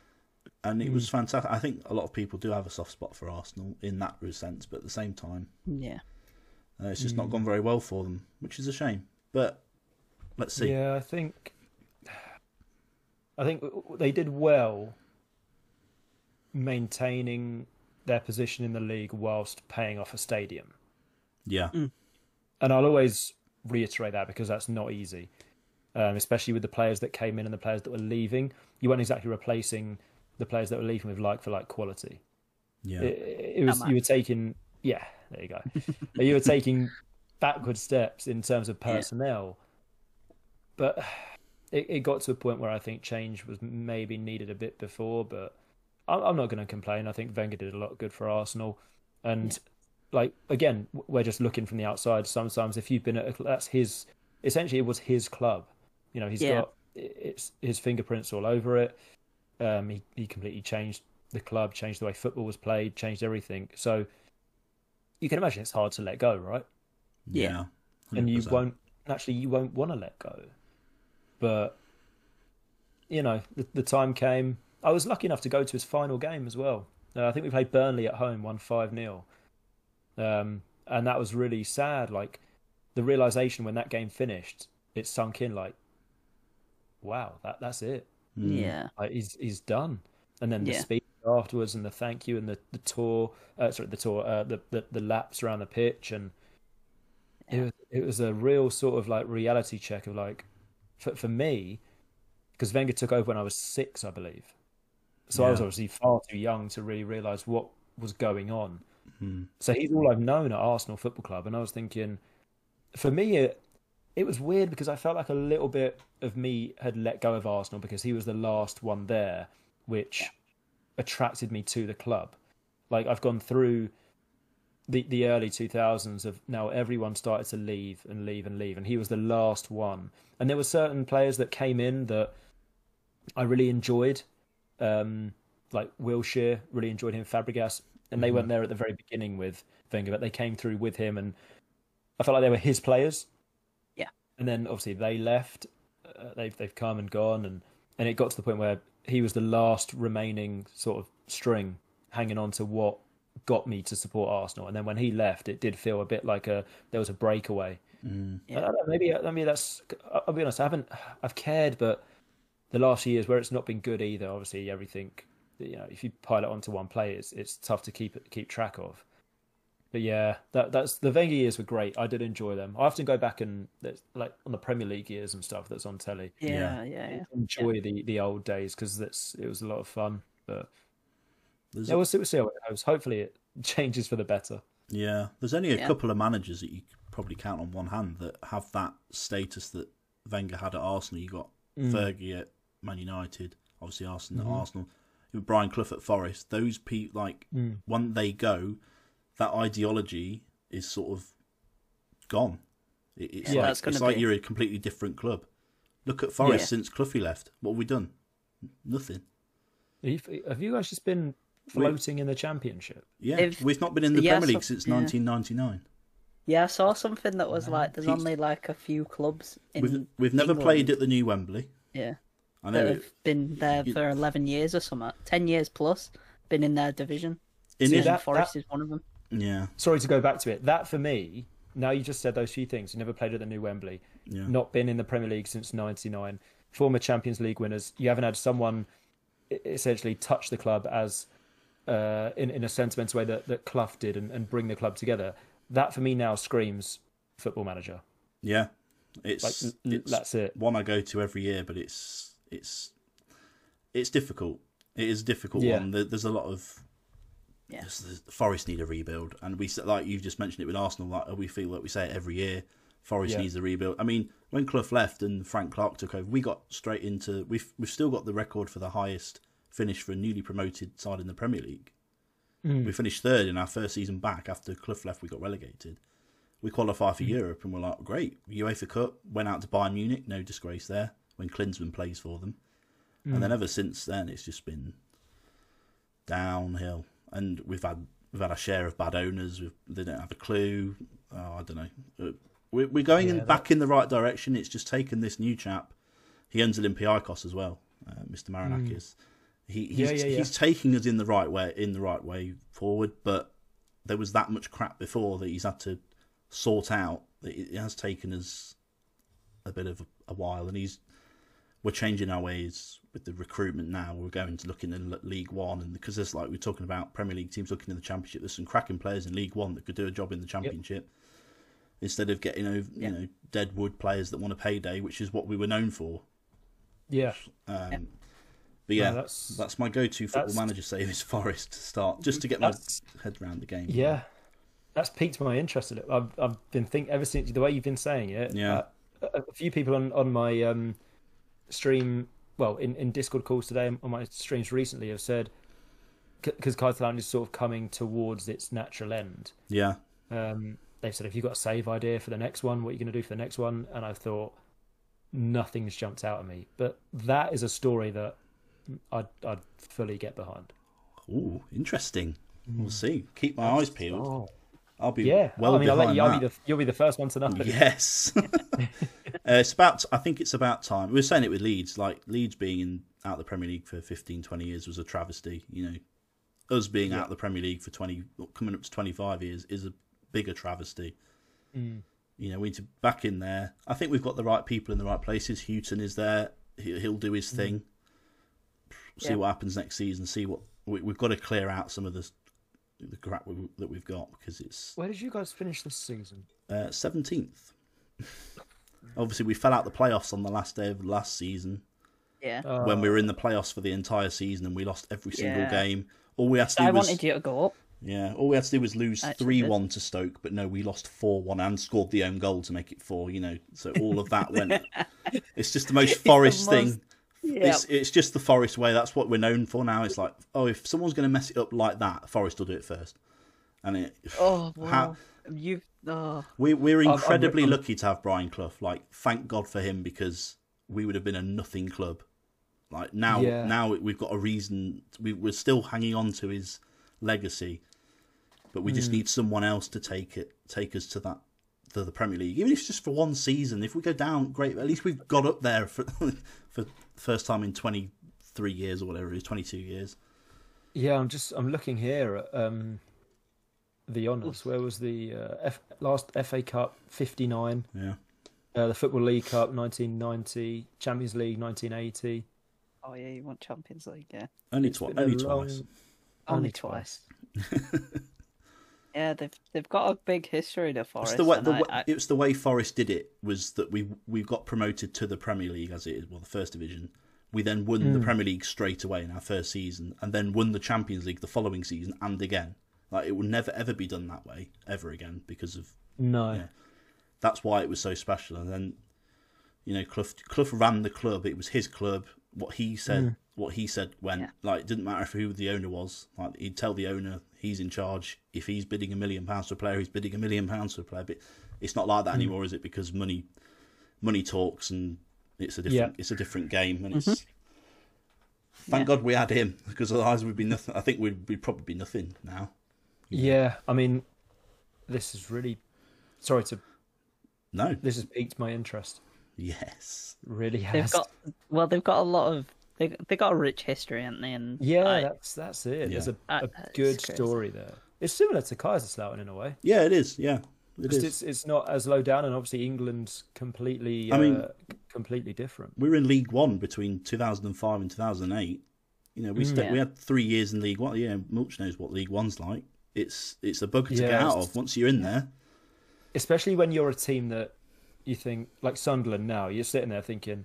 and it was mm. fantastic. I think a lot of people do have a soft spot for Arsenal in that sense, but at the same time,
yeah
uh, it's just not gone very well for them, which is a shame. But let's see.
Yeah, I think I think they did well maintaining their position in the league whilst paying off a stadium.
Yeah,
And I'll always reiterate that because that's not easy, um, especially with the players that came in and the players that were leaving. You weren't exactly replacing the players that were leaving with like for like quality.
yeah,
It, it was you were taking yeah, there you go. you were taking backward steps in terms of personnel, but it, it got to a point where I think change was maybe needed a bit before. But I'm, I'm not going to complain. I think Wenger did a lot good for Arsenal, and like again, we're just looking from the outside. Sometimes if you've been at a, that's his essentially it was his club. You know, he's
Yeah.
got it's his fingerprints all over it. Um, he he completely changed the club, changed the way football was played, changed everything. So you can imagine it's hard to let go, right?
yeah,
And you won't actually you won't want to let go. But you know, the, the time came. I was lucky enough to go to his final game as well. Uh, I think we played Burnley at home, won five 0 um, and that was really sad. Like the realization when that game finished, it sunk in. Like, wow, that that's it.
Mm.
yeah
Like, he's he's done. And then the
Yeah.
Afterwards, and the thank you, and the the tour, uh, sorry, the tour, uh, the, the the laps around the pitch, and it was it was a real sort of like reality check of like, for for me, because Wenger took over when I was six, I believe. So I was obviously far too young to really realize what was going on.
Mm.
So he's all I've known at Arsenal Football Club, and I was thinking, for me, it it was weird because I felt like a little bit of me had let go of Arsenal because he was the last one there, which attracted me to the club. Like I've gone through the the early 2000s of now everyone started to leave and leave and leave and he was the last one and there were certain players that came in that I really enjoyed um like Wilshere really enjoyed him Fabregas and they
Mm-hmm.
weren't there at the very beginning with Wenger but they came through with him and I felt like they were his players
Yeah.
and then obviously they left uh, they've they've come and gone and and it got to the point where he was the last remaining sort of string hanging on to what got me to support Arsenal. And then when he left, it did feel a bit like a there was a breakaway.
Mm.
I don't know, maybe I mean that's I'll be honest. I haven't I've cared, but the last years where it's not been good either. Obviously, everything you know, if you pile it onto one player, it's it's tough to keep it keep track of. But yeah, that that's the Wenger years were great. I did enjoy them. I often go back and there's, like on the Premier League years and stuff that's on telly.
Yeah, yeah, yeah.
Enjoy the the old days because that's it was a lot of fun. But
There's
yeah, we'll see, we'll see how it goes. Hopefully, it changes for the better.
Yeah, there's only a
Yeah.
couple of managers that you could probably count on one hand that have that status that Wenger had at Arsenal. You got mm. Fergie at Man United, obviously Arsenal at Arsenal. Brian Clough at Forest. Those people, like mm. when they go, that ideology is sort of gone. It, it's
Yeah,
like
that's
it's like you're a completely different club. Look at Forest
Yeah.
since Cloughie left. What have we done? Nothing.
Have you- guys just been floating in the championship?
Yeah,
If-
we've not been in the
yeah,
Premier League
so-
since
yeah.
1999.
Yeah, I saw something that was like there's
He's-
only like a few clubs in
We've we've never
England,
played at the new Wembley.
Yeah,
I know.
that
it-
have been there for eleven years or something, ten years plus. Been in their division.
In
See, that-
Forest
that-
is one of them.
Yeah,
Sorry to go back to it. That for me, now you just said those few things. You never played at the new Wembley.
yeah.
Not been in the Premier League since '99. Former Champions League winners. You haven't had someone essentially touch the club as uh, in in a sentimental way that that Clough did and, and bring the club together. That for me now screams football manager.
Yeah, it's,
Like
it's
that's it.
one I go to every year, but it's it's it's difficult. It is a difficult
Yeah.
one. There's a lot of
Yeah.
yes, the Forest need a rebuild, and we s- like you've just mentioned it with Arsenal. Like we feel like we say it every year. Forest
Yeah.
needs a rebuild. I mean, when Clough left and Frank Clark took over, we got straight into we've we've still got the record for the highest finish for a newly promoted side in the Premier League.
Mm.
We finished third in our first season back after Clough left. We got relegated. We qualify
Mm.
for Europe, and we're like, great. UEFA Cup went out to Bayern Munich, no disgrace there. When Klinsmann plays for them, and
Mm.
then ever since then, it's just been downhill. And we've had we've had a share of bad owners. We've, they don't have a clue. Oh, I don't know. Uh, We're, we're going in,
Yeah,
back in the right direction. It's just taken this new chap. He owns Olympiacos as well, uh, Mr. Marinakis. He, he's,
Mm. Yeah, yeah, yeah.
he's taking us in the right way, in the right way forward. But there was that much crap before that he's had to sort out. It has taken us a bit of a, a while, and he's we're changing our ways with the recruitment now. We're going to look in League One, and because there's like we're talking about Premier League teams looking in the Championship. There's some cracking players in League One that could do a job in the Championship instead of getting over you know deadwood players that want a payday, which is what we were known for.
Yeah,
Um, But yeah,
No,
that's,
that's-
my go-to football
that's-
manager save is Forest to start, just to get my
That's-
head around the game.
yeah. That's piqued my interest in it. I've I've been think ever since the way you've been saying it.
Yeah.
uh, a, a few people on on my um, stream, well, in, in Discord calls today on my streams recently have said because Catalan is sort of coming towards its natural end.
yeah,
Um, they've said, "Have you got a save idea for the next one? What are you going to do for the next one?" And I thought nothing's jumped out at me, but that is a story that I'd I'd fully get behind.
Ooh, interesting. We'll see. Keep my eyes peeled.
Oh,
I'll be
yeah.
well
I mean, I'll let you. I'll be the, you'll be the first one to know.
Yes. uh, it's about. I think it's about time. We were saying it with Leeds. Like Leeds being in out of the Premier League for 15, 20 years was a travesty. You know, us being out of the Premier League for twenty, coming up to twenty five years, is a bigger travesty.
Mm.
You know, we need to back in there. I think we've got the right people in the right places. Hughton is there. He- He'll do his thing. See
Yeah.
what happens next season. See what we, we've got to clear out some of the the crap we, that we've got because it's
Where did you guys finish this season?
uh, seventeenth. Obviously, we fell out the playoffs on the last day of last season
Yeah.
Uh,
when we were in the playoffs for the entire season and we lost every single
Yeah.
game. All we had to do
I
was
wanted you to go up.
yeah, all we had to do was lose three one to Stoke, but no, we lost four one and scored the own goal to make it four. You know, so all of that went. it's just the most Forest
most-
thing. It's it's just the Forest way. That's what we're known for now. It's like, oh, if someone's going to mess it up like that, Forest will do it first. And it,
Oh, wow.
How-
You've. Oh.
we we're
I'm-
incredibly
I'm-
lucky to have Brian Clough. Like, thank God for him because we would have been a nothing club. Like now,
Yeah.
now we've got a reason. We, we're still hanging on to his legacy, but we just
Hmm.
need someone else to take it, take us to that, to the Premier League. Even if it's just for one season. If we go down, great. At least we've got up there for for the first time in twenty three years or whatever it is, twenty two years.
Yeah, I'm just I'm looking here at um, the honours. Where was the uh, F, last FA Cup '59,
Yeah,
uh, the Football League Cup 1990, Champions League 1980.
Oh yeah, you want Champions League, yeah.
only
It's
twice. Only
long-
twice.
Only,
Only
twice. yeah, they've they've got a big history to
It's
Forest.
the way, the
I-
way,
I-
it was the way Forest did it was that we we got promoted to the Premier League as it is, well, the first division. We then won the Premier League straight away in our first season, and then won the Champions League the following season and again. Like it will never ever be done that way ever again because of
No,
Yeah. that's why it was so special. And then, you know, Clough Clough ran the club. It was his club. What he said, mm. what he said went.
Yeah.
Like it didn't matter who the owner was. Like he'd tell the owner he's in charge. If he's bidding a million pounds for a player, he's bidding a million pounds for a player. But it's not like that mm. anymore, is it? Because money, money talks, and it's a different,
Yeah.
it's a different game, and it's. Mm-hmm. Thank God we had him because otherwise we'd be nothing. I think we'd, we'd probably be nothing now.
Yeah. I mean, this is really sorry to
No.
this has piqued my interest.
Yes.
Really has.
they've got well, they've got a lot of they they got a rich history, haven't they? And
Yeah,
I-
that's that's it. There's
Yeah.
a,
Uh,
good story there. It's similar to Kaiserslautern in a way.
Yeah, it is. Yeah, it
Just
is.
it's it's not as low down, and obviously England's completely.
I mean-
uh, completely different.
we were in League One between 2005 and 2008. You know, we sta-
Yeah.
we had three years in League One. Yeah, Mulch knows what League One's like. It's it's a bugger to
Yeah,
get out of once you're in there.
especially when you're a team that you think like Sunderland now, you're sitting there thinking,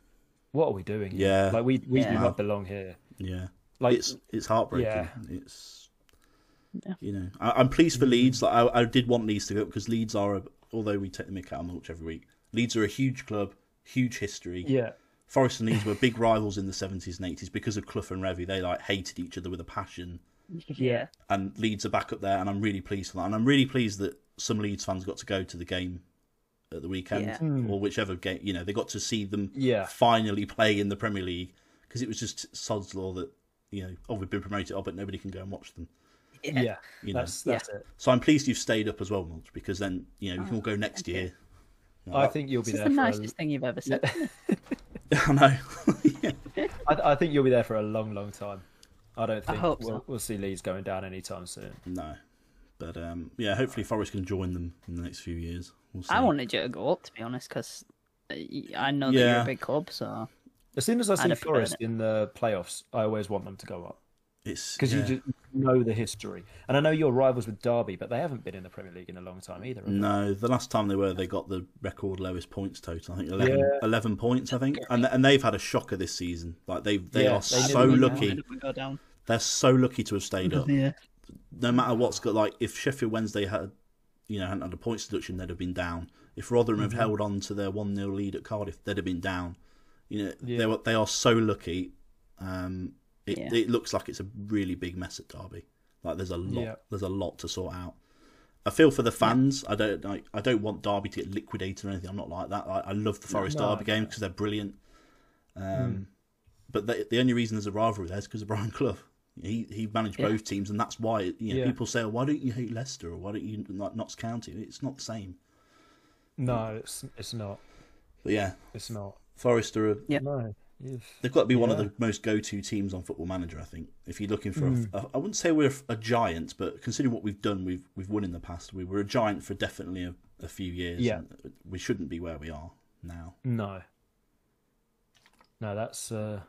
"What are we doing?" here?
Yeah.
like we we
Yeah.
do not belong here.
Yeah,
Like
it's it's heartbreaking.
yeah.
It's
Yeah.
you know, I, I'm pleased for Leeds. Like I, I did want Leeds to go up because Leeds are, a, although we take the mick out of Mulch every week, Leeds are a huge club, huge history.
yeah,
Forest and Leeds were big rivals in the 70s and 80s because of Clough and Revie. They like hated each other with a passion.
Yeah,
and Leeds are back up there, and I'm really pleased for that. And I'm really pleased that some Leeds fans got to go to the game at the weekend,
Yeah. Hmm.
or whichever game. You know, they got to see them
Yeah.
finally play in the Premier League because it was just sod's law that you know, oh, we've been promoted, oh, but nobody can go and watch them.
yeah.
You know.
That's that's it.
So I'm pleased you've stayed up as well, Mulch, because then you know we can all go oh, next year.
I think you'll be
this is
there
the
for.
nicest thing you've ever said.
I know.
I think you'll be there for a long, long time. I don't think
hope
we'll,
so.
we'll see Leeds going down anytime soon.
no, but um, yeah, hopefully Forest can join them in the next few years. We'll see.
I wanted you to go up, to be honest, because I know that you're a big club, so
As soon as I see Forest in the playoffs, I always want them to go up
It's
because
yeah.
you just know the history. And I know you're rivals with Derby, but they haven't been in the Premier League in a long time either. have they?
No, the last time they were, they got the record lowest points total. I think 11,
Yeah.
11 points. I think, and and they've had a shocker this season. Like they they
Yeah,
are
they
so lucky.
Why did we go down?
They're so lucky to have stayed up.
Yeah,
No matter what's got like, if Sheffield Wednesday had, you know, hadn't had a points deduction, they'd have been down. If Rotherham
Mm-hmm.
had held on to their one 0 lead at Cardiff, they'd have been down. You know,
Yeah.
they were they are so lucky. Um, it
Yeah.
it looks like it's a really big mess at Derby. Like there's a lot
Yeah.
there's a lot to sort out. I feel for the fans. I don't like. I don't want Derby to get liquidated or anything. I'm not like that. I, I love the Forest
No,
Derby game because they're brilliant. Um, But the, the only reason there's a rivalry there is because of Brian Clough. He he managed
Yeah.
both teams, and that's why you know
Yeah.
people say, oh, "Why don't you hate Leicester or why don't you like Notts County?" It's not the same.
No, it's it's not.
But yeah,
It's not.
Forest are a,
Yeah.
No. You've-
they've got to be one of the most go-to teams on Football Manager. I think if you're looking for,
Mm.
a, a, I wouldn't say we're a, giant, but considering what we've done, we've we've won in the past. We were a giant for definitely a, a few years.
Yeah.
and we shouldn't be where we are now.
No. No, that's. Uh...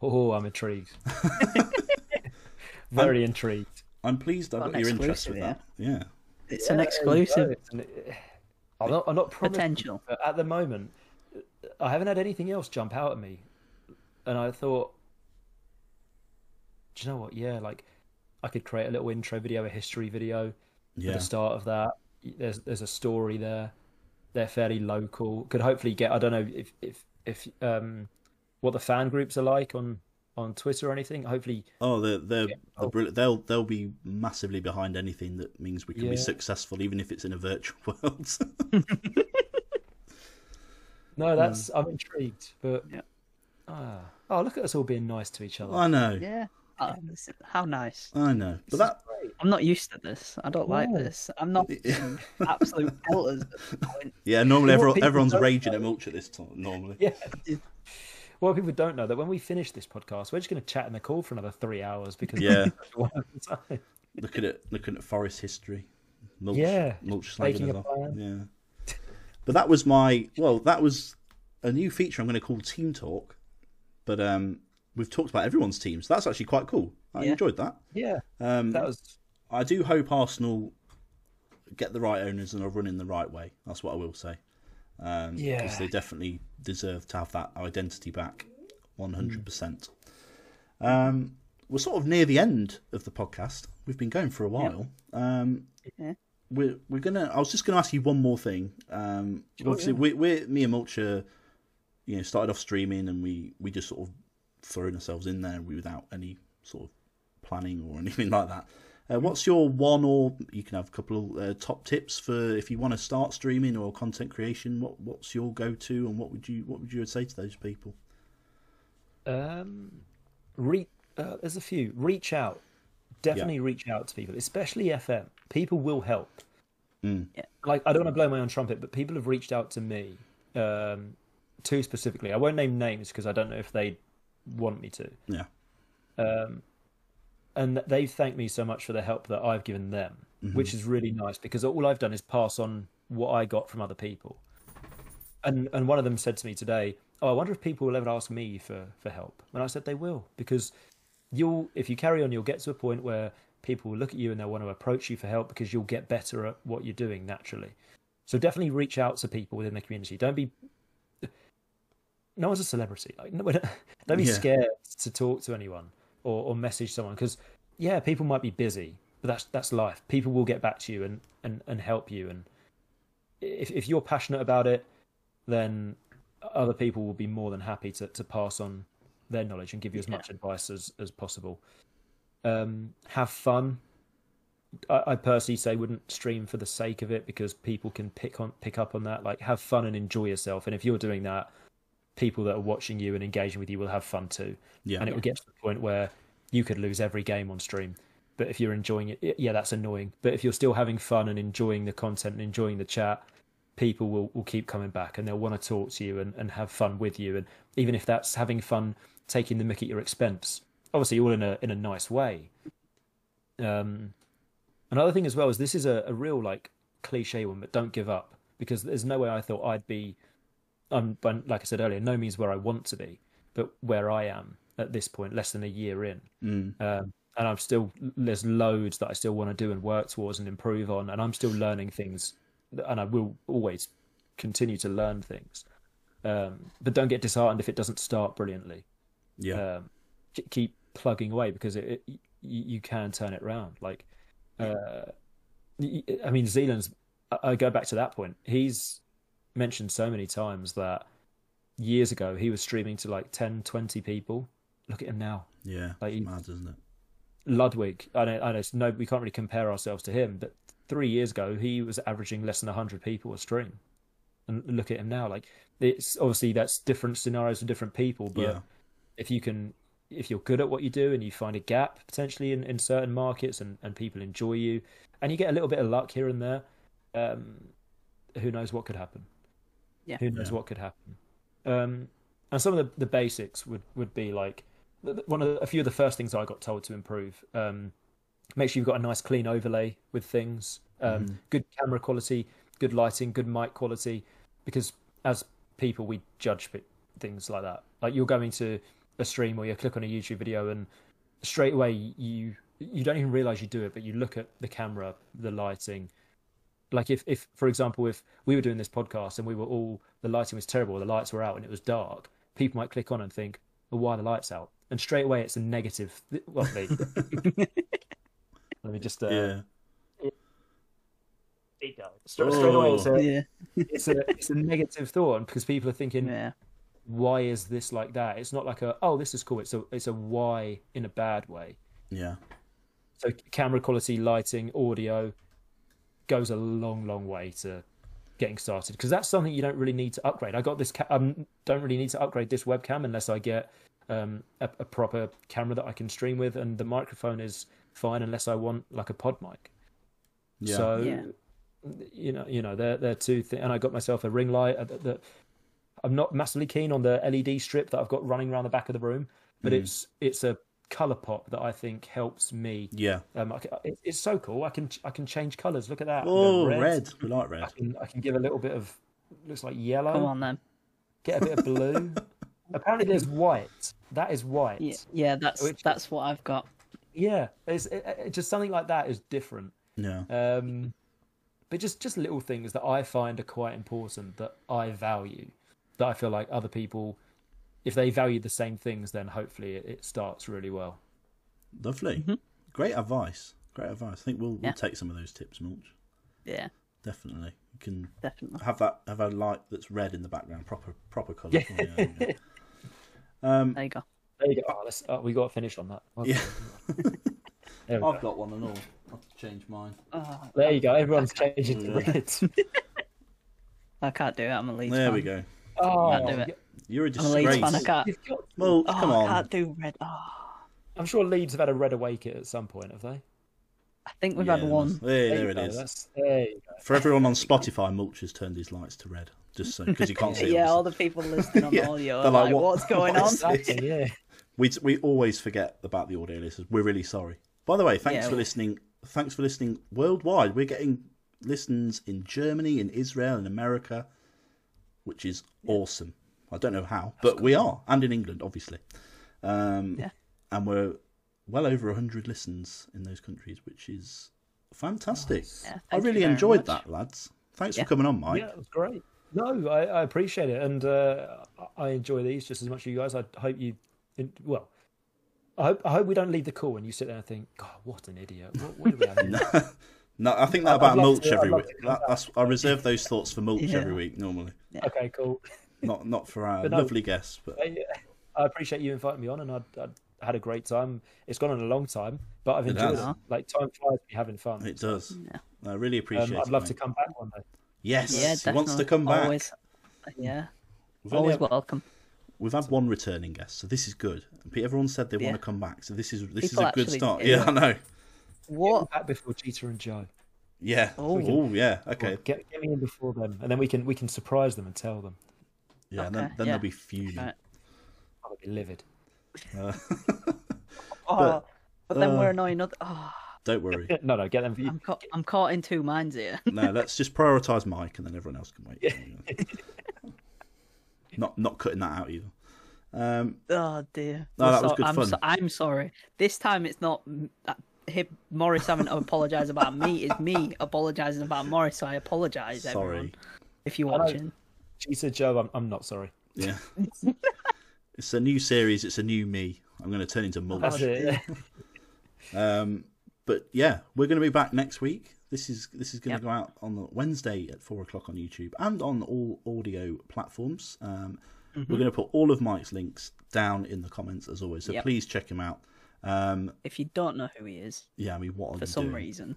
Oh, I'm intrigued. Very intrigued.
I'm pleased I
Got
got your interest with
exclusive,
that. Yeah,
it's an exclusive
it's an- I'm not. I'm not promising,
potential.
but at the moment, I haven't had anything else jump out at me, and I thought, do you know what? Yeah, like I could create a little intro video, a history video at
yeah,
the start of that. There's there's a story there. They're fairly local. Could hopefully get. I don't know if if if um what the fan groups are like on on Twitter or anything. Hopefully,
Oh, they're they're,
Yeah.
they're brilliant. They'll they'll be massively behind anything that means we can be successful, even if it's in a virtual world.
no, that's I'm intrigued. But
Yeah.
ah, oh, look at us all being nice to each other.
I know,
Yeah. Oh, listen, how nice.
I know, but
This is
that.
I'm not used to this. I don't like this. I'm not absolute pelters at this point.
yeah. Normally, everyone, everyone's raging
know-
at Mulch at this time. Normally,
Yeah. Well, people don't know that when we finish this podcast, we're just going to chat in the call for another three hours because
Yeah.
one at a
looking at looking at forest history. Mulch,
Yeah,
mulch
making
slagging
a plan.
Yeah, but that was my well. That was a new feature I'm going to call Team Talk. But um, we've talked about everyone's teams. That's actually quite cool. I
Yeah.
enjoyed that.
Yeah,
Um,
that was
I do hope Arsenal get the right owners and are running the right way. That's what I will say. Um,
Yeah.
because they definitely deserve to have that identity back, one hundred percent. Um, we're sort of near the end of the podcast. We've been going for a while. Um,
Yeah.
We're we're gonna. I was just gonna ask you one more thing. Um,
Sure,
obviously,
yeah.
we, we're me and Mulcher, you know, started off streaming and we we just sort of thrown ourselves in there without any sort of planning or anything like that. Uh, what's your one or you can have a couple of uh, top tips for if you want to start streaming or content creation? What what's your go to and what would you what would you say to those people?
um, re- uh, there's a few. Reach out, definitely reach out to people, especially FM. People will help.
Mm.
Like I don't want to blow my own trumpet, but people have reached out to me, um, two specifically. I won't name names because I don't know if they want me to.
Yeah.
um, and they've thanked me so much for the help that I've given them, which is really nice because all I've done is pass on what I got from other people. And and one of them said to me today, "Oh, I wonder if people will ever ask me for for help." And I said they will because you'll if you carry on, you'll get to a point where people will look at you and they'll want to approach you for help because you'll get better at what you're doing naturally. So definitely reach out to people within the community. Don't be no one's a celebrity. Like, no, don't be
Yeah.
scared to talk to anyone or, or message someone because yeah, people might be busy, but that's that's life. People will get back to you and, and, and help you. And if if you're passionate about it, then other people will be more than happy to, to pass on their knowledge and give you as
Yeah.
much advice as, as possible. Um, have fun. I, I personally say wouldn't stream for the sake of it because people can pick on pick up on that. Like have fun and enjoy yourself. And if you're doing that, people that are watching you and engaging with you will have fun too.
Yeah.
And it will get to the point where you could lose every game on stream. But if you're enjoying it, yeah, that's annoying. But if you're still having fun and enjoying the content and enjoying the chat, people will, will keep coming back and they'll want to talk to you and, and have fun with you. And even if that's having fun taking the mick at your expense, obviously all in a in a nice way. Um, another thing as well is this is a, a real like cliche one, but don't give up because there's no way I thought I'd be. I'm, but like I said earlier, no means where I want to be, but where I am at this point, less than a year in.
Mm.
Um, and I'm still there's loads that I still want to do and work towards and improve on, and I'm still learning things, and I will always continue to learn things. Um, but don't get disheartened if it doesn't start brilliantly.
Yeah.
Um, keep plugging away because it, it you, can turn it around. Like, uh, I mean, Zealand's. I- go back to that point. He's mentioned so many times that years ago he was streaming to like 10, 20 people. Look at him now.
yeah.
like,
It's mad, isn't it?
Ludwig, I know, I know, no, we can't really compare ourselves to him, but three years ago he was averaging less than hundred people a stream, and look at him now. Like it's obviously that's different scenarios for different people, but
Yeah.
If you can, if you're good at what you do and you find a gap potentially in, in certain markets and, and people enjoy you, and you get a little bit of luck here and there, um, who knows what could happen?
Yeah.
who knows
Yeah.
what could happen? Um, and some of the, the basics would, would be like th- th- one of the, a few of the first things I got told to improve. Um, make sure you've got a nice clean overlay with things, um,
Mhm.
good camera quality, good lighting, good mic quality, because as people we judge things like that. Like you're going to a stream or you click on a YouTube video and straight away you you don't even realize you do it, but you look at the camera, the lighting. Like if, if for example, if we were doing this podcast and we were all the lighting was terrible, the lights were out and it was dark, people might click on and think, "Well, why are the lights out?" And straight away it's a negative. Well, me. Let me just uh,
yeah.
Straight, straight away it's a,
Yeah.
it's a it's a negative thought because people are thinking,
Yeah.
Why is this like that? It's not like a oh this is cool. It's a it's a why in a bad way.
Yeah.
So camera quality, lighting, audio goes a long, long way to getting started because that's something you don't really need to upgrade. I got this. Ca- um, don't really need to upgrade this webcam unless I get um, a, a proper camera that I can stream with, and the microphone is fine unless I want like a pod mic.
Yeah.
So
Yeah.
you know, you know, they're they're two things. And I got myself a ring light. uh, that, that I'm not massively keen on the LED strip that I've got running around the back of the room, but it's it's a color pop that I think helps me.
Yeah.
Um, I it, it's so cool. I can I can change colors. Look at that. I can
Oh, red. We like
I
red.
can I can give a little bit of looks like yellow.
Come on then.
Get a bit of blue. Apparently, there's white. That is white.
Yeah, yeah, that's
Which-
that's what I've got.
Yeah, it's it, it- just something like that is different.
Yeah.
Um, but just just little things that I find are quite important that I value. That I feel like other people, if they value the same things, then hopefully it, it starts really well.
Lovely. Great advice. Great advice. I think we'll, we'll
Mm-hmm.
Take some of those tips, Mulch.
Yeah,
Definitely. You can
definitely.
have that have a light that's red in the background, proper proper colour.
Yeah.
Oh, yeah, yeah. Um,
There you go.
There you go. Oh, let's, oh, we got to finish on that.
Yeah.
There, we go.
I've got one and all. I'll have to change mine.
Oh,
there you go. Everyone's changing to red.
I can't do it. I'm a Leeds
There
fan.
we go.
Oh,
Can't do it.
You're a
I'm a Leeds fan. I
disgrace.
can't.
you've got-
Well,
Oh,
come
I
on.
can't do red. Oh,
I'm sure Leeds have had a red away kit at some point, have they?
I think we've
Yeah,
had one.
There, there
you
it
go,
is.
That's, there you go.
For everyone on Spotify, Mulch has turned his lights to red, just so because you can't see. it,
Yeah, all
obviously.
the people listening on
Yeah,
audio
they're like,
like,
what-
what's going
what
on?
is this?
Exactly, yeah.
We we always forget about the audio listeners. We're really sorry. By the way, thanks
Yeah,
for
well-
listening. Thanks for listening worldwide. We're getting listens in Germany, in Israel, in America, which is awesome. I don't know how, but we are, and in England, obviously. Um,
Yeah.
And we're well over hundred listens in those countries, which is fantastic.
Yeah,
I really enjoyed
much.
that, lads. Thanks
Yeah.
for coming on, Mike.
Yeah, it was great. No, I, I appreciate it, and uh, I enjoy these just as much as you guys. I hope you, well, I hope I hope we don't leave the call and you sit there and think, God, what an idiot! What, what do we have? here?"
No, I think that about mulch
to-
every week. That, that's I reserve those thoughts for mulch
Yeah.
every week normally,
okay, cool.
not not for our
no.
lovely guests. But
I, I appreciate you inviting me on, and I, I had a great time. It's gone on a long time, but I've enjoyed it.
has.
Like time flies when you're having fun.
it does.
Yeah.
I really appreciate
Um,
it.
I'd love to come back one day.
Yes,
Yeah,
he wants to come back.
Always, yeah,
We've,
always
had,
welcome.
we've had one returning guest, so this is good. Everyone said they
Yeah.
want to come back, so this is this
People
is a good start.
do.
Yeah, I know.
What?
Back before Jeter and Joe.
Yeah.
Oh.
Yeah. Okay.
Get, get me in before them, and then we can we can surprise them and tell them.
Yeah. and then then
yeah.
they'll be fuming.
Right.
I'll be livid.
Uh,
Oh, but, then
uh,
we're annoying other. Oh,
don't worry.
No, no, get them.
I'm caught. I'm caught in two minds here.
No, let's just prioritise Mike, and then everyone else can wait. not not cutting that out either. Um,
Oh dear.
No, that was
So-
good
I'm
fun.
So, I'm sorry. This time it's not uh, him, Morris having to apologise about me. It's me apologising about Morris. So I apologise,
sorry.
everyone, if you're
I know.
watching.
Jeter Joe, I'm, I'm not sorry.
Yeah. it's a new series. It's a new me. I'm going to turn into mulch.
That's it.
Um, but yeah, we're going to be back next week. This is this is going
Yep.
to go out on the Wednesday at four o'clock on YouTube and on all audio platforms. Um,
Mm-hmm.
We're going to put all of Mike's links down in the comments as always. So
Yep.
please check him out. Um,
If you don't know who he is
yeah, I mean, what are
for
you
some
doing?
reason,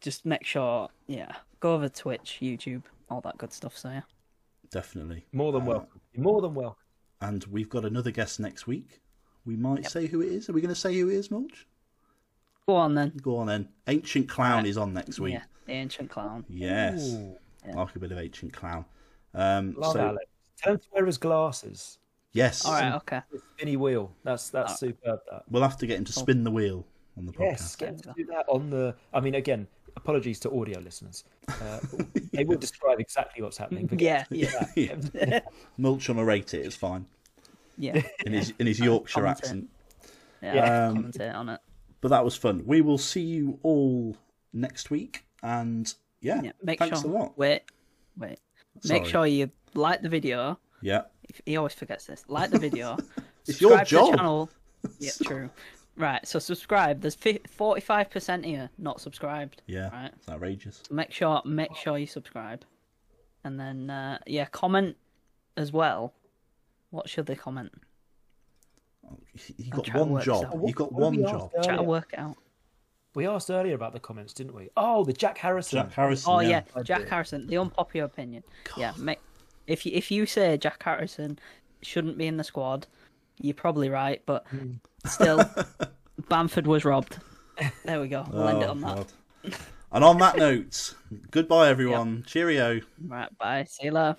just make sure. Yeah, go over Twitch, YouTube, all that good stuff. So yeah.
Definitely.
More than
Uh,
welcome. More than welcome.
And we've got another guest next week. We might say who it is. Are we going to say who it is, Mulch?
Go on then.
Go on then. Ancient Clown
Right.
is on next week.
Yeah, the ancient clown.
Yes.
Ooh,
Like a bit of Ancient Clown. Um,
love
so,
Alex. Tell him to wear his glasses.
Yes.
All right. Okay.
The spinny wheel. That's that's superb. That.
We'll have to get him to spin the wheel on the podcast.
Yes, get him to do that on the. I mean, again, apologies to audio listeners. Uh, they will describe exactly what's happening. but
Yeah.
get him to do
Yeah.
yeah. Mulch on a rate it, it's fine.
Yeah.
In his in his Yorkshire
Commentate.
accent.
Yeah.
Yeah.
I'll commentate on it.
But that was fun. We will see you all next week and yeah,
Yeah. Make
thanks
sure.
a lot.
Wait. Wait.
Sorry.
Make sure you like the video.
Yeah.
If- He always forgets this. Like the video.
It's your
subscribe to the
job.
channel. Yeah, true. Right, so subscribe. There's forty-five percent here not subscribed.
Yeah.
Right.
It's outrageous.
Make sure, make sure you subscribe, and then uh, yeah, comment as well. What should they comment?
You got one job.
this.
You got
What
one job.
ask
Try to work out.
We asked earlier about the comments, didn't we? Oh, the Jack Harrison.
Jack Harrison.
Oh yeah,
I
Jack. Harrison. The unpopular opinion. Yeah, ma- if you if you say Jack Harrison shouldn't be in the squad, you're probably right. But
Hmm.
still, Bamford was robbed. There we go. We'll end it
Oh,
on that.
God. And on that note, goodbye everyone. Cheerio.
Right. Bye. See you later.